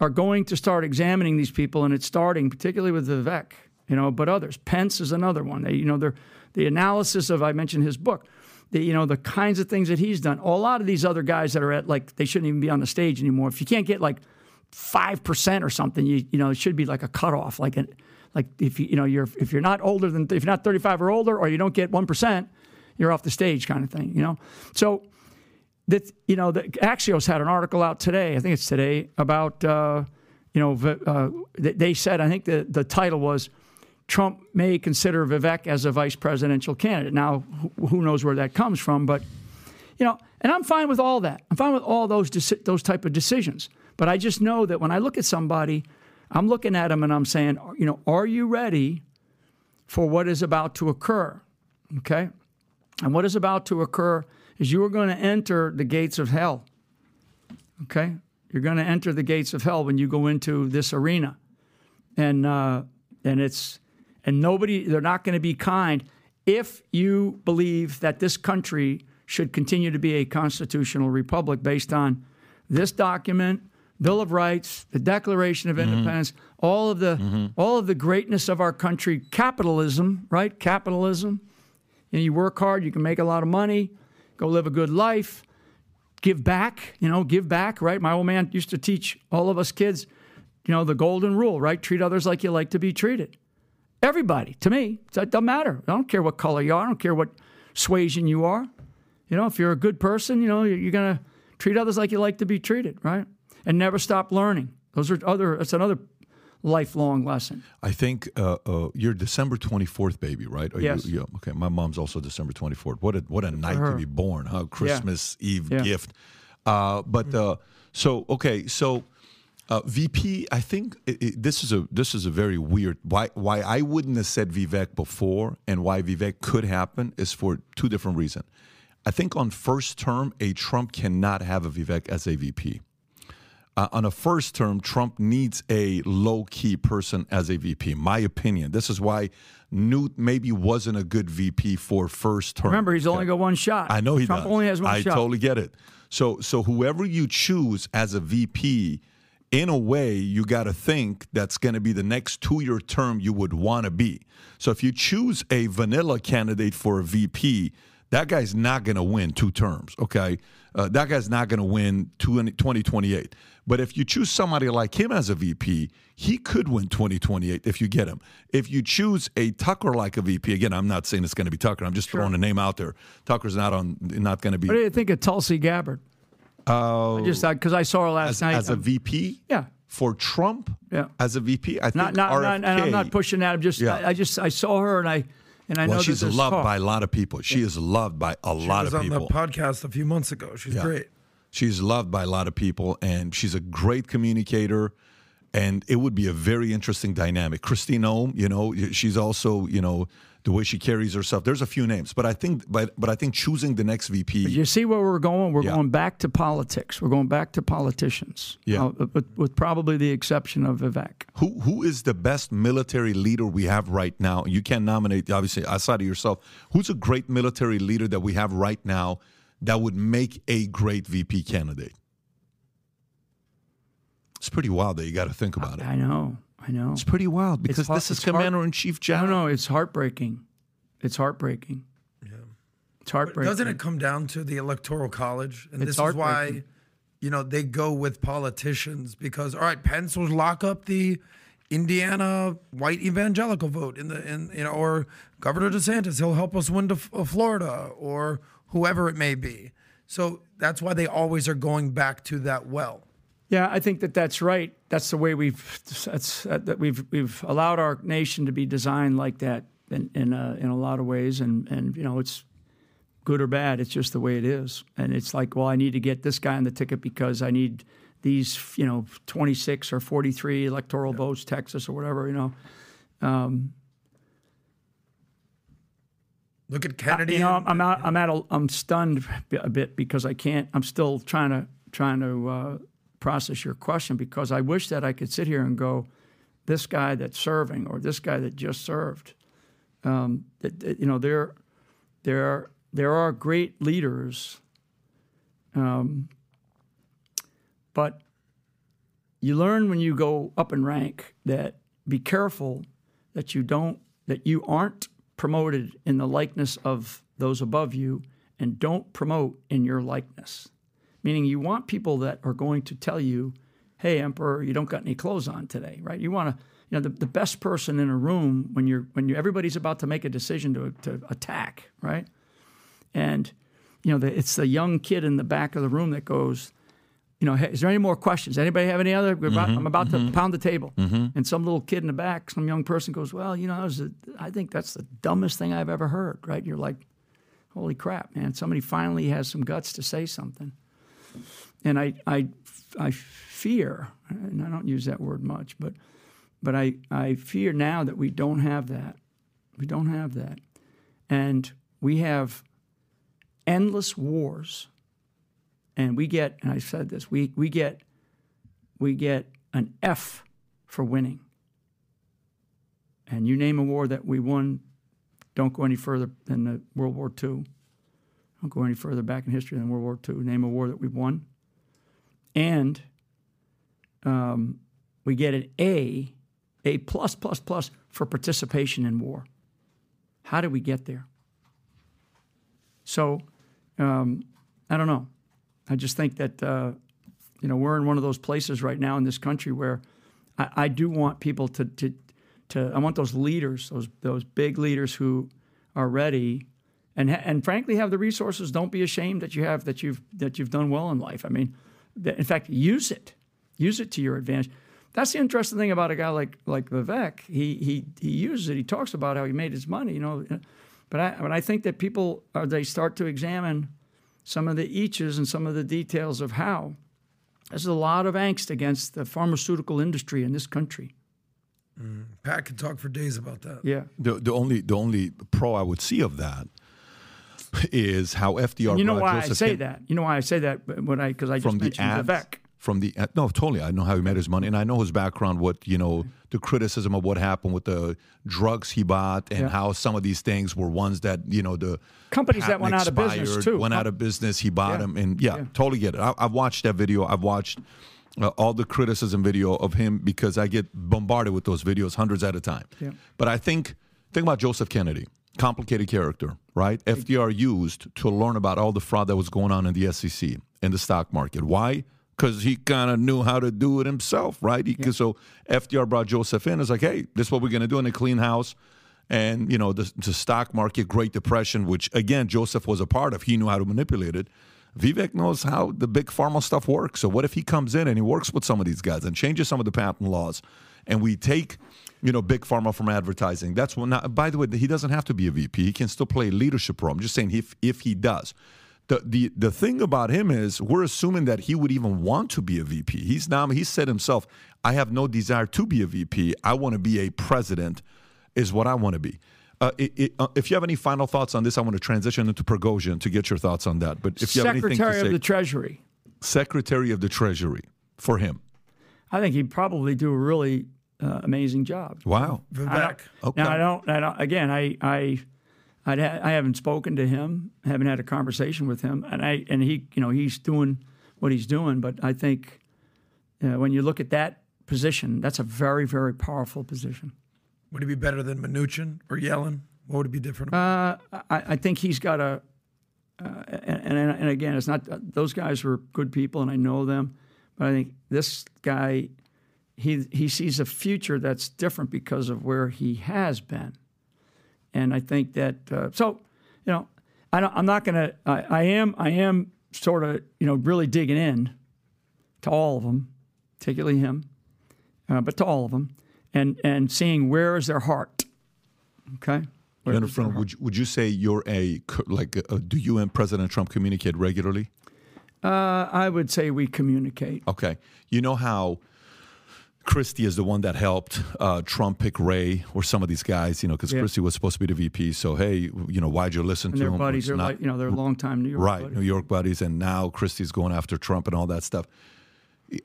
are going to start examining these people, and it's starting particularly with Vivek you know, but others. Pence is another one. They, you know, they're, the analysis of I mentioned his book, the you know the kinds of things that he's done. A lot of these other guys that are at like they shouldn't even be on the stage anymore. If you can't get like five percent or something, you you know it should be like a cutoff. Like an like if you you know you're if you're not older than if you're not 35 or older, or you don't get one percent, you're off the stage kind of thing. You know, so that you know the Axios had an article out today. I think it's today about. Uh, you know, uh, they said, I think the, the title was Trump may consider Vivek as a vice presidential candidate. Now, who knows where that comes from? But you know, and I'm fine with all that. I'm fine with all those those type of decisions. But I just know that when I look at somebody, I'm looking at them and I'm saying, you know, are you ready for what is about to occur? Okay, and what is about to occur is you are going to enter the gates of hell. Okay, you're going to enter the gates of hell when you go into this arena, and uh, and it's and nobody, they're not going to be kind if you believe that this country should continue to be a constitutional republic based on this document, Bill of Rights, the Declaration of mm-hmm. Independence, all of the mm-hmm. all of the greatness of our country, capitalism, right? Capitalism. And you work hard, you can make a lot of money, go live a good life, give back, you know, give back, right? My old man used to teach all of us kids, you know, the golden rule, right? Treat others like you like to be treated. Everybody, to me, it doesn't matter. I don't care what color you are, I don't care what suasion you are. You know, if you're a good person, you know, you're going to treat others like you like to be treated, right? And never stop learning. Those are other, that's another lifelong lesson. I think uh, uh, you're December 24th, baby, right? Are Yes. You, yeah. Okay. My mom's also December 24th. What a what a night to be born, huh? Christmas Eve Yeah. gift. Uh, but uh, so okay, so uh, VP, I think i i this is a this is a very weird. Why why I wouldn't have said Vivek before, and why Vivek could happen is for two different reasons. I think on first term, a Trump cannot have a Vivek as a VP uh, on a first term, Trump needs a low key person as a VP. My opinion. This is why Newt maybe wasn't a good VP for first term. Remember, he's only got one shot. I know he Trump does. only has one I shot. totally get it. So so whoever you choose as a VP, in a way, you got to think that's going to be the next two-year term you would want to be. So if you choose a vanilla candidate for a VP, that guy's not going to win two terms. Okay, uh, that guy's not going to win 2028. But if you choose somebody like him as a VP, he could win 2028 if you get him. If you choose a Tucker like a VP, again, I'm not saying it's going to be Tucker. I'm just throwing a name out there. Tucker's not on, not going to be What do you think of Tulsi Gabbard? Oh, I just because I saw her last as, night. as a um, VP. yeah, For Trump, Yeah. as a VP, I think not not, RFK. not and I'm not pushing that. I'm just Yeah. I, I just I saw her and I and I well, know she's that there's loved talk. by a lot of people. She is loved by a lot of people. She was on the podcast a few months ago. She's Yeah. great. She's loved by a lot of people, and she's a great communicator. And it would be a very interesting dynamic. Kristi Noem, you know, she's also, you know, the way she carries herself. There's a few names, but I think, but but I think choosing the next VP. You see where we're going? We're Yeah. going back to politics. We're going back to politicians. Yeah. Uh, with, with probably the exception of Vivek. Who who is the best military leader we have right now? You can nominate obviously outside of yourself. Who's a great military leader that we have right now that would make a great VP candidate? It's pretty wild that you got to think about it. I know. I know. It's pretty wild because hard- this is it's hard- Commander in Chief No, John. no, it's heartbreaking. It's heartbreaking. Yeah. It's heartbreaking. Doesn't it come down to the electoral college? And It's this is why, heartbreaking. you know, they go with politicians because all right, Pence will lock up the Indiana white evangelical vote in the in you know, or Governor DeSantis, he'll help us win to F- uh, Florida or whoever it may be. So that's why they always are going back to that well. Yeah, I think that that's right. That's the way we've that's uh, that we've we've allowed our nation to be designed like that in in a, in a lot of ways, and and you know it's good or bad. It's just the way it is, and it's like, well, I need to get this guy on the ticket because I need these, you know, twenty six or forty three electoral votes, Texas or whatever, you know. Look at Kennedy. You know, and- I'm out, I'm at a, I'm stunned a bit because I can't. I'm still trying to trying to uh, process your question because I wish that I could sit here and go, this guy that's serving or this guy that just served. Um, that, that, you know, there there are, there are great leaders, um, but you learn when you go up in rank that be careful that you don't that you aren't promoted in the likeness of those above you and don't promote in your likeness meaning you want people that are going to tell you hey emperor you don't got any clothes on today right you want to you know the, the best person in a room when you're when you everybody's about to make a decision to, to attack right and you know the, it's the young kid in the back of the room that goes you know, hey, is there any more questions? Anybody have any other? We're about- mm-hmm, I'm about to mm-hmm. pound the table, mm-hmm. and some little kid in the back, some young person goes, "Well, you know, that was the- I think that's the dumbest thing I've ever heard." Right? And you're like, "Holy crap, man! Somebody finally has some guts to say something." And I, I, I fear, and I don't use that word much, but, but I, I fear now that we don't have that. We don't have that, and we have endless wars and we get and I said this we we get we get an F for winning. And you name a war that we won, don't go any further than World War II. Don't go any further back in history than World War II. Name a war that we've won. And um, we get an A, A plus plus plus for participation in war. How did we get there? So, um, I don't know. I just think that uh, you know we're in one of those places right now in this country where I, I do want people to, to to I want those leaders, those those big leaders who are ready and and frankly have the resources. Don't be ashamed that you have that you've that you've done well in life. I mean, in fact, use it, use it to your advantage. That's the interesting thing about a guy like like Vivek. He he he uses it. He talks about how he made his money. You know, but I but I think that people are, they start to examine some of the eaches and some of the details of how. There's a lot of angst against the pharmaceutical industry in this country. Mm, Pat could talk for days about that. Yeah. The, the only the only pro I would see of that is how FDR. You know why Joseph I say that? You know why I say that? When I because I just from the mentioned ads, Vivek. from the no, totally. I know how he made his money, and I know his background. What you know, the criticism of what happened with the drugs he bought, and Yeah. how some of these things were ones that you know the Companies that went out of business, too. Went out of business. He bought Yeah. them, and yeah, Yeah. totally get it. I, I've watched that video. I've watched. Uh, all the criticism video of him because I get bombarded with those videos hundreds at a time. Yeah. But I think think about Joseph Kennedy, complicated character, right? FDR used to learn about all the fraud that was going on in the SEC in the stock market. Why? Because he kind of knew how to do it himself, right? He, So FDR brought Joseph in. It's like, hey, this is what we're going to do in a clean house. And you know the, the stock market, Great Depression, which again Joseph was a part of. He knew how to manipulate it. Vivek knows how the big pharma stuff works. So what if he comes in and he works with some of these guys and changes some of the patent laws, and we take, you know, big pharma from advertising? That's when. Not, by the way, he doesn't have to be a VP. He can still play a leadership role. I'm just saying if if he does. The, the the thing about him is we're assuming that he would even want to be a VP. He's now he said himself, I have no desire to be a VP. I want to be a president, is what I want to be. Uh, it, it, uh, if you have any final thoughts on this, I want to transition into Prigozhin to get your thoughts on that. But if you have anything to Secretary say, of the Treasury. Secretary of the Treasury for him. I think he'd probably do a really uh, amazing job. Wow. I don't- Vivek. Okay. Now I don't. I don't. Again, I I I'd ha- I haven't spoken to him. Haven't had a conversation with him, and I and he you know he's doing what he's doing. But I think uh, when you look at that position, that's a very very powerful position. Would it be better than Mnuchin or Yellen? What would it be different? About? Uh, I, I think he's got a. Uh, and, and and again, it's not those guys were good people, and I know them, but I think this guy, he he sees a future that's different because of where he has been, and I think that uh, so, you know, I don't, I'm not gonna. I, I am I am sort of you know really digging in to all of them, particularly him, uh, but to all of them, and and seeing where is their heart. Okay. Where Jennifer, would you, would you say you're a like uh do you and President Trump communicate regularly? Uh, I would say we communicate. Okay. You know how Christie is the one that helped uh, Trump pick Wray or some of these guys, you know, because Yeah. Christie was supposed to be the VP. So hey, you know, why'd you listen And to their him? buddies are not- like, you know, they're longtime New York right, buddies. New York buddies, and now Christie's going after Trump and all that stuff.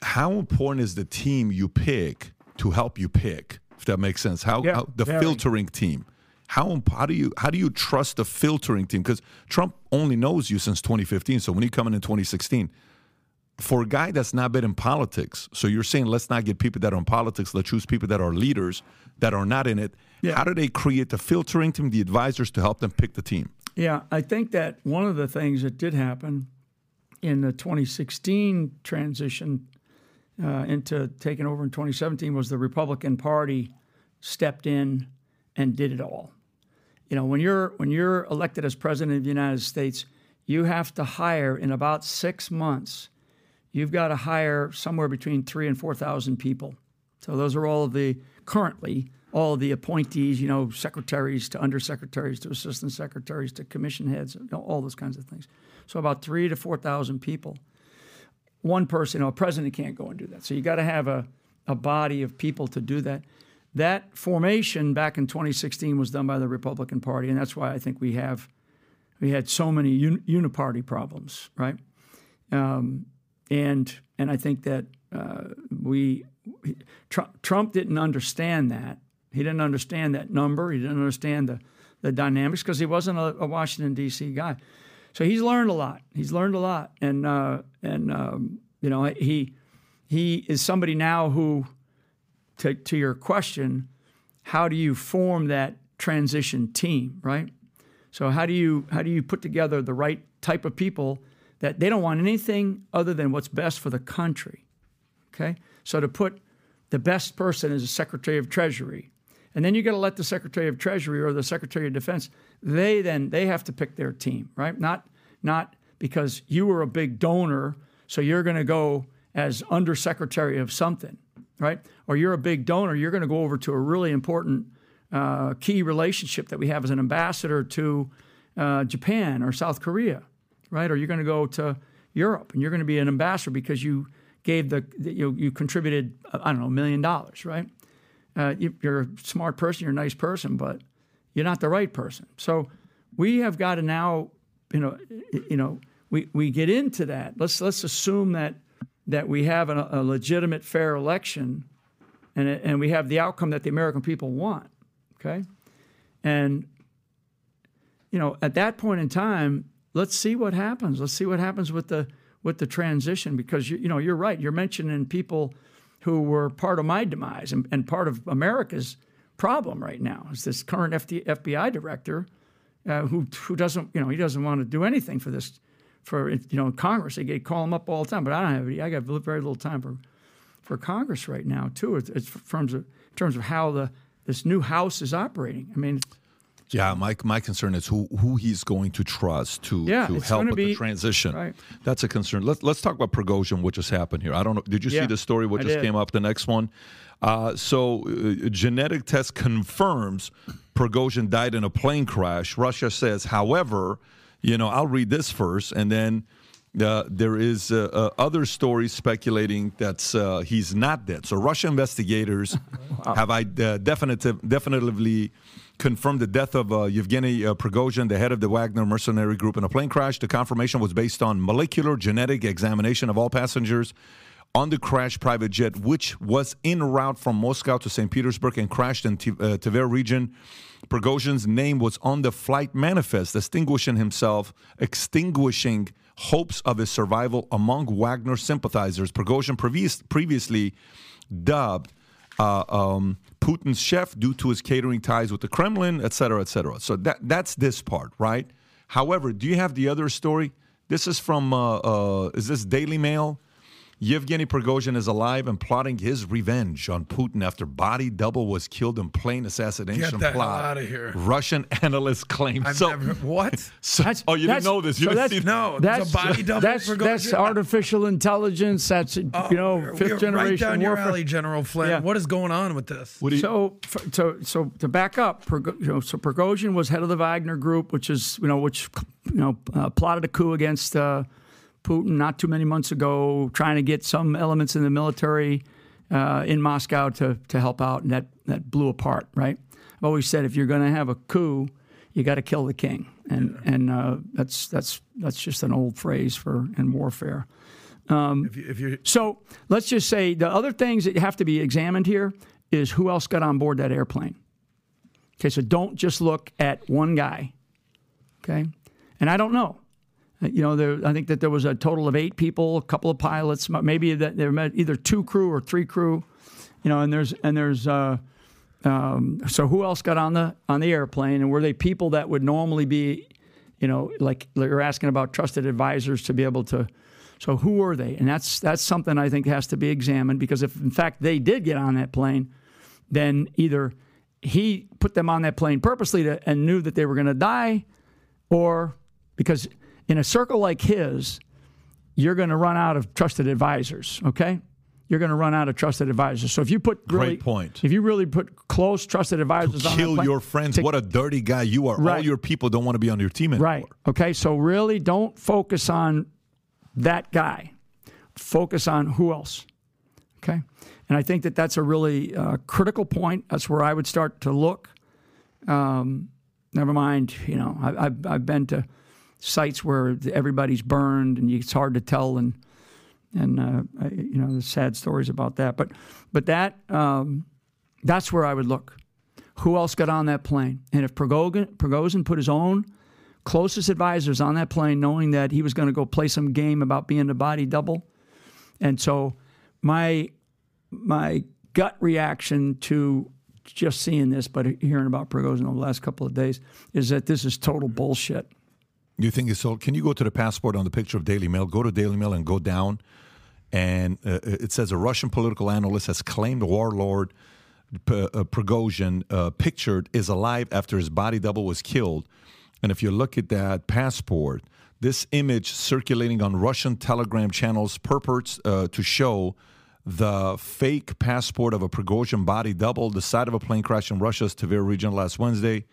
How important is the team you pick to help you pick? If that makes sense, how, Yeah, how the very. filtering team? How how do you how do you trust the filtering team? Because Trump only knows you since 2015. So when you come in in 2016, for a guy that's not been in politics, so you're saying let's not get people that are in politics. Let's choose people that are leaders that are not in it. Yeah. How do they create the filtering team, the advisors to help them pick the team? Yeah, I think that one of the things that did happen in the 2016 transition uh, into taking over in 2017 was the Republican Party stepped in and did it all. You know, when you're when you're elected as president of the United States, you have to hire in about six months. You've got to hire somewhere between three and four thousand people. So those are all of the currently all of the appointees, you know, secretaries to undersecretaries to assistant secretaries to commission heads, you know, all those kinds of things. So about three to four thousand people. One person, you know, a president can't go and do that. So you got to have a, a body of people to do that. That formation back in 2016 was done by the Republican Party, and that's why I think we have we had so many uni- uniparty problems, right? Um, and and I think that uh, we Trump, Trump didn't understand that. He didn't understand that number. He didn't understand the the dynamics because he wasn't a, a Washington D.C. guy. So he's learned a lot. He's learned a lot, and uh, and um, you know he he is somebody now who, to, to your question, how do you form that transition team, right? So how do you how do you put together the right type of people that they don't want anything other than what's best for the country? Okay, so to put the best person as a Secretary of Treasury, and then you got to let the Secretary of Treasury or the Secretary of Defense they then they have to pick their team, right? Not not because you were a big donor, so you're going to go as undersecretary of something, right? Or you're a big donor, you're going to go over to a really important uh, key relationship that we have as an ambassador to uh, Japan or South Korea, right? Or you're going to go to Europe and you're going to be an ambassador because you gave the you, you contributed I don't know a million dollars, right? Uh, you, are a smart person, you're a nice person, but you're not the right person. So we have got to now, you know, you know, we, we get into that. Let's let's assume that that we have a, a legitimate, fair election, and and we have the outcome that the American people want. Okay, and you know, at that point in time, let's see what happens. Let's see what happens with the with the transition because you, you know you're right. You're mentioning people who were part of my demise and, and part of America's problem right now is this current FD, FBI director uh, who who doesn't you know he doesn't want to do anything for this for you know Congress. They call him up all the time, but I don't have any. I got very little time for for Congress right now too. It's, it's in terms of in terms of how the this new House is operating. I mean. Yeah, my, my concern is who, who he's going to trust to, yeah, to help with be, the transition. Right. That's a concern. Let's let's talk about Prigozhin, what just happened here. I don't know. Did you yeah, see the story? What I just did. came up? The next one. Uh, so, uh, genetic test confirms Prigozhin died in a plane crash. Russia says, however, you know, I'll read this first, and then uh, there is uh, uh, other stories speculating that uh, he's not dead. So, Russian investigators <laughs> have I, uh, definitive, definitively confirmed the death of uh, Yevgeny uh, Prigozhin, the head of the Wagner mercenary group, in a plane crash. The confirmation was based on molecular genetic examination of all passengers on the crashed private jet, which was en route from Moscow to St. Petersburg and crashed in T- uh, Tver region. Prigozhin's name was on the flight manifest, distinguishing himself, extinguishing hopes of his survival among Wagner sympathizers. Prigozhin previous, previously dubbed uh, um, Putin's chef due to his catering ties with the Kremlin, et cetera, et cetera. So that that's this part, right? However, do you have the other story? This is from uh, uh, is this Daily Mail? Yevgeny Prigozhin is alive and plotting his revenge on Putin after body double was killed in plane assassination Get the hell plot. outta here. Russian <laughs> analysts claim. I've so, never what? <laughs> so- That's- oh, you didn't know this? You so didn't that's- see No, That's a body double. that's, that's artificial intelligence. That's you know We're- fifth generation right down your warfare. alley, General Flynn. Yeah. What is going on with this? What do you, So, f- so, so to back up, Prgo- you know, so Prigozhin was head of the Wagner Group, which is, you know, which, you know, uh, plotted a coup against uh, Putin not too many months ago, trying to get some elements in the military uh, in Moscow to to help out, and that that blew apart. Right? I've always said if you're going to have a coup, you got to kill the king, and and uh, that's that's that's just an old phrase for in warfare. If you, if So let's just say the other things that have to be examined here is who else got on board that airplane. Okay, so don't just look at one guy. Okay, and I don't know. Uh, You know, there, I think that there was a total of eight people, a couple of pilots, maybe that there were either two crew or three crew. You know, and there's and there's uh, um, so who else got on the on the airplane, and were they people that would normally be, you know, like you're asking about trusted advisors to be able to. So who were they? And that's that's something I think has to be examined because if in fact they did get on that plane, then either he put them on that plane purposely to, and knew that they were going to die, or because in a circle like his, you're going to run out of trusted advisors. Okay, you're going to run out of trusted advisors. So if you put really, Great point. If you really put close trusted advisors on that kill your friends? to- what a dirty guy you are. All your people don't want to be on your team anymore. Right. Okay. So really, don't focus on that guy. Focus on who else. Okay. And I think that that's a really uh, critical point. That's where I would start to look. Um, never mind, you know, I, I've, I've been to sites where everybody's burned and it's hard to tell, and and uh, I, you know, the sad stories about that. But but that um, that's where I would look. Who else got on that plane? And if Prigozhin, Prigozhin put his own closest advisors on that plane, knowing that he was going to go play some game about being a body double, and so my my gut reaction to just seeing this, but hearing about Prigozhin over the last couple of days, is that this is total bullshit. You think it's so? Can you go to the passport on the picture of Daily Mail? Go to Daily Mail and go down, and uh, it says a Russian political analyst has claimed warlord P- uh, Prigozhin, uh, pictured, is alive after his body double was killed. And if you look at that passport, this image circulating on Russian telegram channels purports uh, to show the fake passport of a Prigozhin body double, the side of a plane crash in Russia's Tver region last Wednesday.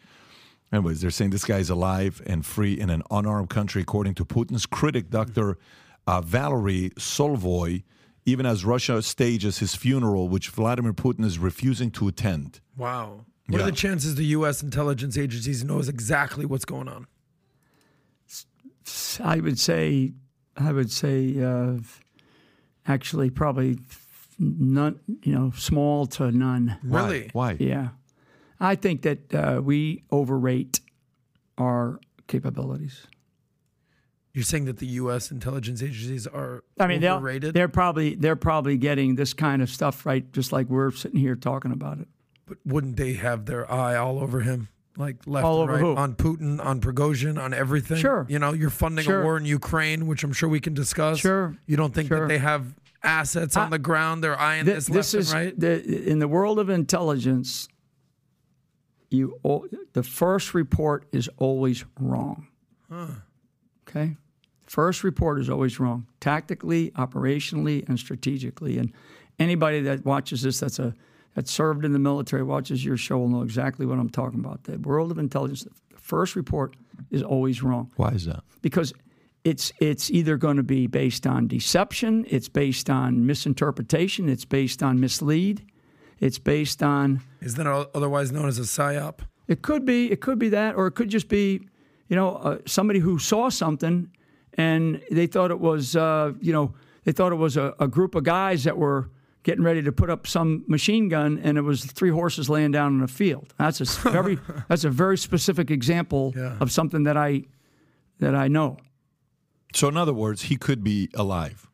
Anyways, they're saying this guy is alive and free in an unarmed country, according to Putin's critic, Dr. Uh, Valery Solovei, even as Russia stages his funeral, which Vladimir Putin is refusing to attend. Wow. What Yeah. are the chances the U.S. intelligence agencies knows exactly what's going on? I would say, I would say, uh, actually, probably none. You know, small to none. Really? Why? Why? Yeah, I think that uh, we overrate our capabilities. You're saying that the U.S. intelligence agencies are I mean, overrated? they're probably they're probably getting this kind of stuff right, just like we're sitting here talking about it. but wouldn't they have their eye all over him? Like left All and over right who? on Putin, on Prigozhin, on everything. Sure. You know, you're funding Sure. a war in Ukraine, which I'm sure we can discuss. Sure. You don't think Sure. that they have assets on the ground? They're eyeing Th- this, this left is and right. the, in the world of intelligence. You the first report is always wrong. Okay, first report is always wrong, tactically, operationally, and strategically. And anybody that watches this, that's a that served in the military, watches your show, will know exactly what I'm talking about. The world of intelligence, the first report is always wrong Why is that? because it's it's either going to be based on deception, it's based on misinterpretation, it's based on mislead, it's based on Is that otherwise known as a psyop? it could be it could be that or it could just be you know uh, somebody who saw something and they thought it was uh, you know they thought it was a, a group of guys that were getting ready to put up some machine gun and it was three horses laying down in a field that's a s- <laughs> very that's a very specific example Yeah. of something that I that I know So, in other words, he could be alive.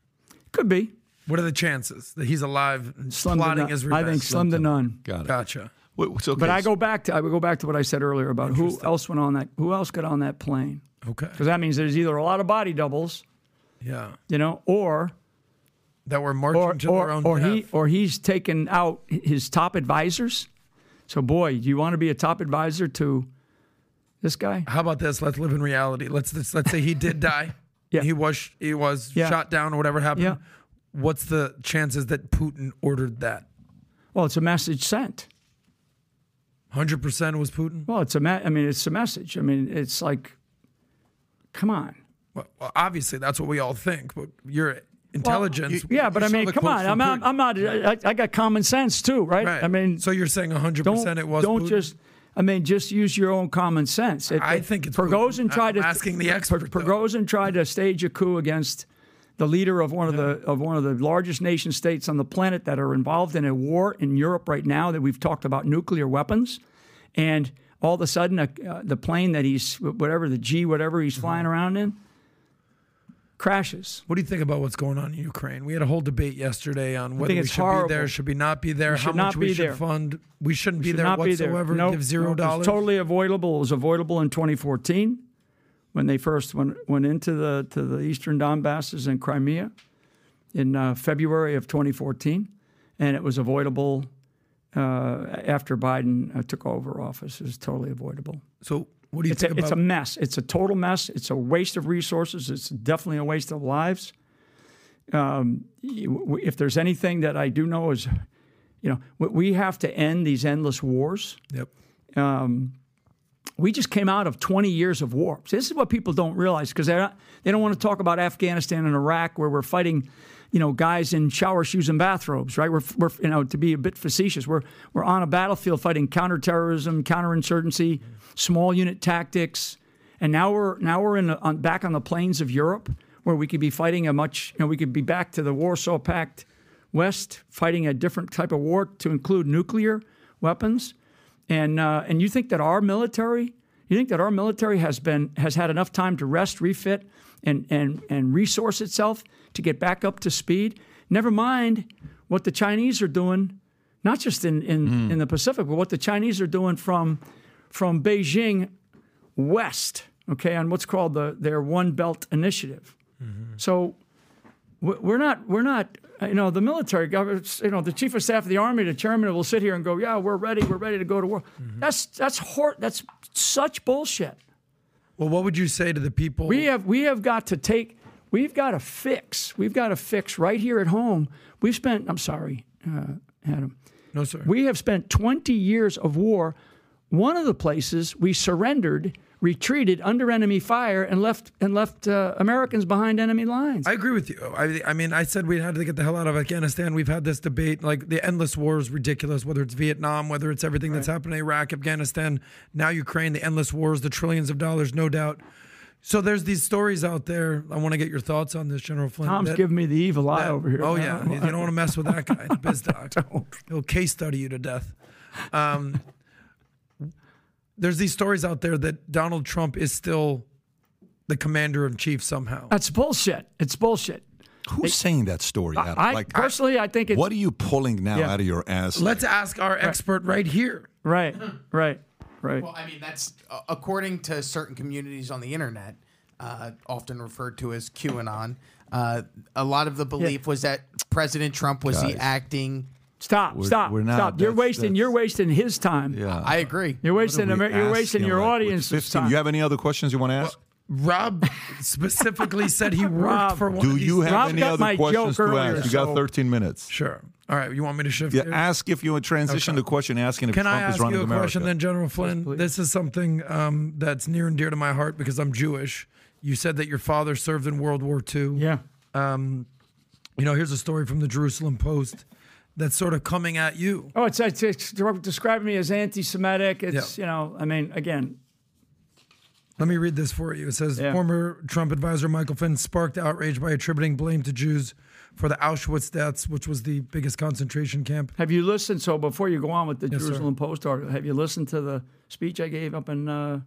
could be What are the chances that he's alive and slim to plotting none. his I think slim to none. Got it. Gotcha. Wait, so, But I go back to I would go back to what I said earlier about who else went on that who else got on that plane Okay. because that means there's either a lot of body doubles, Yeah. you know, or That were marching or to their or, own or he or he's taken out his top advisors. So boy, do you want to be a top advisor to this guy? How about this? Let's live in reality. Let's let's, let's say he did <laughs> die. Yeah. He was he was Yeah. shot down or whatever happened. Yeah. What's the chances that Putin ordered that? Well, it's a message sent. Hundred percent was Putin. Well, it's a me- I mean, it's a message. I mean, it's like, come on. Well, well, obviously that's what we all think, but your intelligence. Yeah, but I mean, come on. I'm not. I'm not. I, I got common sense too, right? Right. I mean, so you're saying hundred don't percent it was. don't Putin? just. I mean, just use your own common sense. If- I if think it's Prigozhin Putin. tried I'm to asking the expert, though. Prigozhin tried to stage a coup against the leader of one of the of one of the largest nation states on the planet that are involved in a war in Europe right now. That we've talked about nuclear weapons, and all of a sudden, uh, uh, the plane that he's whatever the G whatever he's flying Mm-hmm. around in crashes. What do you think about what's going on in Ukraine? We had a whole debate yesterday on whether we should horrible. be there, should we not be there, how much we be should there. fund. We shouldn't be should there not be there. whatsoever. Give zero dollars. It's totally avoidable. It was avoidable in 2014 when they first went, went into the to the eastern Donbasses and Crimea in uh, February of 2014, and it was avoidable uh, after Biden uh, took over office. It was totally avoidable. So what do you It's a, think it's a mess. It's a total mess. It's a waste of resources. It's definitely a waste of lives. Um, if there's anything that I do know is, you know, we- we have to end these endless wars yep. We just came out of 20 years of war. So this is what people don't realize because they don't want to talk about Afghanistan and Iraq where we're fighting, you know, guys in shower shoes and bathrobes, right? We're, we're you know, to be a bit facetious, we're we're on a battlefield fighting counterterrorism, counterinsurgency, small unit tactics, and now we're now we're in on, back on the plains of Europe where we could be fighting a much, you know, we could be back to the Warsaw Pact West, fighting a different type of war to include nuclear weapons. And uh, and you think that our military, you think that our military has been has had enough time to rest, refit, and and and resource itself to get back up to speed? Never mind what the Chinese are doing, not just in, in, in the Pacific, but what the Chinese are doing from from Beijing west, okay, on what's called the their One Belt Initiative. So we- we're not we're not you know the military you know the chief of staff of the army the chairman will sit here and go yeah we're ready we're ready to go to war. That's that's hor- that's such bullshit. Well, what would you say to the people? we have we have got to take we've got to fix we've got to fix right here at home. We've spent I'm sorry uh, Adam. No, sir. we have spent 20 years of war. One of the places we surrendered retreated under enemy fire and left and left uh, Americans behind enemy lines I agree with you. I, I mean, I said we had to get the hell out of Afghanistan. We've had this debate, like the endless war is ridiculous, whether it's Vietnam, whether it's everything that's happened in Iraq, Afghanistan, now Ukraine, the endless wars, the trillions of dollars, no doubt. So there's these stories out there. I want to get your thoughts on this, General Flynn. Tom's that- giving me the evil eye that- over here Oh yeah, you don't want to mess with that guy, the biz <laughs> doc. He'll case study you to death. Um, there's these stories out there that Donald Trump is still the commander in chief somehow. That's bullshit. It's bullshit. Who's saying that story? Adam? I like, personally, I think it's what are you pulling now Yeah. out of your ass? Let's ask our expert right here. right, right, right. Well, I mean, that's uh, according to certain communities on the internet, uh, often referred to as QAnon. Uh, a lot of the belief was that President Trump was the acting. Stop, stop, we're not- stop. You're that's- wasting. You're wasting his time. yeah. I agree. You're wasting. Amer- you're wasting your like, audience's 15 time. You have any other questions you want to ask? Rob specifically said he worked Rob, for one Do of these you have Rob any other questions to earlier, ask? You got 13 minutes. Sure. All right. You want me to shift Yeah, gears? ask if you would transition the question asking if Can Trump I is ask running you a America. question then, General Flynn? this is something um, that's near and dear to my heart because I'm Jewish. You said that your father served in World War II. yeah. You know, here's a story from the Jerusalem Post that's sort of coming at you. Oh, it's, it's, it's describing me as anti-Semitic. It's you know, I mean, again, Let me read this for you. It says Yeah. former Trump advisor Michael Flynn sparked outrage by attributing blame to Jews for the Auschwitz deaths, which was the biggest concentration camp. have you listened? So before you go on with the Yes, sir. Jerusalem Post article, have you listened to the speech I gave up in uh,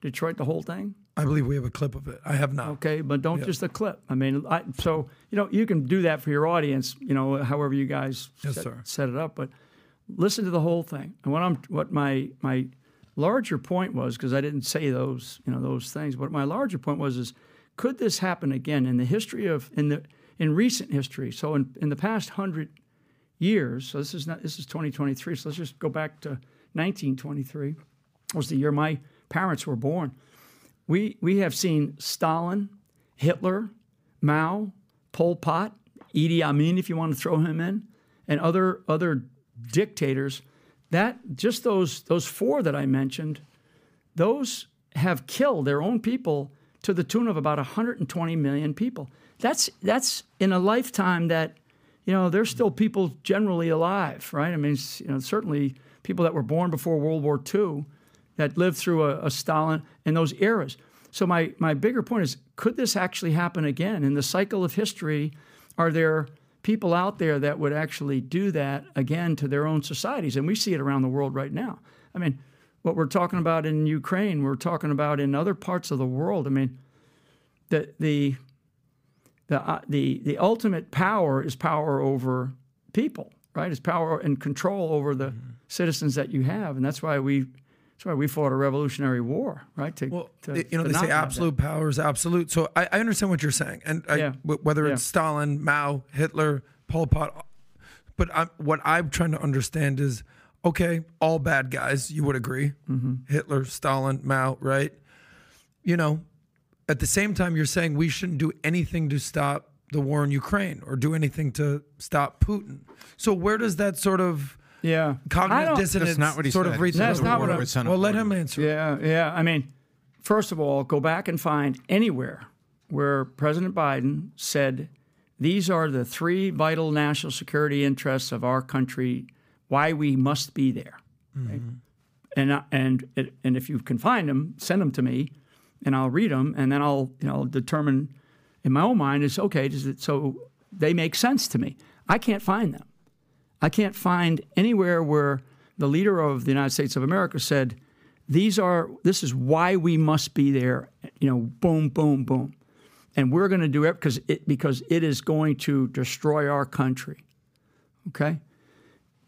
Detroit? The whole thing. I believe we have a clip of it. I have not. Okay, but don't just the clip. I mean, I, so you know you can do that for your audience. You know, however you guys Yes, set, sir. set it up, but listen to the whole thing. And what I'm, what my my larger point was, because I didn't say those, you know, those things. But my larger point was, is could this happen again in the history of in the in recent history? So in in the past hundred years. So this is not this is 2023. So let's just go back to 1923. Was the year my parents were born we we have seen Stalin, Hitler, Mao, Pol Pot, Idi Amin, if you want to throw him in, and other other dictators. That just those those four that I mentioned, those have killed their own people to the tune of about 120 million people. That's that's in a lifetime that you know there's still people generally alive, right? I mean, you know, certainly people that were born before World War II that lived through a, a Stalin and those eras. So my my bigger point is, could this actually happen again in the cycle of history? Are there people out there that would actually do that again to their own societies? And we see it around the world right now. I mean, what we're talking about in Ukraine, we're talking about in other parts of the world. I mean, the the the uh, the the ultimate power is power over people, right? It's power and control over the citizens that you have, and that's why we that's why we fought a revolutionary war, right? To, Well, to- you know, they say absolute power is absolute. So I, I understand what you're saying, and I, Yeah. w- whether Yeah. it's Stalin, Mao, Hitler, Pol Pot, but I'm, what I'm trying to understand is, okay, all bad guys. You would agree, Mm-hmm. Hitler, Stalin, Mao, right? You know, at the same time, you're saying we shouldn't do anything to stop the war in Ukraine or do anything to stop Putin. So where does that sort of Yeah, cognitive dissonance That's not what he sort said. of reads. That's the not what I- It's not Well, let important. him answer. Yeah, yeah. I mean, first of all, go back and find anywhere where President Biden said these are the three vital national security interests of our country, why we must be there. Mm-hmm. okay? And I- and it- and if you can find them, send them to me, and I'll read them, and then I'll you know determine in my own mind is okay. Does it so they make sense to me? I can't find them. I can't find anywhere where the leader of the United States of America said, "These are this is why we must be there." You know, boom, boom, boom. and we're going to do it because it because it is going to destroy our country. Okay,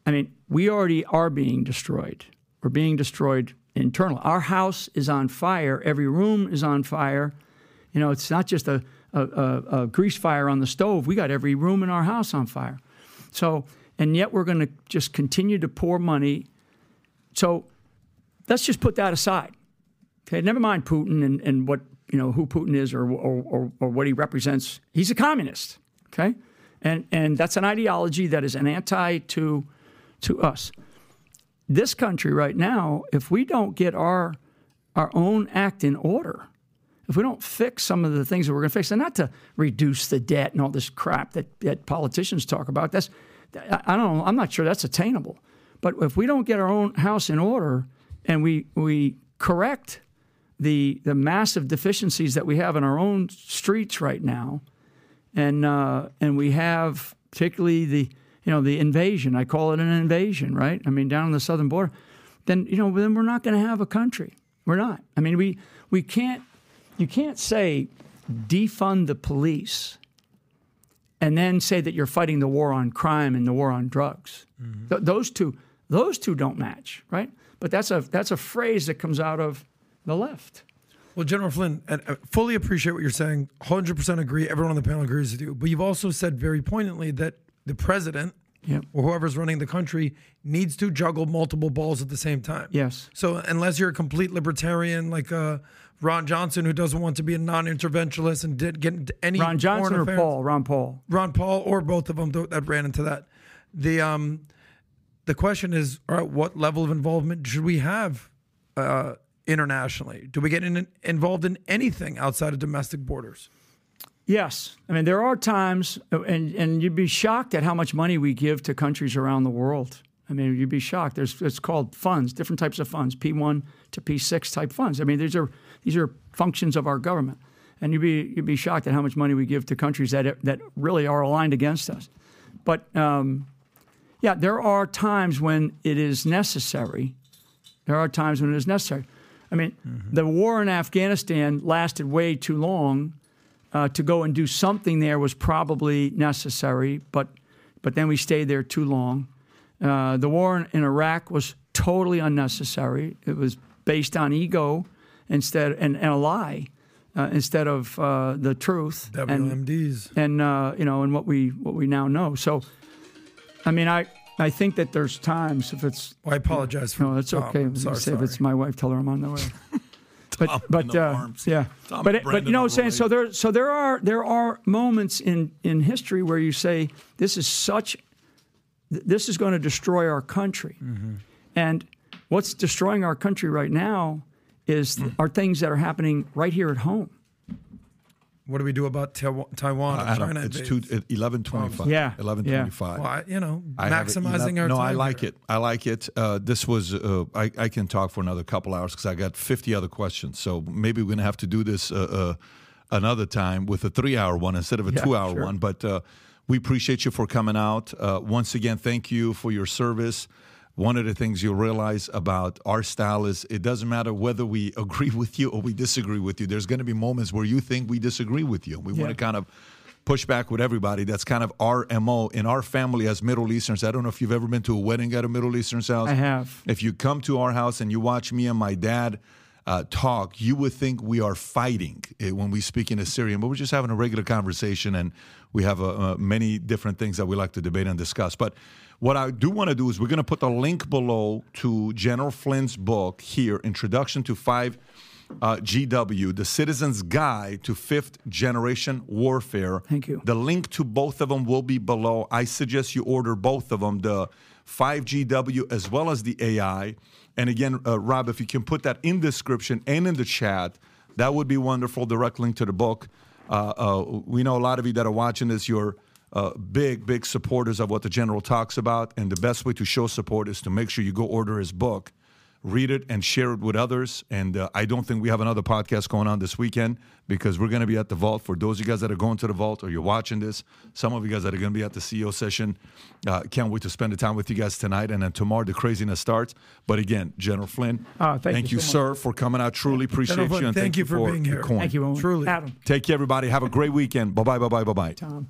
I mean we already are being destroyed. We're being destroyed internal. Our house is on fire. Every room is on fire. You know, it's not just a, a, a, a grease fire on the stove. We got every room in our house on fire. So, and yet we're going to just continue to pour money. So, let's just put that aside. Okay, never mind Putin and, and what you know who Putin is or, or, or, or what he represents. He's a communist. Okay, and and that's an ideology that is an anti to to us. This country right now, if we don't get our our own act in order, if we don't fix some of the things that we're going to fix, and not to reduce the debt and all this crap that, that politicians talk about, that's I don't. I'm not sure that's attainable. But if we don't get our own house in order and we we correct the the massive deficiencies that we have in our own streets right now, and uh, and we have particularly the you know the invasion. I call it an invasion, right? I mean down on the southern border. Then you know then we're not going to have a country. We're not. I mean we we can't you can't say defund the police and then say that you're fighting the war on crime and the war on drugs. Mm-hmm. Th- those two those two don't match, right? But that's a that's a phrase that comes out of the left. Well, General Flynn, I fully appreciate what you're saying. 100% agree. Everyone on the panel agrees with you. But you've also said very poignantly that the president Yep. or whoever's running the country needs to juggle multiple balls at the same time. Yes. So unless you're a complete libertarian like uh, Ron Johnson, who doesn't want to be a non-interventionist and did get into any Ron Johnson or affairs- Paul? Ron Paul. Ron Paul, or both of them that ran into that. The um, the question is, all right, what level of involvement should we have uh, internationally? Do we get in, involved in anything outside of domestic borders? Yes, I mean there are times, and and you'd be shocked at how much money we give to countries around the world. I mean, you'd be shocked. There's it's called funds, different types of funds, P one to P six type funds. I mean, these are these are functions of our government, and you'd be you'd be shocked at how much money we give to countries that that really are aligned against us. But um, yeah, there are times when it is necessary. There are times when it is necessary. I mean, the war in Afghanistan lasted way too long. Uh, to go and do something there was probably necessary, but but then we stayed there too long. Uh, the war in, in Iraq was totally unnecessary. It was based on ego instead and, and a lie uh, instead of uh, the truth. And, WMDs. and uh, you know, and what we what we now know. So, I mean, I I think that there's times if it's Well, I apologize for no, it's Tom. okay. I'm sorry, Say if it's my wife, tell her I'm on the way. <laughs> but but uh, yeah, Tom but but you know what I'm saying. So there so there are there are moments in in history where you say this is such this is going to destroy our country, Mm-hmm. and what's destroying our country right now is Mm. are things that are happening right here at home. What do we do about Taiwan, Taiwan and Adam, China? it's invades? two, eleven twenty five. Yeah, eleven twenty five. Well, I, you know, I have it maximizing 11 our no, time. I like here. it. I like it. Uh, this was. Uh, I, I can talk for another couple hours because I got fifty other questions. So maybe we're gonna have to do this uh, uh, another time with a three-hour one instead of a Yeah, two-hour sure. one. But uh, we appreciate you for coming out. Uh, once again, thank you for your service. One of the things you'll realize about our style is it doesn't matter whether we <laughs> agree with you or we disagree with you. There's going to be moments where you think we disagree with you. We want to kind of push back with everybody. That's kind of our MO in our family as Middle Easterns. I don't know if you've ever been to a wedding at a Middle Eastern house. I have. If you come to our house and you watch me and my dad uh, talk, you would think we are fighting uh, when we speak in Assyrian, but we're just having a regular conversation and we have uh, uh, many different things that we like to debate and discuss. But what I do want to do is we're going to put the link below to General Flynn's book here, Introduction to Five uh, GW, The Citizen's Guide to Fifth Generation Warfare. Thank you. The link to both of them will be below. I suggest you order both of them, the 5GW as well as the AI. And again, uh, Rob, if you can put that in the description and in the chat, that would be wonderful. Direct link to the book. Uh, uh, we know a lot of you that are watching this, you're uh, big, big supporters of what the general talks about. And the best way to show support is to make sure you go order his book read it and share it with others. And uh, I don't think we have another podcast going on this weekend because we're going to be at the vault. For those of you guys that are going to the vault or you're watching this, some of you guys that are going to be at the CEO session, uh, can't wait to spend the time with you guys tonight. And then tomorrow the craziness starts. But again, General Flynn, uh, thank, thank, you, you so sir, for coming out. Truly appreciate Flynn, you. And thank you for for being here. Thank you, Owen. Truly. Adam. Take care, everybody. Have a great weekend. Bye bye, bye bye, bye bye. Tom.